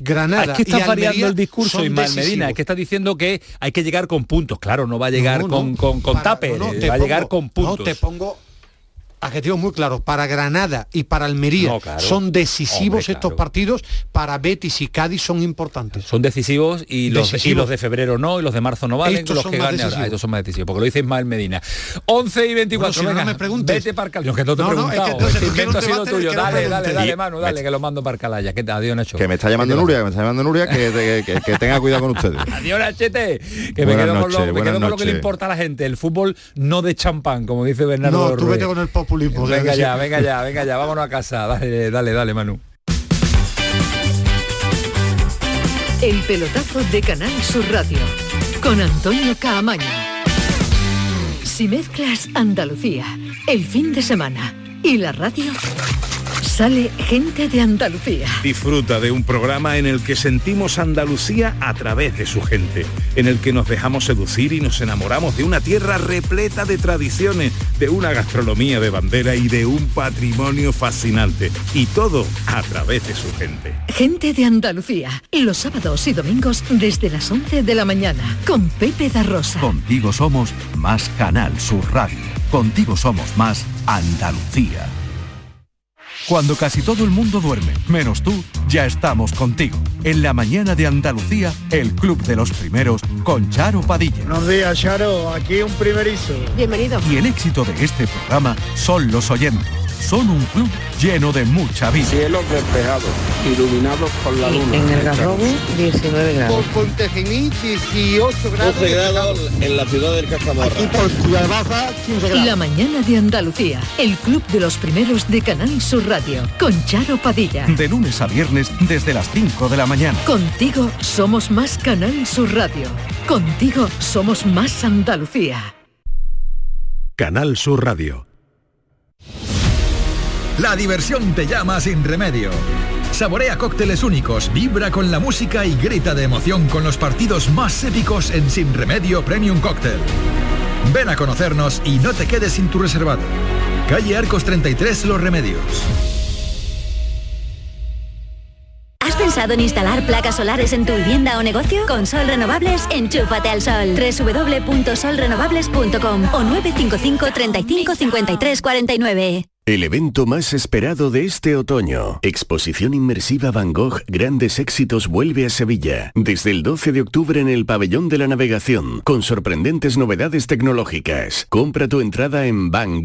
S6: Granada.
S4: Es que está variando el discurso, Ismael Medina. Es que está diciendo que hay que llegar con puntos. Claro, no va a llegar con, con, con tape, va a llegar con puntos.
S6: No, te pongo adjetivos muy claros, para Granada y para Almería son decisivos estos partidos, para Betis y Cádiz son importantes.
S4: Son decisivos y los, los de febrero no, y los de marzo no valen, los que ganen ahora, estos son más decisivos, porque lo dice Ismael Medina. 11 y 24,
S6: bueno, si no, me preguntes.
S4: vete para Calaya. que no te he preguntado, no, es que invento ha sido tuyo, dale, dale, dale, mano, dale, que lo mando para Calaya, que adiós Nacho.
S5: Que me está llamando Nuria, que me está llamando Nuria, que tenga cuidado con ustedes.
S4: Adiós Nachete, que me quedo con lo que le importa a la gente, el fútbol no de champán, como dice Bernardo
S6: No, tú vete con el populismo.
S4: Venga ya, venga ya, venga ya, vámonos a casa. Dale, dale, dale, Manu.
S3: El pelotazo de Canal Sur Radio con Antonio Caamaño. Si mezclas Andalucía, el fin de semana y la radio Sale gente de Andalucía.
S24: Disfruta de un programa en el que sentimos Andalucía a través de su gente, en el que nos dejamos seducir y nos enamoramos de una tierra repleta de tradiciones, de una gastronomía de bandera y de un patrimonio fascinante. Y todo a través de su gente.
S3: Gente de Andalucía, los sábados y domingos desde las 11 de la mañana, con Pepe da Rosa.
S25: Contigo somos más Canal Sur Radio. Contigo somos más Andalucía. Cuando casi todo el mundo duerme, menos tú, ya estamos contigo. En la mañana de Andalucía, el Club de los Primeros con Charo Padilla.
S26: Buenos días, Charo. Aquí un primerizo.
S3: Bienvenido.
S25: Y el éxito de este programa son los oyentes son un club lleno de mucha vida.
S26: Cielos despejados, iluminados por la luna.
S27: En el Garrobo, 19 grados.
S26: Por Pontejimí, 18 grados. 12 grados en la ciudad del Cajamarra.
S27: Y por Ciudad Baja, 15 grados.
S3: La mañana de Andalucía, el club de los primeros de Canal Sur Radio, con Charo Padilla.
S25: De lunes a viernes, desde las 5 de la mañana.
S3: Contigo somos más Canal Sur Radio. Contigo somos más Andalucía.
S25: Canal Sur Radio.
S28: La diversión te llama sin remedio. Saborea cócteles únicos, vibra con la música y grita de emoción con los partidos más épicos en Sin Remedio Premium Cóctel. Ven a conocernos y no te quedes sin tu reservado. Calle Arcos 33 Los Remedios.
S13: ¿Has pensado en instalar placas solares en tu vivienda o negocio? Con Sol Renovables, enchúfate al sol. www.solrenovables.com o 955 35 53 49.
S29: El evento más esperado de este otoño, Exposición Inmersiva Van Gogh Grandes Éxitos vuelve a Sevilla, desde el 12 de octubre en el Pabellón de la Navegación, con sorprendentes novedades tecnológicas. Compra tu entrada en van-gogh.es.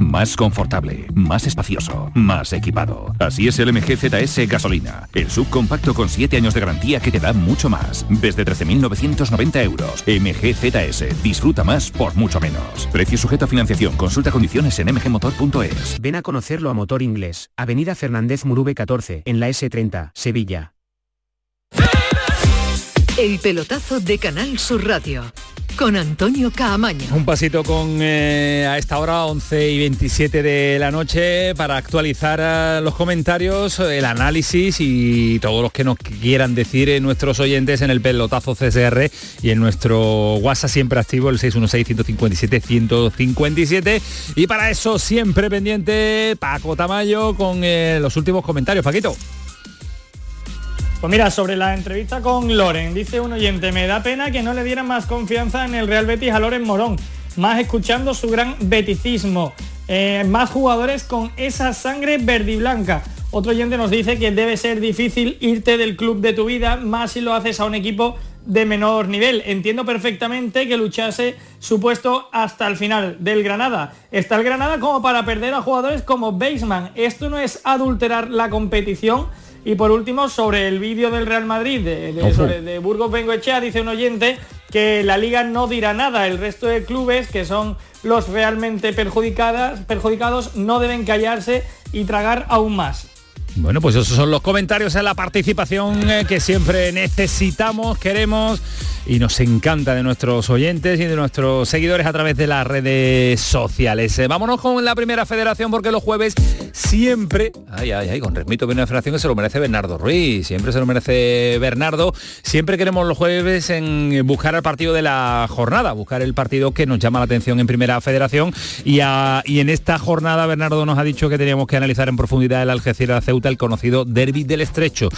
S25: Más confortable, más espacioso, más equipado. Así es el MG ZS Gasolina, el subcompacto con 7 años de garantía que te da mucho más. Desde 13.990 euros. MG ZS, disfruta más por mucho menos. Precio sujeto a financiación, consulta condiciones en mgmotor.es.
S30: Ven a conocerlo a Motor Inglés, Avenida Fernández Murube 14, en la S30, Sevilla.
S3: El pelotazo de Canal Sur Radio con Antonio Caamaño.
S4: Un pasito con eh, a esta hora 11 y 27 de la noche para actualizar eh, los comentarios, el análisis y todos los que nos quieran decir eh, nuestros oyentes en el pelotazo CSR y en nuestro WhatsApp siempre activo el 616-157-157 y para eso siempre pendiente Paco Tamayo con los últimos comentarios. Paquito.
S31: Pues mira, sobre la entrevista con Loren, dice un oyente, me da pena que no le dieran más confianza en el Real Betis a Loren Morón, más escuchando su gran beticismo, eh, más jugadores con esa sangre verde y blanca. Otro oyente nos dice que debe ser difícil irte del club de tu vida, más si lo haces a un equipo de menor nivel. Entiendo perfectamente que luchase su puesto hasta el final del Granada. Está el Granada como para perder a jugadores como Baseman. Esto no es adulterar la competición y por último, sobre el vídeo del Real Madrid, de, de, Burgos Bengoechea, dice un oyente que la liga no dirá nada. El resto de clubes, que son los realmente perjudicadas, perjudicados, no deben callarse y tragar aún más.
S4: Bueno, pues esos son los comentarios en la participación eh, que siempre necesitamos, queremos y nos encanta de nuestros oyentes y de nuestros seguidores a través de las redes sociales. Eh, vámonos con la primera federación porque los jueves siempre, ay, ay, ay, con remito primera federación que se lo merece Bernardo Ruiz, siempre se lo merece Bernardo, siempre queremos los jueves en buscar el partido de la jornada, buscar el partido que nos llama la atención en primera federación y, y en esta jornada Bernardo nos ha dicho que teníamos que analizar en profundidad el Algeciras Ceuta, el conocido Derby del Estrecho.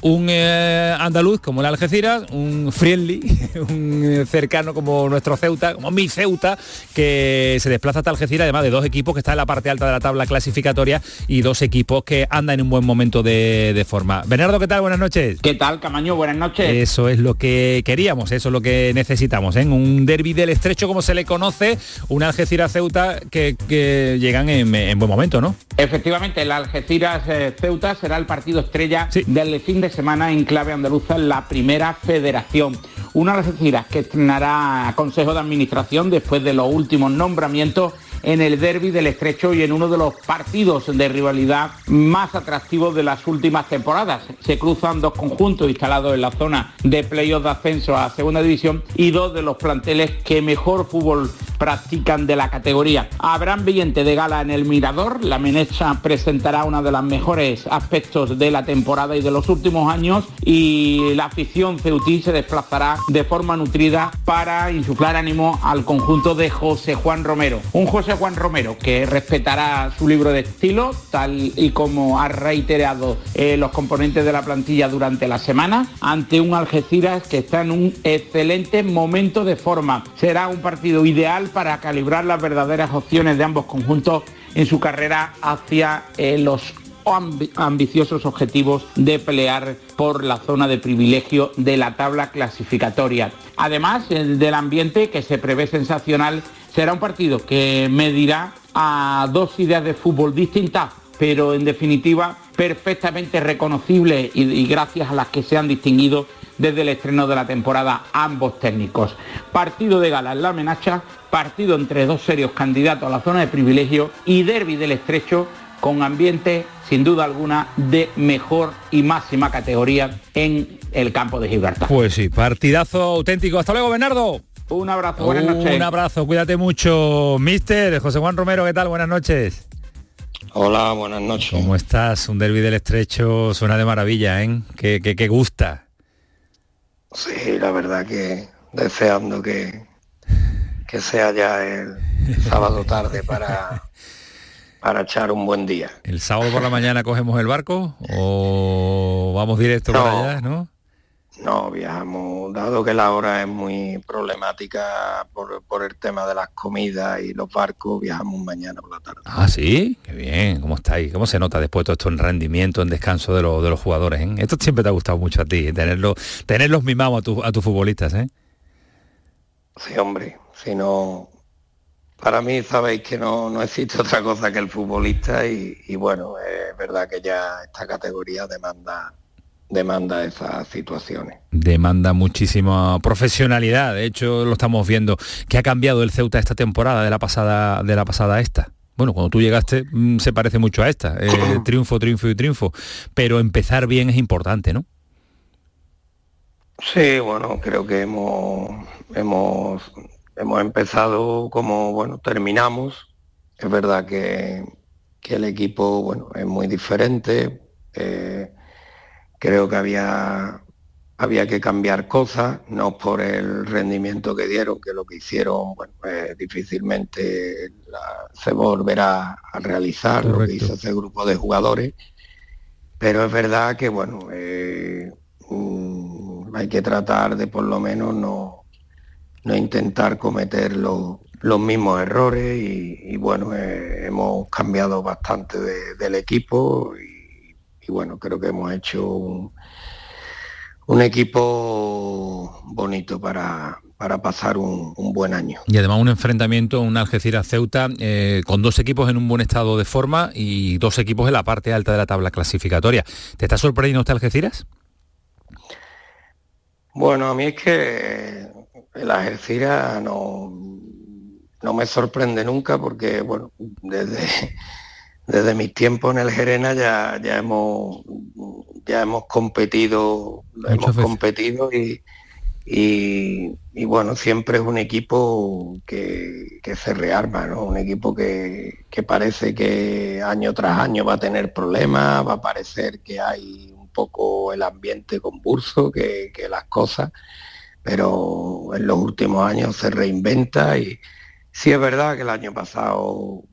S4: Un eh, andaluz como el Algeciras, un friendly un cercano como nuestro Ceuta, como mi Ceuta, que se desplaza hasta Algeciras, además de dos equipos que están en la parte alta de la tabla clasificatoria y dos equipos que andan en un buen momento de, forma. Bernardo, ¿qué tal? Buenas noches.
S32: ¿Qué tal, Camaño? Buenas noches.
S4: Eso es lo que queríamos, eso es lo que necesitamos, ¿eh? un derby del estrecho como se le conoce, un Algeciras-Ceuta que, llegan en, buen momento, ¿no?
S32: Efectivamente, el Algeciras-Ceuta será el partido estrella del fin de semana en clave andaluza en la primera federación. Una Algeciras que estrenará Consejo de Administración después de los últimos nombramientos en el derby del Estrecho y en uno de los partidos de rivalidad más atractivos de las últimas temporadas. Se cruzan dos conjuntos instalados en la zona de playoff de ascenso a segunda división y dos de los planteles que mejor fútbol practican de la categoría. Habrá ambiente de gala en el Mirador, la Menecha presentará uno de los mejores aspectos de la temporada y de los últimos años y la afición ceutí se desplazará de forma nutrida para insuflar ánimo al conjunto de José Juan Romero. Un José Juan Romero que respetará su libro de estilo tal y como ha reiterado eh, los componentes de la plantilla durante la semana ante un Algeciras que está en un excelente momento de forma. Será un partido ideal para calibrar las verdaderas opciones de ambos conjuntos en su carrera hacia eh, los ambiciosos objetivos de pelear por la zona de privilegio de la tabla clasificatoria. Además, el del ambiente que se prevé sensacional será un partido que medirá a dos ideas de fútbol distintas, pero en definitiva perfectamente reconocibles y gracias a las que se han distinguido desde el estreno de la temporada ambos técnicos. Partido de gala en la amenaza, partido entre dos serios candidatos a la zona de privilegio y derby del estrecho con ambiente sin duda alguna de mejor y máxima categoría en el campo de Gibraltar.
S4: Pues sí, partidazo auténtico. Hasta luego, Bernardo.
S32: Un abrazo, buenas noches.
S4: Un abrazo, cuídate mucho. Mister José Juan Romero, ¿qué tal? Buenas noches.
S33: Hola, buenas noches.
S4: ¿Cómo estás? Un derby del estrecho suena de maravilla, ¿eh? Que, que gusta.
S33: Sí, la verdad que deseando que, que sea ya el sábado tarde para, para echar un buen día.
S4: ¿El sábado por la mañana cogemos el barco o vamos directo para allá, no?
S33: No, viajamos, dado que la hora es muy problemática por, el tema de las comidas y los barcos, viajamos mañana por la tarde.
S4: Ah, sí, qué bien, ¿cómo estáis? ¿Cómo se nota después todo esto en rendimiento, en descanso de, de los jugadores? Eh? Esto siempre te ha gustado mucho a ti, tenerlo, tenerlos mimados a, a tus futbolistas, ¿eh?
S33: Sí, hombre, si no, para mí sabéis que no, no existe otra cosa que el futbolista y, bueno, es verdad que ya esta categoría demanda demanda esas situaciones.
S4: Demanda muchísima profesionalidad, de hecho lo estamos viendo. ¿Qué ha cambiado el Ceuta esta temporada de la pasada de la pasada esta? Bueno, cuando tú llegaste mm, se parece mucho a esta, eh, triunfo, triunfo y triunfo, pero empezar bien es importante, ¿no?
S33: Sí, bueno, creo que hemos, hemos hemos empezado como, bueno, terminamos. Es verdad que, el equipo, bueno, es muy diferente. Eh, creo que había, había que cambiar cosas, no por el rendimiento que dieron, que lo que hicieron, bueno, pues difícilmente se volverá a realizar lo que hizo ese grupo de jugadores. Pero es verdad que, bueno, eh, mm, hay que tratar de por lo menos no no intentar cometer los mismos errores y, bueno, eh, hemos cambiado bastante del equipo y, bueno, creo que hemos hecho un, equipo bonito para, para pasar un, buen año.
S4: Y además un enfrentamiento, un Algeciras-Ceuta, eh, con dos equipos en un buen estado de forma y dos equipos en la parte alta de la tabla clasificatoria. ¿Te está sorprendiendo este Algeciras?
S33: Bueno, a mí es que el Algeciras no, no me sorprende nunca porque, bueno, desde, desde mis tiempos en el Gerena ya, ya hemos ya hemos competido, hemos competido y, y, bueno, siempre es un equipo que, se rearma, ¿no? Un equipo que, parece que año tras año va a tener problemas, va a parecer que hay un poco el ambiente convulso, que, que las cosas pero en los últimos años se reinventa y sí es verdad que el año pasado,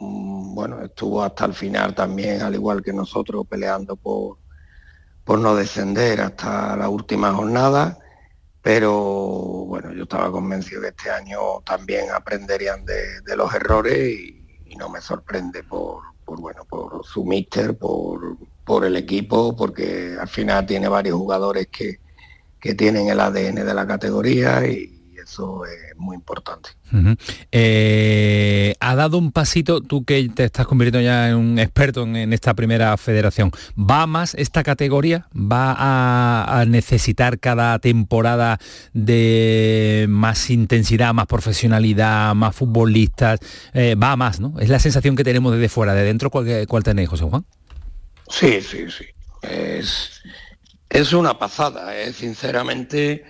S33: bueno, estuvo hasta el final también, al igual que nosotros, peleando por, por no descender hasta la última jornada, pero bueno, yo estaba convencido que este año también aprenderían de, los errores y, no me sorprende por, bueno, por su míster, por, por el equipo, porque al final tiene varios jugadores que, que tienen el ADN de la categoría y eso es muy importante.
S4: Eh, ha dado un pasito, tú que te estás convirtiendo ya en un experto en, esta primera federación, ¿va más esta categoría? ¿Va a, necesitar cada temporada de más intensidad, más profesionalidad, más futbolistas? Eh, va más, ¿no? Es la sensación que tenemos desde fuera, de dentro, ¿cuál, cuál tenéis, José Juan?
S33: Sí, sí, sí. Es, es una pasada, ¿eh? sinceramente.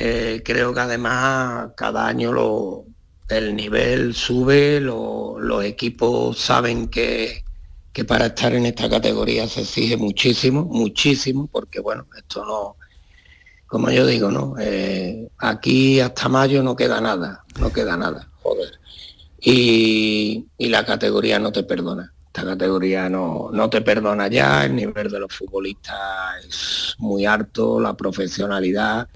S33: Eh, creo que además cada año el nivel sube, los equipos saben que, que, para estar en esta categoría se exige muchísimo, muchísimo, porque bueno, esto no, como yo digo, ¿no? Eh, aquí hasta mayo no queda nada, no queda nada, joder. y la categoría no te perdona categoría no, no te perdona ya, el nivel de los futbolistas es muy alto, la profesionalidad.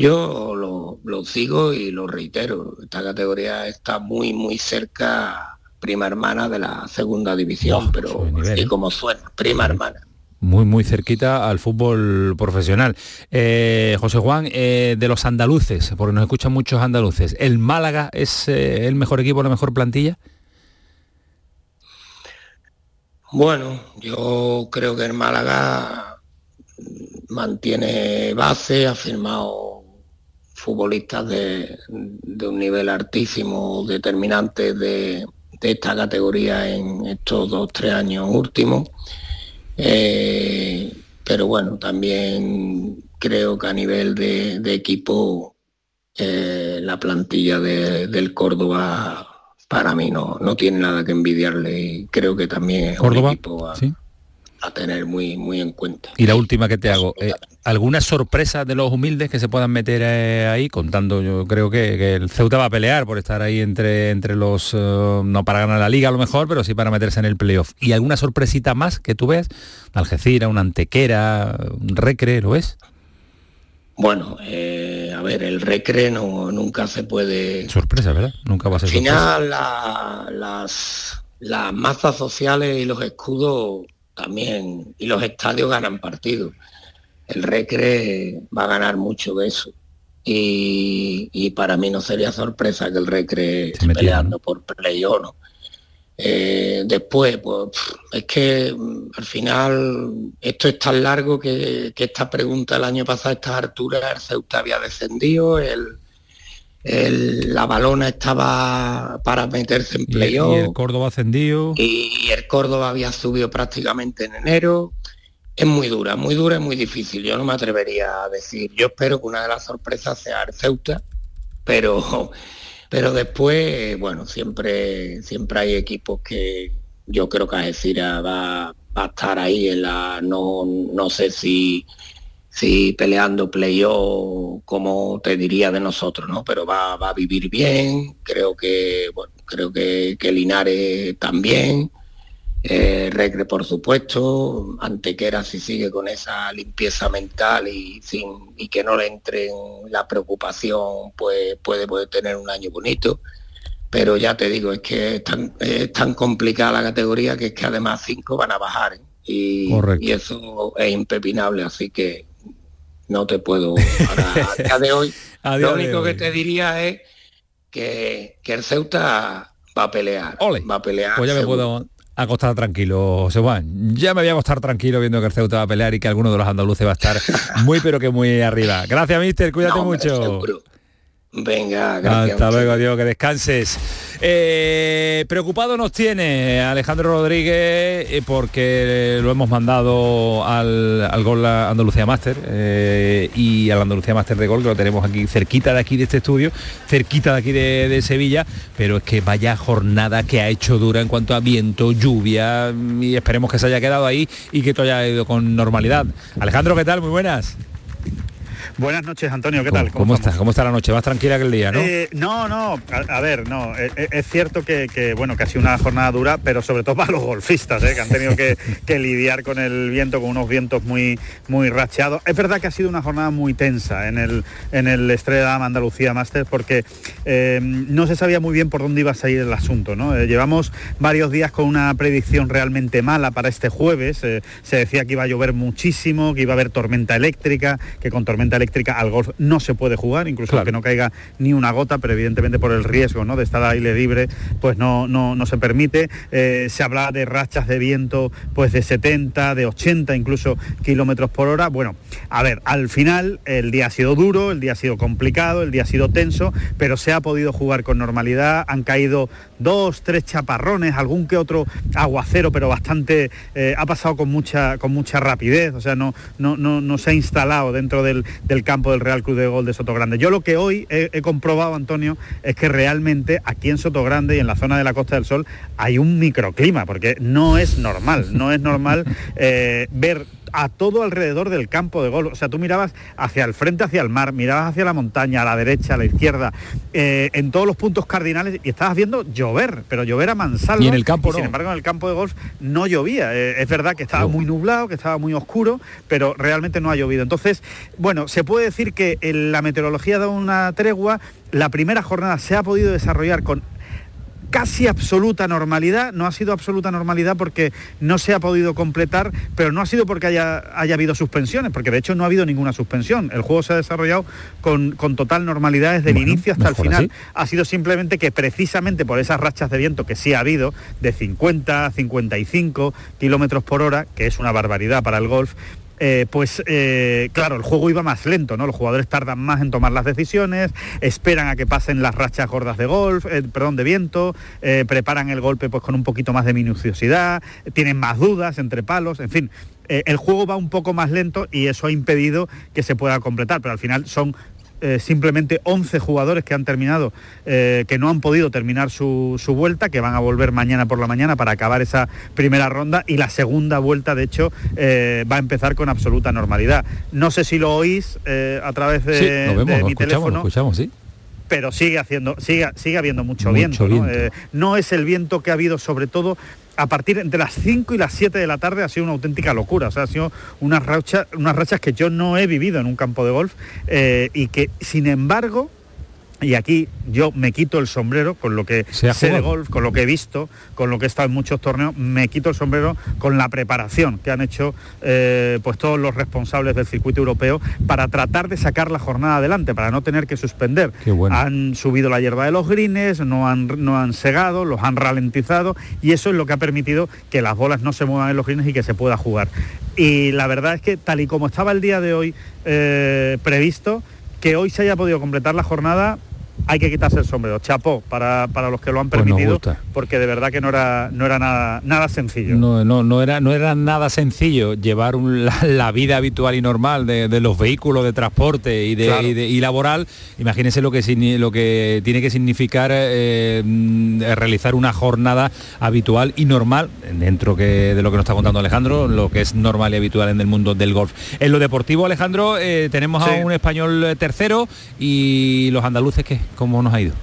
S33: Yo lo, lo sigo y lo reitero, esta categoría está muy, muy cerca, prima hermana de la segunda división, pero y ¿eh? como suena, prima hermana
S4: muy muy cerquita al fútbol profesional. Eh, José Juan, eh, de los andaluces, porque nos escuchan muchos andaluces, ¿el Málaga es el mejor equipo, la mejor plantilla?
S33: Bueno, yo creo que el Málaga mantiene base, ha firmado futbolistas de, un nivel altísimo, determinante de, esta categoría en estos dos, tres años últimos. Eh, pero bueno, también creo que a nivel de, equipo eh, la plantilla del Córdoba para mí no, no tiene nada que envidiarle y creo que también es un equipo a, tener muy, muy en cuenta.
S4: Y la última que te hago, eh, ¿alguna sorpresa de los humildes que se puedan meter eh, ahí? Contando, yo creo que, el Ceuta va a pelear por estar ahí entre, entre los, eh, no para ganar la liga a lo mejor, pero sí para meterse en el playoff. ¿Y alguna sorpresita más que tú ves? Algeciras, una Antequera, un Recre, ¿lo es?
S33: Bueno, eh, a ver, el recre no, nunca se puede...
S4: Sorpresa, ¿verdad? Nunca va a ser
S33: Al final, las, las masas sociales y los escudos también, y los estadios ganan partidos. El recre va a ganar mucho de eso. y, para mí no sería sorpresa que el Recre esté peleando por play o no. Eh, después, pues es que mm, al final esto es tan largo que, esta pregunta el año pasado a estas alturas el Ceuta había descendido, el, la balona estaba para meterse en playoff.
S4: Y, el Córdoba ascendido.
S33: Y, el Córdoba había subido prácticamente en enero. Es muy dura, muy dura, es muy difícil. Yo no me atrevería a decir. Yo espero que una de las sorpresas sea el Ceuta, pero pero después, bueno, siempre, siempre hay equipos que yo creo que Algeciras va, va a estar ahí en la, no, no sé si, si peleando playoff como te diría de nosotros, ¿no? Pero va, va a vivir bien, creo que, bueno, creo que, que Linares también. Eh, Regre, por supuesto, Antequera si sigue con esa limpieza mental y, sin, y que no le entre en la preocupación, pues puede, puede tener un año bonito. Pero ya te digo, es que es tan, es tan complicada la categoría que es que además cinco van a bajar ¿eh? y, y, eso es impepinable, así que no te puedo... a día de hoy, lo único que te diría es que, que el Ceuta va a pelear. Va a pelear.
S4: Pues ya me puedo acostar tranquilo, José Juan. Ya me voy a acostar tranquilo viendo que el Ceuta va a pelear y que alguno de los andaluces va a estar muy pero que muy arriba. Gracias, mister, cuídate mucho.
S33: Venga, gracias.
S4: Hasta luego, Dios, que descanses. Eh, preocupado nos tiene Alejandro Rodríguez eh, porque lo hemos mandado al, al Gol Andalucía Master eh, y al Andalucía Master de Gol, que lo tenemos aquí cerquita de aquí de este estudio, cerquita de aquí de, Sevilla, pero es que vaya jornada que ha hecho dura en cuanto a viento, lluvia y esperemos que se haya quedado ahí y que todo haya ido con normalidad. Alejandro, ¿qué tal? Muy buenas.
S21: Buenas noches, Antonio, ¿qué tal?
S4: ¿Cómo, estás? ¿Cómo está la noche? ¿Más tranquila que el día, no?
S21: Eh, no, no, a, ver, no. Eh, eh, es, cierto que, bueno, que ha sido una jornada dura, pero sobre todo para los golfistas, que han tenido que, lidiar con el viento, con unos vientos muy, muy racheados. Es verdad que ha sido una jornada muy tensa en el, en el Estrella Andalucía Masters, porque no se sabía muy bien por dónde iba a salir el asunto, ¿no? llevamos varios días con una predicción realmente mala para este jueves. se decía que iba a llover muchísimo, que iba a haber tormenta eléctrica, que con tormenta eléctrica al golf no se puede jugar, incluso aunque no caiga ni una gota, pero evidentemente por el riesgo ¿no? de estar al aire libre, pues no, no, no se permite. Eh, se habla de rachas de viento pues de 70, de 80 incluso kilómetros por hora. Bueno, a ver, al final el día ha sido duro, el día ha sido complicado, el día ha sido tenso, pero se ha podido jugar con normalidad, han caído dos, tres chaparrones, algún que otro aguacero, pero bastante, eh, ha pasado con mucha, con mucha rapidez, o sea, no, no, no, no se ha instalado dentro del, del campo del Real Club de Gol de Sotogrande. Yo lo que hoy he, comprobado, Antonio, es que realmente aquí en Sotogrande y en la zona de la Costa del Sol hay un microclima, porque no es normal, no es normal eh, ver a todo alrededor del campo de gol. O sea, tú mirabas hacia el frente, hacia el mar, mirabas hacia la montaña, a la derecha, a la izquierda, eh, en todos los puntos cardinales y estabas viendo llover, pero llover a mansalva.
S4: Y en el campo
S21: Sin embargo, en el campo de golf no llovía. Eh, es verdad que estaba muy nublado, que estaba muy oscuro, pero realmente no ha llovido. Entonces, bueno, se puede decir que la meteorología da una tregua. La primera jornada se ha podido desarrollar con casi absoluta normalidad. No ha sido absoluta normalidad porque no se ha podido completar, pero no ha sido porque haya, haya habido suspensiones, porque de hecho no ha habido ninguna suspensión. El juego se ha desarrollado con, total normalidad desde el inicio hasta el final. Ha sido simplemente que precisamente por esas rachas de viento que sí ha habido, de 50, 55 kilómetros por hora, que es una barbaridad para el golf, eh, pues eh, claro, el juego iba más lento, ¿no? Los jugadores tardan más en tomar las decisiones, esperan a que pasen las rachas gordas de golf, eh, perdón, de viento, preparan el golpe pues con un poquito más de minuciosidad, tienen más dudas entre palos, en fin. el juego va un poco más lento y eso ha impedido que se pueda completar, pero al final son eh, simplemente 11 jugadores que han terminado, eh, que no han podido terminar su, vuelta, que van a volver mañana por la mañana para acabar esa primera ronda y la segunda vuelta, de hecho, eh, va a empezar con absoluta normalidad. No sé si lo oís a través de, mi teléfono.
S4: sí
S21: pero sigue haciendo sigue, sigue habiendo mucho, viento, ¿no? es el viento que ha habido sobre todo a partir entre las 5 y las 7 de la tarde ha sido una auténtica locura. O sea, ha sido unas rachas, unas rachas que yo no he vivido en un campo de golf eh, y que, sin embargo, y aquí yo me quito el sombrero con lo que sé de golf, con lo que he visto, con lo que he estado en muchos torneos, me quito el sombrero con la preparación que han hecho eh, pues todos los responsables del circuito europeo para tratar de sacar la jornada adelante, para no tener que suspender. Han subido la hierba de los grines, no han, no han segado, los han ralentizado y eso es lo que ha permitido que las bolas no se muevan en los grines y que se pueda jugar. Y la verdad es que tal y como estaba el día de hoy eh, previsto, que hoy se haya podido completar la jornada hay que quitarse el sombrero. Chapó para, los que lo han pues permitido, porque de verdad que no era, no era nada, nada sencillo.
S4: No, no, no, era, no era nada sencillo llevar la, vida habitual y normal de, los vehículos de transporte y, de, y, laboral. Imagínense lo que, lo que tiene que significar eh, mm, realizar una jornada habitual y normal, dentro que, de lo que nos está contando Alejandro, lo que es normal y habitual en el mundo del golf. En lo deportivo, Alejandro, eh, tenemos a un español tercero y los andaluces que ¿Cómo nos ha ido?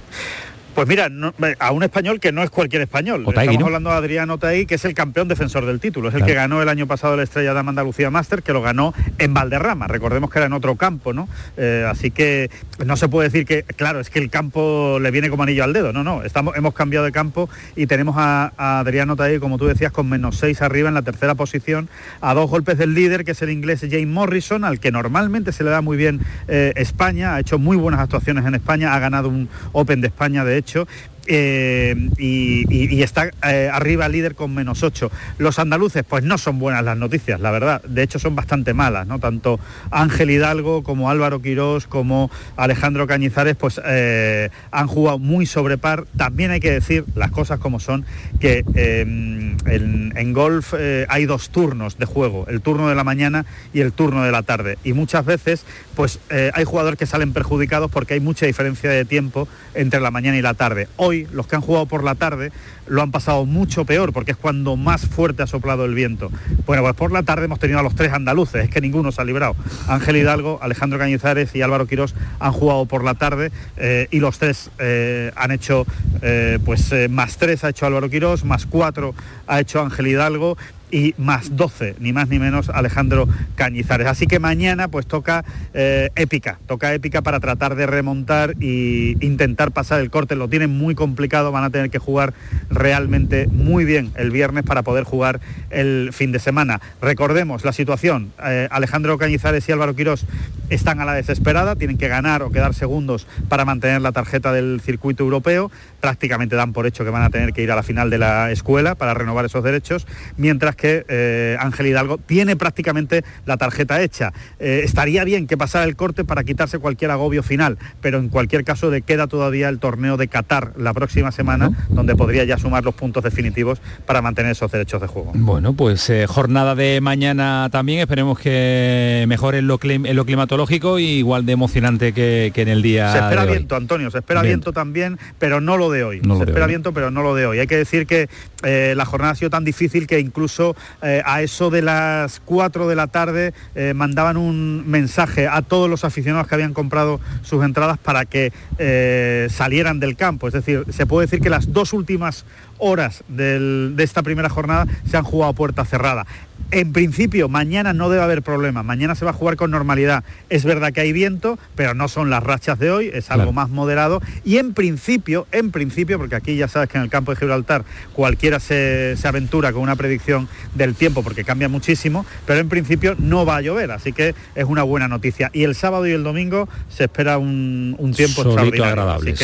S21: Pues mira, a un español que no es cualquier español. Estamos hablando de Adrián Otaí, que es el campeón defensor del título. Es el que ganó el año pasado la Estrella de Andalucía Master, que lo ganó en Valderrama. Recordemos que era en otro campo, ¿no? Eh, así que no se puede decir que, claro, es que el campo le viene como anillo al dedo. No, no. Estamos, hemos cambiado de campo y tenemos a, Adrián Otaí, como tú decías, con menos seis arriba en la tercera posición, a dos golpes del líder, que es el inglés James Morrison, al que normalmente se le da muy bien eh, España. Ha hecho muy buenas actuaciones en España, ha ganado un Open de España, de hecho hecho eh, y, está eh, arriba líder con menos 8. Los andaluces, pues no son buenas las noticias, la verdad. De hecho, son bastante malas, ¿no? Tanto Ángel Hidalgo como Álvaro Quirós como Alejandro Cañizares, pues eh, han jugado muy sobre par. También hay que decir las cosas como son, que en, golf hay dos turnos de juego, el turno de la mañana y el turno de la tarde. Y muchas veces, pues hay jugadores que salen perjudicados porque hay mucha diferencia de tiempo entre la mañana y la tarde. Hoy los que han jugado por la tarde lo han pasado mucho peor porque es cuando más fuerte ha soplado el viento. Bueno, pues por la tarde hemos tenido a los tres andaluces, es que ninguno se ha librado. Ángel Hidalgo, Alejandro Cañizares y Álvaro Quirós han jugado por la tarde eh, y los tres eh, han hecho, eh, pues más tres ha hecho Álvaro Quirós, más cuatro ha hecho Ángel Hidalgo y más 12, ni más ni menos Alejandro Cañizares. Así que mañana pues toca eh, épica, toca épica para tratar de remontar e intentar pasar el corte. Lo tienen muy complicado, van a tener que jugar realmente muy bien el viernes para poder jugar el fin de semana. Recordemos la situación, eh, Alejandro Cañizares y Álvaro Quirós están a la desesperada, tienen que ganar o quedar segundos para mantener la tarjeta del circuito europeo, prácticamente dan por hecho que van a tener que ir a la final de la escuela para renovar esos derechos, mientras que eh, Ángel Hidalgo tiene prácticamente la tarjeta hecha. Eh, estaría bien que pasara el corte para quitarse cualquier agobio final, pero en cualquier caso de queda todavía el torneo de Qatar la próxima semana, donde podría ya sumar los puntos definitivos para mantener esos derechos de juego.
S4: Bueno, pues eh, jornada de mañana también, esperemos que mejore en lo, climatológico y igual de emocionante que, en el día.
S21: Se espera viento, Antonio, se espera viento. también, pero no lo de hoy. se espera viento, pero no lo de hoy. Hay que decir que la jornada ha sido tan difícil que incluso eh, a eso de las 4 de la tarde eh, mandaban un mensaje a todos los aficionados que habían comprado sus entradas para que eh, salieran del campo. Es decir, se puede decir que las dos últimas horas de esta primera jornada se han jugado a puerta cerrada. En principio, mañana no debe haber problema, mañana se va a jugar con normalidad. Es verdad que hay viento, pero no son las rachas de hoy, es algo más moderado. Y en principio, en principio, porque aquí ya sabes que en el campo de Gibraltar cualquiera se, aventura con una predicción del tiempo porque cambia muchísimo, pero en principio no va a llover, así que es una buena noticia. Y el sábado y el domingo se espera un, tiempo extraordinario.
S4: agradable,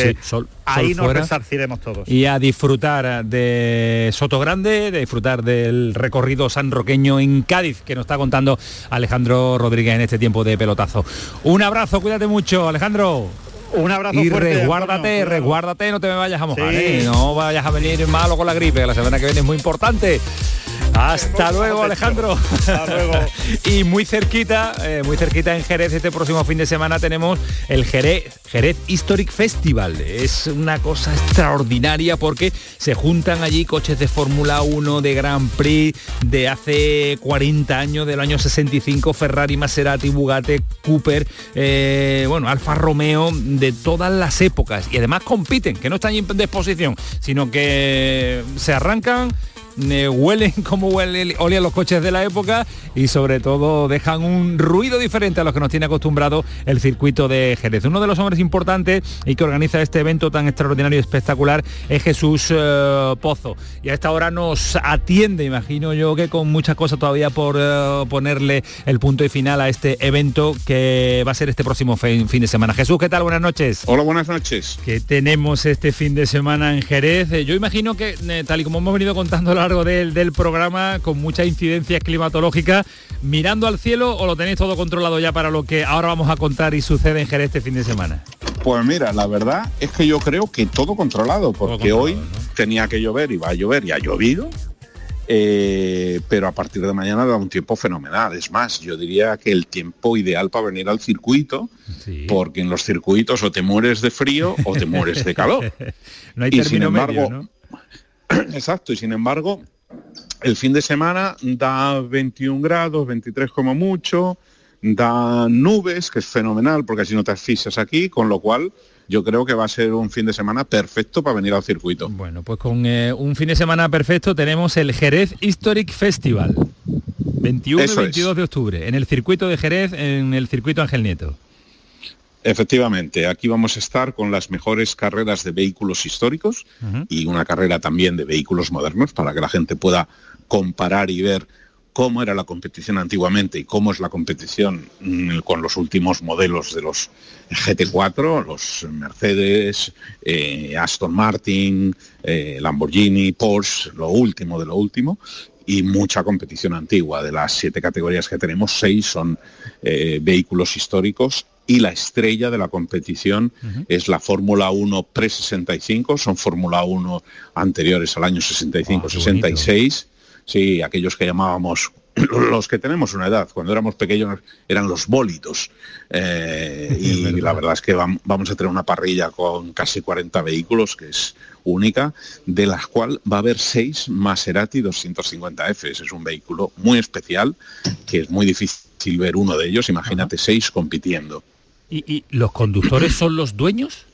S21: ahí nos resarciremos todos.
S4: Y a disfrutar de Soto Grande, de disfrutar del recorrido sanroqueño en Cádiz, que nos está contando Alejandro Rodríguez en este tiempo de pelotazo. Un abrazo, cuídate mucho, Alejandro.
S21: Un abrazo
S4: y resguárdate, resguárdate, no te me vayas a mojar, ¿eh? no vayas a venir malo con la gripe, la semana que viene es muy importante. Hasta luego, Alejandro. Hasta luego. y muy cerquita, eh, muy cerquita en Jerez, este próximo fin de semana tenemos el Jerez, Jerez Historic Festival. Es una cosa extraordinaria porque se juntan allí coches de Fórmula 1, de Grand Prix, de hace 40 años, del año 65, Ferrari, Maserati, Bugatti, Cooper, eh, bueno, Alfa Romeo, de todas las épocas. Y además compiten, que no están en exposición, sino que se arrancan eh, huelen como huele, olían los coches de la época y sobre todo dejan un ruido diferente a los que nos tiene acostumbrado el circuito de Jerez. Uno de los hombres importantes y que organiza este evento tan extraordinario y espectacular es Jesús eh, Pozo. Y a esta hora nos atiende, imagino yo que con muchas cosas todavía por eh, ponerle el punto y final a este evento que va a ser este próximo fin, fin de semana. Jesús, ¿qué tal? Buenas noches.
S34: Hola, buenas noches.
S4: ¿Qué tenemos este fin de semana en Jerez? Yo imagino que, tal y como hemos venido contando a lo largo del, del programa, con muchas incidencias climatológicas, mirando al cielo o lo tenéis todo controlado ya para lo que ahora vamos a contar y sucede en Jerez este fin de semana?
S34: Pues mira, la verdad es que yo creo que todo controlado, porque hoy tenía que llover y va a llover y ha llovido. Eh, pero a partir de mañana da un tiempo fenomenal. Es más, yo diría que el tiempo ideal para venir al circuito, porque en los circuitos o te mueres de frío o te mueres de calor.
S4: no hay y sin embargo,
S34: exacto, y sin embargo, el fin de semana da 21 grados, 23 como mucho, da nubes, que es fenomenal porque así no te asfixias aquí, con lo cual yo creo que va a ser un fin de semana perfecto para venir al circuito.
S4: Bueno, pues con eh, un fin de semana perfecto tenemos el Jerez Historic Festival, 21 y 22 de octubre, en el circuito de Jerez, en el circuito Ángel Nieto.
S34: Efectivamente, aquí vamos a estar con las mejores carreras de vehículos históricos y una carrera también de vehículos modernos para que la gente pueda comparar y ver cómo era la competición antiguamente y cómo es la competición mm, con los últimos modelos de los GT4, los Mercedes, eh, Aston Martin, eh, Lamborghini, Porsche, lo último de lo último, y mucha competición antigua. De las siete categorías que tenemos, seis son eh, vehículos históricos y la estrella de la competición es la Fórmula 1 pre-65, son Fórmula 1 anteriores al año 65-66 Sí, aquellos que llamábamos los que tenemos una edad, cuando éramos pequeños eran los bólitos. Eh, y la verdad es que vamos a tener una parrilla con casi 40 vehículos, que es única, de las cuales va a haber seis Maserati 250F. Es un vehículo muy especial, que es muy difícil ver uno de ellos. Imagínate seis compitiendo.
S4: ¿Y los conductores son los dueños?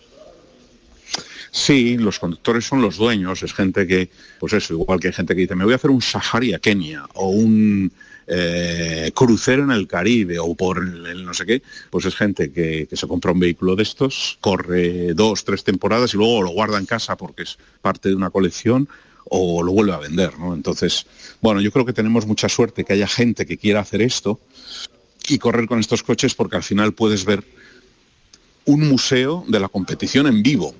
S34: Sí, los conductores son los dueños, es gente que, pues eso, igual que hay gente que dice, me voy a hacer un safari a Kenia o un eh, crucero en el Caribe o por el, no sé qué, pues es gente que, se compra un vehículo de estos, corre dos, tres temporadas y luego lo guarda en casa porque es parte de una colección o lo vuelve a vender, ¿no? Entonces, bueno, yo creo que tenemos mucha suerte que haya gente que quiera hacer esto y correr con estos coches porque al final puedes ver un museo de la competición en vivo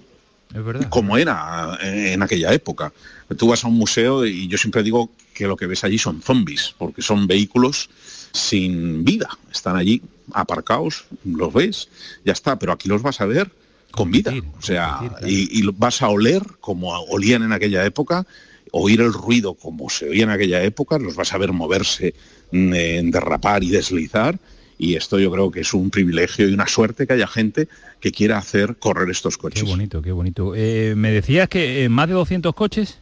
S34: como era en aquella época. Tú vas a un museo y yo siempre digo que lo que ves allí son zombies, porque son vehículos sin vida. Están allí aparcados, los ves, ya está, pero aquí los vas a ver con vida. O sea, y, vas a oler como olían en aquella época, oír el ruido como se oía en aquella época, los vas a ver moverse, mm, derrapar y deslizar y esto yo creo que es un privilegio y una suerte que haya gente que quiera hacer correr estos coches.
S4: Qué bonito, qué bonito. Eh, me decías que eh, más de 200 coches.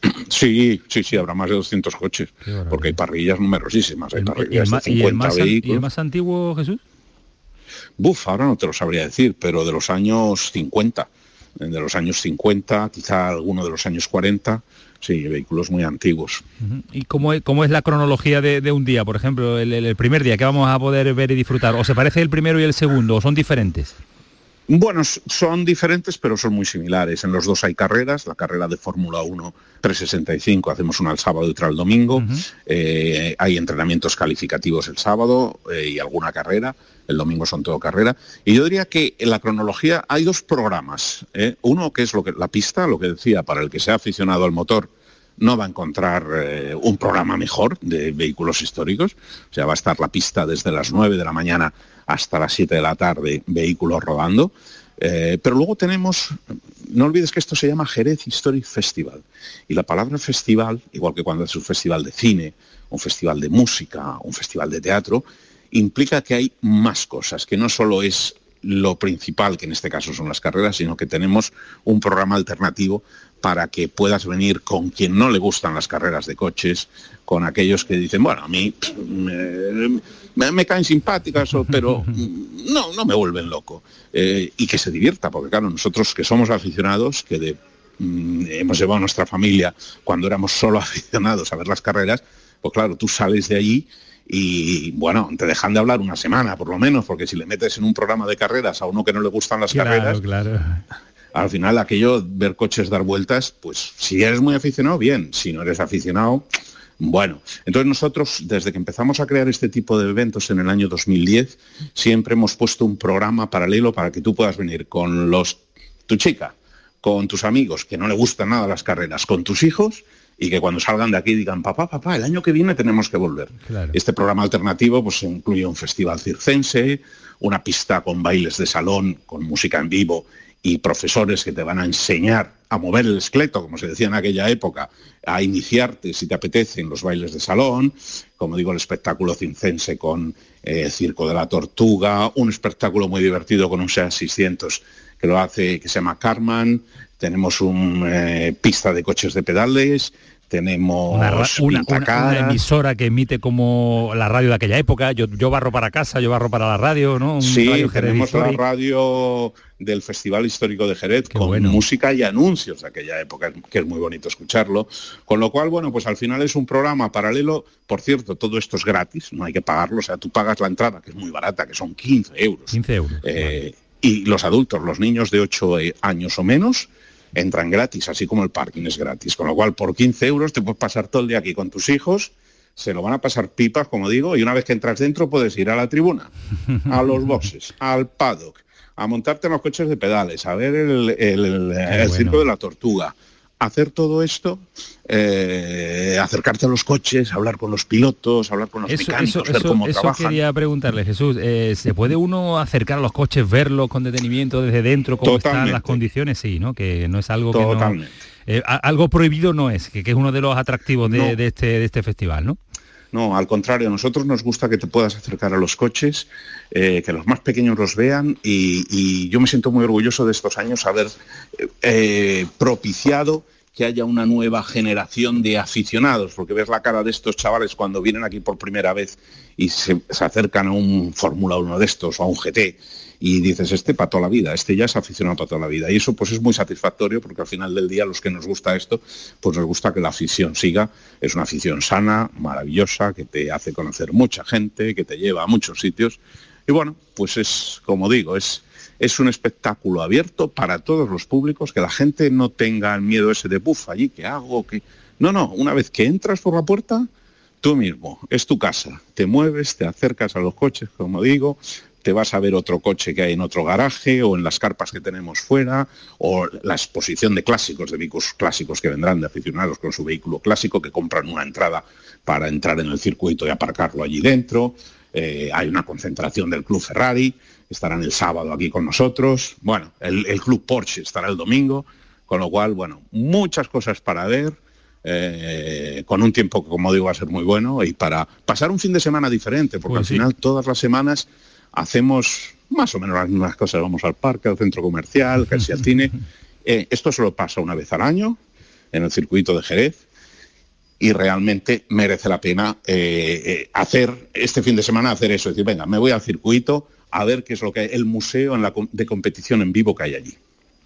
S34: Sí, sí, sí, habrá más de 200 coches, porque hay parrillas numerosísimas, hay parrillas de 50 vehículos.
S4: ¿Y el más antiguo, Jesús?
S34: Buf, ahora no te lo sabría decir, pero de los años 50, de los años 50, quizá alguno de los años 40, Sí, vehículos muy antiguos.
S4: ¿Y cómo es, cómo es la cronología de, un día? Por ejemplo, el, primer día que vamos a poder ver y disfrutar. ¿O se parece el primero y el segundo? ¿O son diferentes?
S34: Bueno, son diferentes, pero son muy similares. En los dos hay carreras, la carrera de Fórmula 1 365, hacemos una el sábado y otra el domingo. Eh, hay entrenamientos calificativos el sábado eh, y alguna carrera. El domingo son todo carrera. Y yo diría que en la cronología hay dos programas. ¿eh? Uno que es lo que, la pista, lo que decía, para el que sea aficionado al motor, no va a encontrar un programa mejor de vehículos históricos. O sea, va a estar la pista desde las 9 de la mañana hasta las 7 de la tarde vehículos rodando. Eh, pero luego tenemos, no olvides que esto se llama Jerez Historic Festival. Y la palabra festival, igual que cuando es un festival de cine, un festival de música, un festival de teatro, implica que hay más cosas, que no solo es lo principal, que en este caso son las carreras, sino que tenemos un programa alternativo para que puedas venir con quien no le gustan las carreras de coches, con aquellos que dicen, bueno, a mí me, caen simpáticas, pero no, no me vuelven loco. Eh, y que se divierta, porque claro, nosotros que somos aficionados, que de mm, hemos llevado a nuestra familia cuando éramos solo aficionados a ver las carreras, pues claro, tú sales de allí y bueno, te dejan de hablar una semana por lo menos, porque si le metes en un programa de carreras a uno que no le gustan las carreras, al final aquello, ver coches dar vueltas, pues si eres muy aficionado, bien, si no eres aficionado, bueno, entonces nosotros, desde que empezamos a crear este tipo de eventos en el año 2010, siempre hemos puesto un programa paralelo para que tú puedas venir con los tu chica, con tus amigos, que no le gustan nada las carreras, con tus hijos y que cuando salgan de aquí digan, papá, papá, el año que viene tenemos que volver. Este programa alternativo pues incluye un festival circense, una pista con bailes de salón, con música en vivo y profesores que te van a enseñar a mover el esqueleto, como se decía en aquella época, a iniciarte, si te apetece, en los bailes de salón, como digo, el espectáculo cincense con eh, Circo de la Tortuga, un espectáculo muy divertido con un SEA 600 que lo hace, que se llama Carman, tenemos una eh, pista de coches de pedales, tenemos
S4: una, emisora que emite como la radio de aquella época, yo, yo barro para casa, yo barro para la radio, ¿no?
S34: sí, tenemos la radio del Festival Histórico de Jerez con música y anuncios de aquella época, que es muy bonito escucharlo. Con lo cual, bueno, pues al final es un programa paralelo, por cierto, todo esto es gratis, no hay que pagarlo, o sea, tú pagas la entrada, que es muy barata, que son 15 euros.
S4: 15 euros.
S34: Eh, y los adultos, los niños de 8 años o menos, entran gratis, así como el parking es gratis. Con lo cual, por 15 euros te puedes pasar todo el día aquí con tus hijos, se lo van a pasar pipas, como digo, y una vez que entras dentro puedes ir a la tribuna, a los boxes, al paddock, a montarte en los coches de pedales, a ver el, el, circo de la tortuga, hacer todo esto, eh, acercarte a los coches, hablar con los pilotos, hablar con los mecánicos, ver cómo eso
S4: quería preguntarle, Jesús. Eh, ¿Se puede uno acercar a los coches, verlos con detenimiento desde dentro, cómo están las condiciones? Sí, ¿no? Que no es algo que no, eh, algo prohibido no es, que, es uno de los atractivos de, este, de este festival, ¿no?
S34: No, al contrario, a nosotros nos gusta que te puedas acercar a los coches, que los más pequeños los vean y, yo me siento muy orgulloso de estos años haber propiciado que haya una nueva generación de aficionados, porque ves la cara de estos chavales cuando vienen aquí por primera vez y se, acercan a un Fórmula 1 de estos o a un GT y dices, este para toda la vida, este ya es aficionado para toda la vida. Y eso pues es muy satisfactorio porque al final del día los que nos gusta esto, pues nos gusta que la afición siga. Es una afición sana, maravillosa, que te hace conocer mucha gente, que te lleva a muchos sitios. Y bueno, pues es, como digo, es es un espectáculo abierto para todos los públicos, que la gente no tenga el miedo ese de buf, allí, ¿qué hago? que No, no, una vez que entras por la puerta, tú mismo, es tu casa, te mueves, te acercas a los coches, como digo, te vas a ver otro coche que hay en otro garaje o en las carpas que tenemos fuera, o la exposición de clásicos, de vehículos clásicos que vendrán de aficionados con su vehículo clásico, que compran una entrada para entrar en el circuito y aparcarlo allí dentro. Eh, hay una concentración del Club Ferrari, estarán el sábado aquí con nosotros, bueno, el, Club Porsche estará el domingo, con lo cual, bueno, muchas cosas para ver, eh, con un tiempo que, como digo, va a ser muy bueno y para pasar un fin de semana diferente, porque pues al final todas las semanas hacemos más o menos las mismas cosas, vamos al parque, al centro comercial, casi al cine. Eh, esto solo pasa una vez al año en el circuito de Jerez y realmente merece la pena eh, eh, hacer este fin de semana hacer eso, decir, venga, me voy al circuito a ver qué es lo que hay, el museo en la, de competición en vivo que hay allí.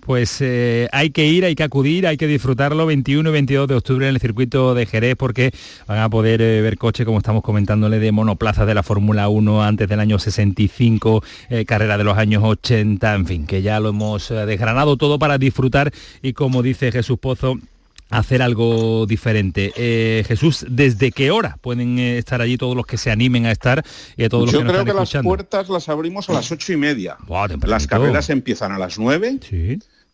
S4: Pues eh, hay que ir, hay que acudir, hay que disfrutarlo. 21 y 22 de octubre en el circuito de Jerez porque van a poder ver coche, como estamos comentándole, de monoplazas de la Fórmula 1 antes del año 65, carrera de los años 80, en fin, que ya lo hemos desgranado todo para disfrutar y como dice Jesús Pozo, hacer algo diferente. Eh, Jesús, ¿desde qué hora pueden eh, estar allí todos los que se animen a estar y a todos los que
S34: creo
S4: que
S34: las puertas las abrimos a las ocho y media. las carreras empiezan a las nueve,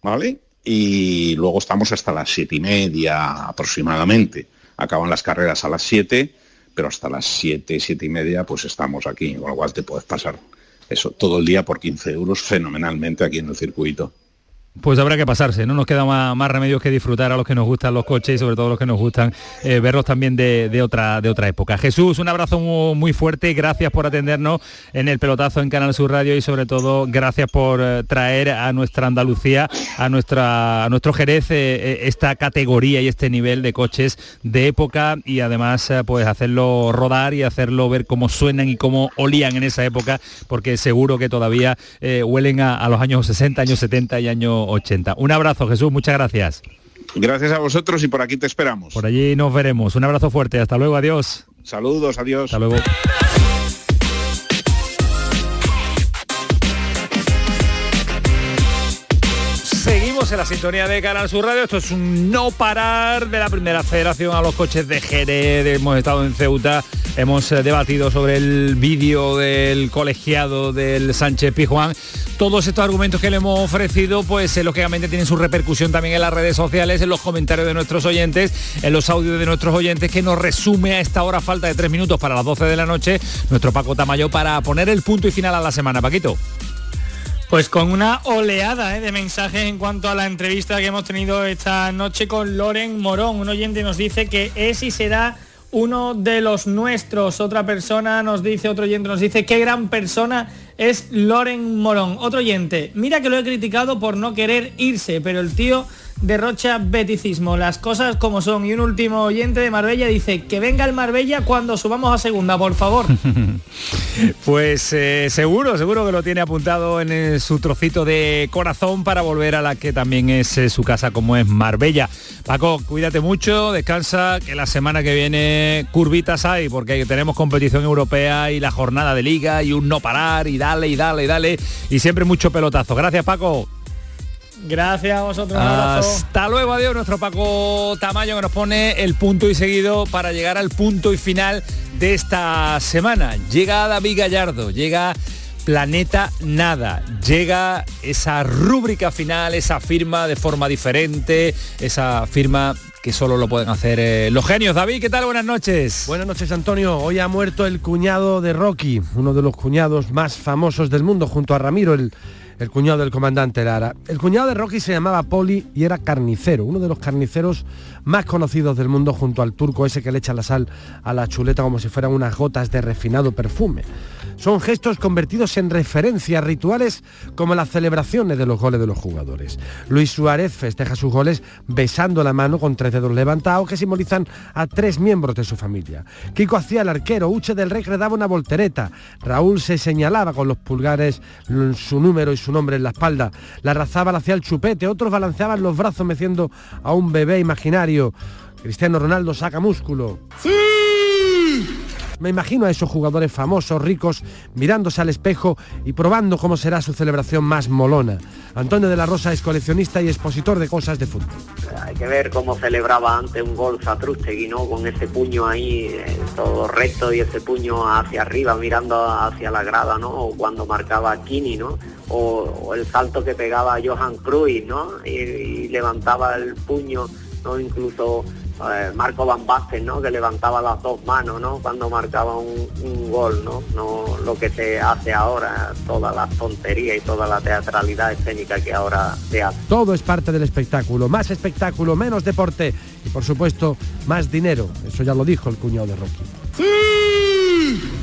S34: ¿vale? Y luego estamos hasta las siete y media aproximadamente. Acaban las carreras a las siete, pero hasta las siete, siete y media pues estamos aquí, con lo cual te puedes pasar eso todo el día por 15 euros fenomenalmente aquí en el circuito.
S4: Pues habrá que pasarse, no nos queda más, remedios que disfrutar a los que nos gustan los coches y sobre todo a los que nos gustan eh, verlos también de, otra, de otra época. Jesús, un abrazo muy, fuerte, gracias por atendernos en el pelotazo en Canal Sur Radio y sobre todo gracias por eh, traer a nuestra Andalucía, a, nuestra, a nuestro Jerez eh, esta categoría y este nivel de coches de época y además pues hacerlo rodar y hacerlo ver cómo suenan y cómo olían en esa época porque seguro que todavía huelen a, a los años 60, años 70 y años 80. Un abrazo, Jesús, muchas gracias.
S34: Gracias a vosotros y por aquí te esperamos.
S4: Por allí nos veremos. Un abrazo fuerte. Hasta luego. Adiós.
S34: Saludos. Adiós.
S4: Hasta luego. En la sintonía de Canal Sur Radio. Esto es un no parar de la primera federación a los coches de Jerez. Hemos estado en Ceuta, hemos eh, debatido sobre el vídeo del colegiado del Sánchez Pijuán. Todos estos argumentos que le hemos ofrecido, pues eh, lógicamente tienen su repercusión también en las redes sociales, en los comentarios de nuestros oyentes, en los audios de nuestros oyentes, que nos resume a esta hora falta de tres minutos para las 12 de la noche nuestro Paco Tamayo para poner el punto y final a la semana. Paquito.
S31: Pues con una oleada ¿eh? de mensajes en cuanto a la entrevista que hemos tenido esta noche con Loren Morón. Un oyente nos dice que es y será uno de los nuestros. Otra persona nos dice, otro oyente nos dice, qué gran persona es Loren Morón. Otro oyente, mira que lo he criticado por no querer irse, pero el tío derrocha beticismo, las cosas como son. Y un último oyente de Marbella dice, que venga el Marbella cuando subamos a segunda, por favor.
S4: pues eh, seguro, seguro que lo tiene apuntado en eh, su trocito de corazón para volver a la que también es eh, su casa como es Marbella. Paco, cuídate mucho, descansa, que la semana que viene curvitas hay, porque tenemos competición europea y la jornada de liga y un no parar y dale y dale y dale y siempre mucho pelotazo. Gracias Paco.
S31: Gracias a vosotros.
S4: Hasta luego, adiós, nuestro Paco Tamayo que nos pone el punto y seguido para llegar al punto y final de esta semana. Llega David Gallardo, llega Planeta Nada, llega esa rúbrica final, esa firma de forma diferente, esa firma que solo lo pueden hacer eh, los genios. David, ¿qué tal? Buenas noches.
S35: Buenas noches, Antonio. Hoy ha muerto el cuñado de Rocky, uno de los cuñados más famosos del mundo, junto a Ramiro, el el cuñado del comandante Lara. El cuñado de Rocky se llamaba Poli y era carnicero, uno de los carniceros más conocidos del mundo junto al turco ese que le echa la sal a la chuleta como si fueran unas gotas de refinado perfume. Son gestos convertidos en referencias rituales como las celebraciones de los goles de los jugadores. Luis Suárez festeja sus goles besando la mano con tres dedos levantados que simbolizan a tres miembros de su familia. Kiko hacía el arquero, Uche del Rey le daba una voltereta, Raúl se señalaba con los pulgares su número y su nombre en la espalda, la razábal hacía el chupete, otros balanceaban los brazos meciendo a un bebé imaginario. Cristiano Ronaldo saca músculo. ¡Sí! Me imagino a esos jugadores famosos, ricos, mirándose al espejo y probando cómo será su celebración más molona. Antonio de la Rosa es coleccionista y expositor de cosas de fútbol.
S36: Hay que ver cómo celebraba antes un gol Satrustegui, ¿no? Con ese puño ahí eh, todo recto y ese puño hacia arriba mirando hacia la grada, ¿no? O cuando marcaba Kini, ¿no? O, el salto que pegaba Johan Cruyff, ¿no? Y, y levantaba el puño, ¿no? Incluso Marco Van Basten, ¿no? Que levantaba las dos manos, ¿no? Cuando marcaba un, gol, ¿no? No lo que se hace ahora, toda la tontería y toda la teatralidad escénica que ahora se hace.
S35: Todo es parte del espectáculo, más espectáculo, menos deporte y por supuesto más dinero. Eso ya lo dijo el cuñado de Rocky. ¡Sí!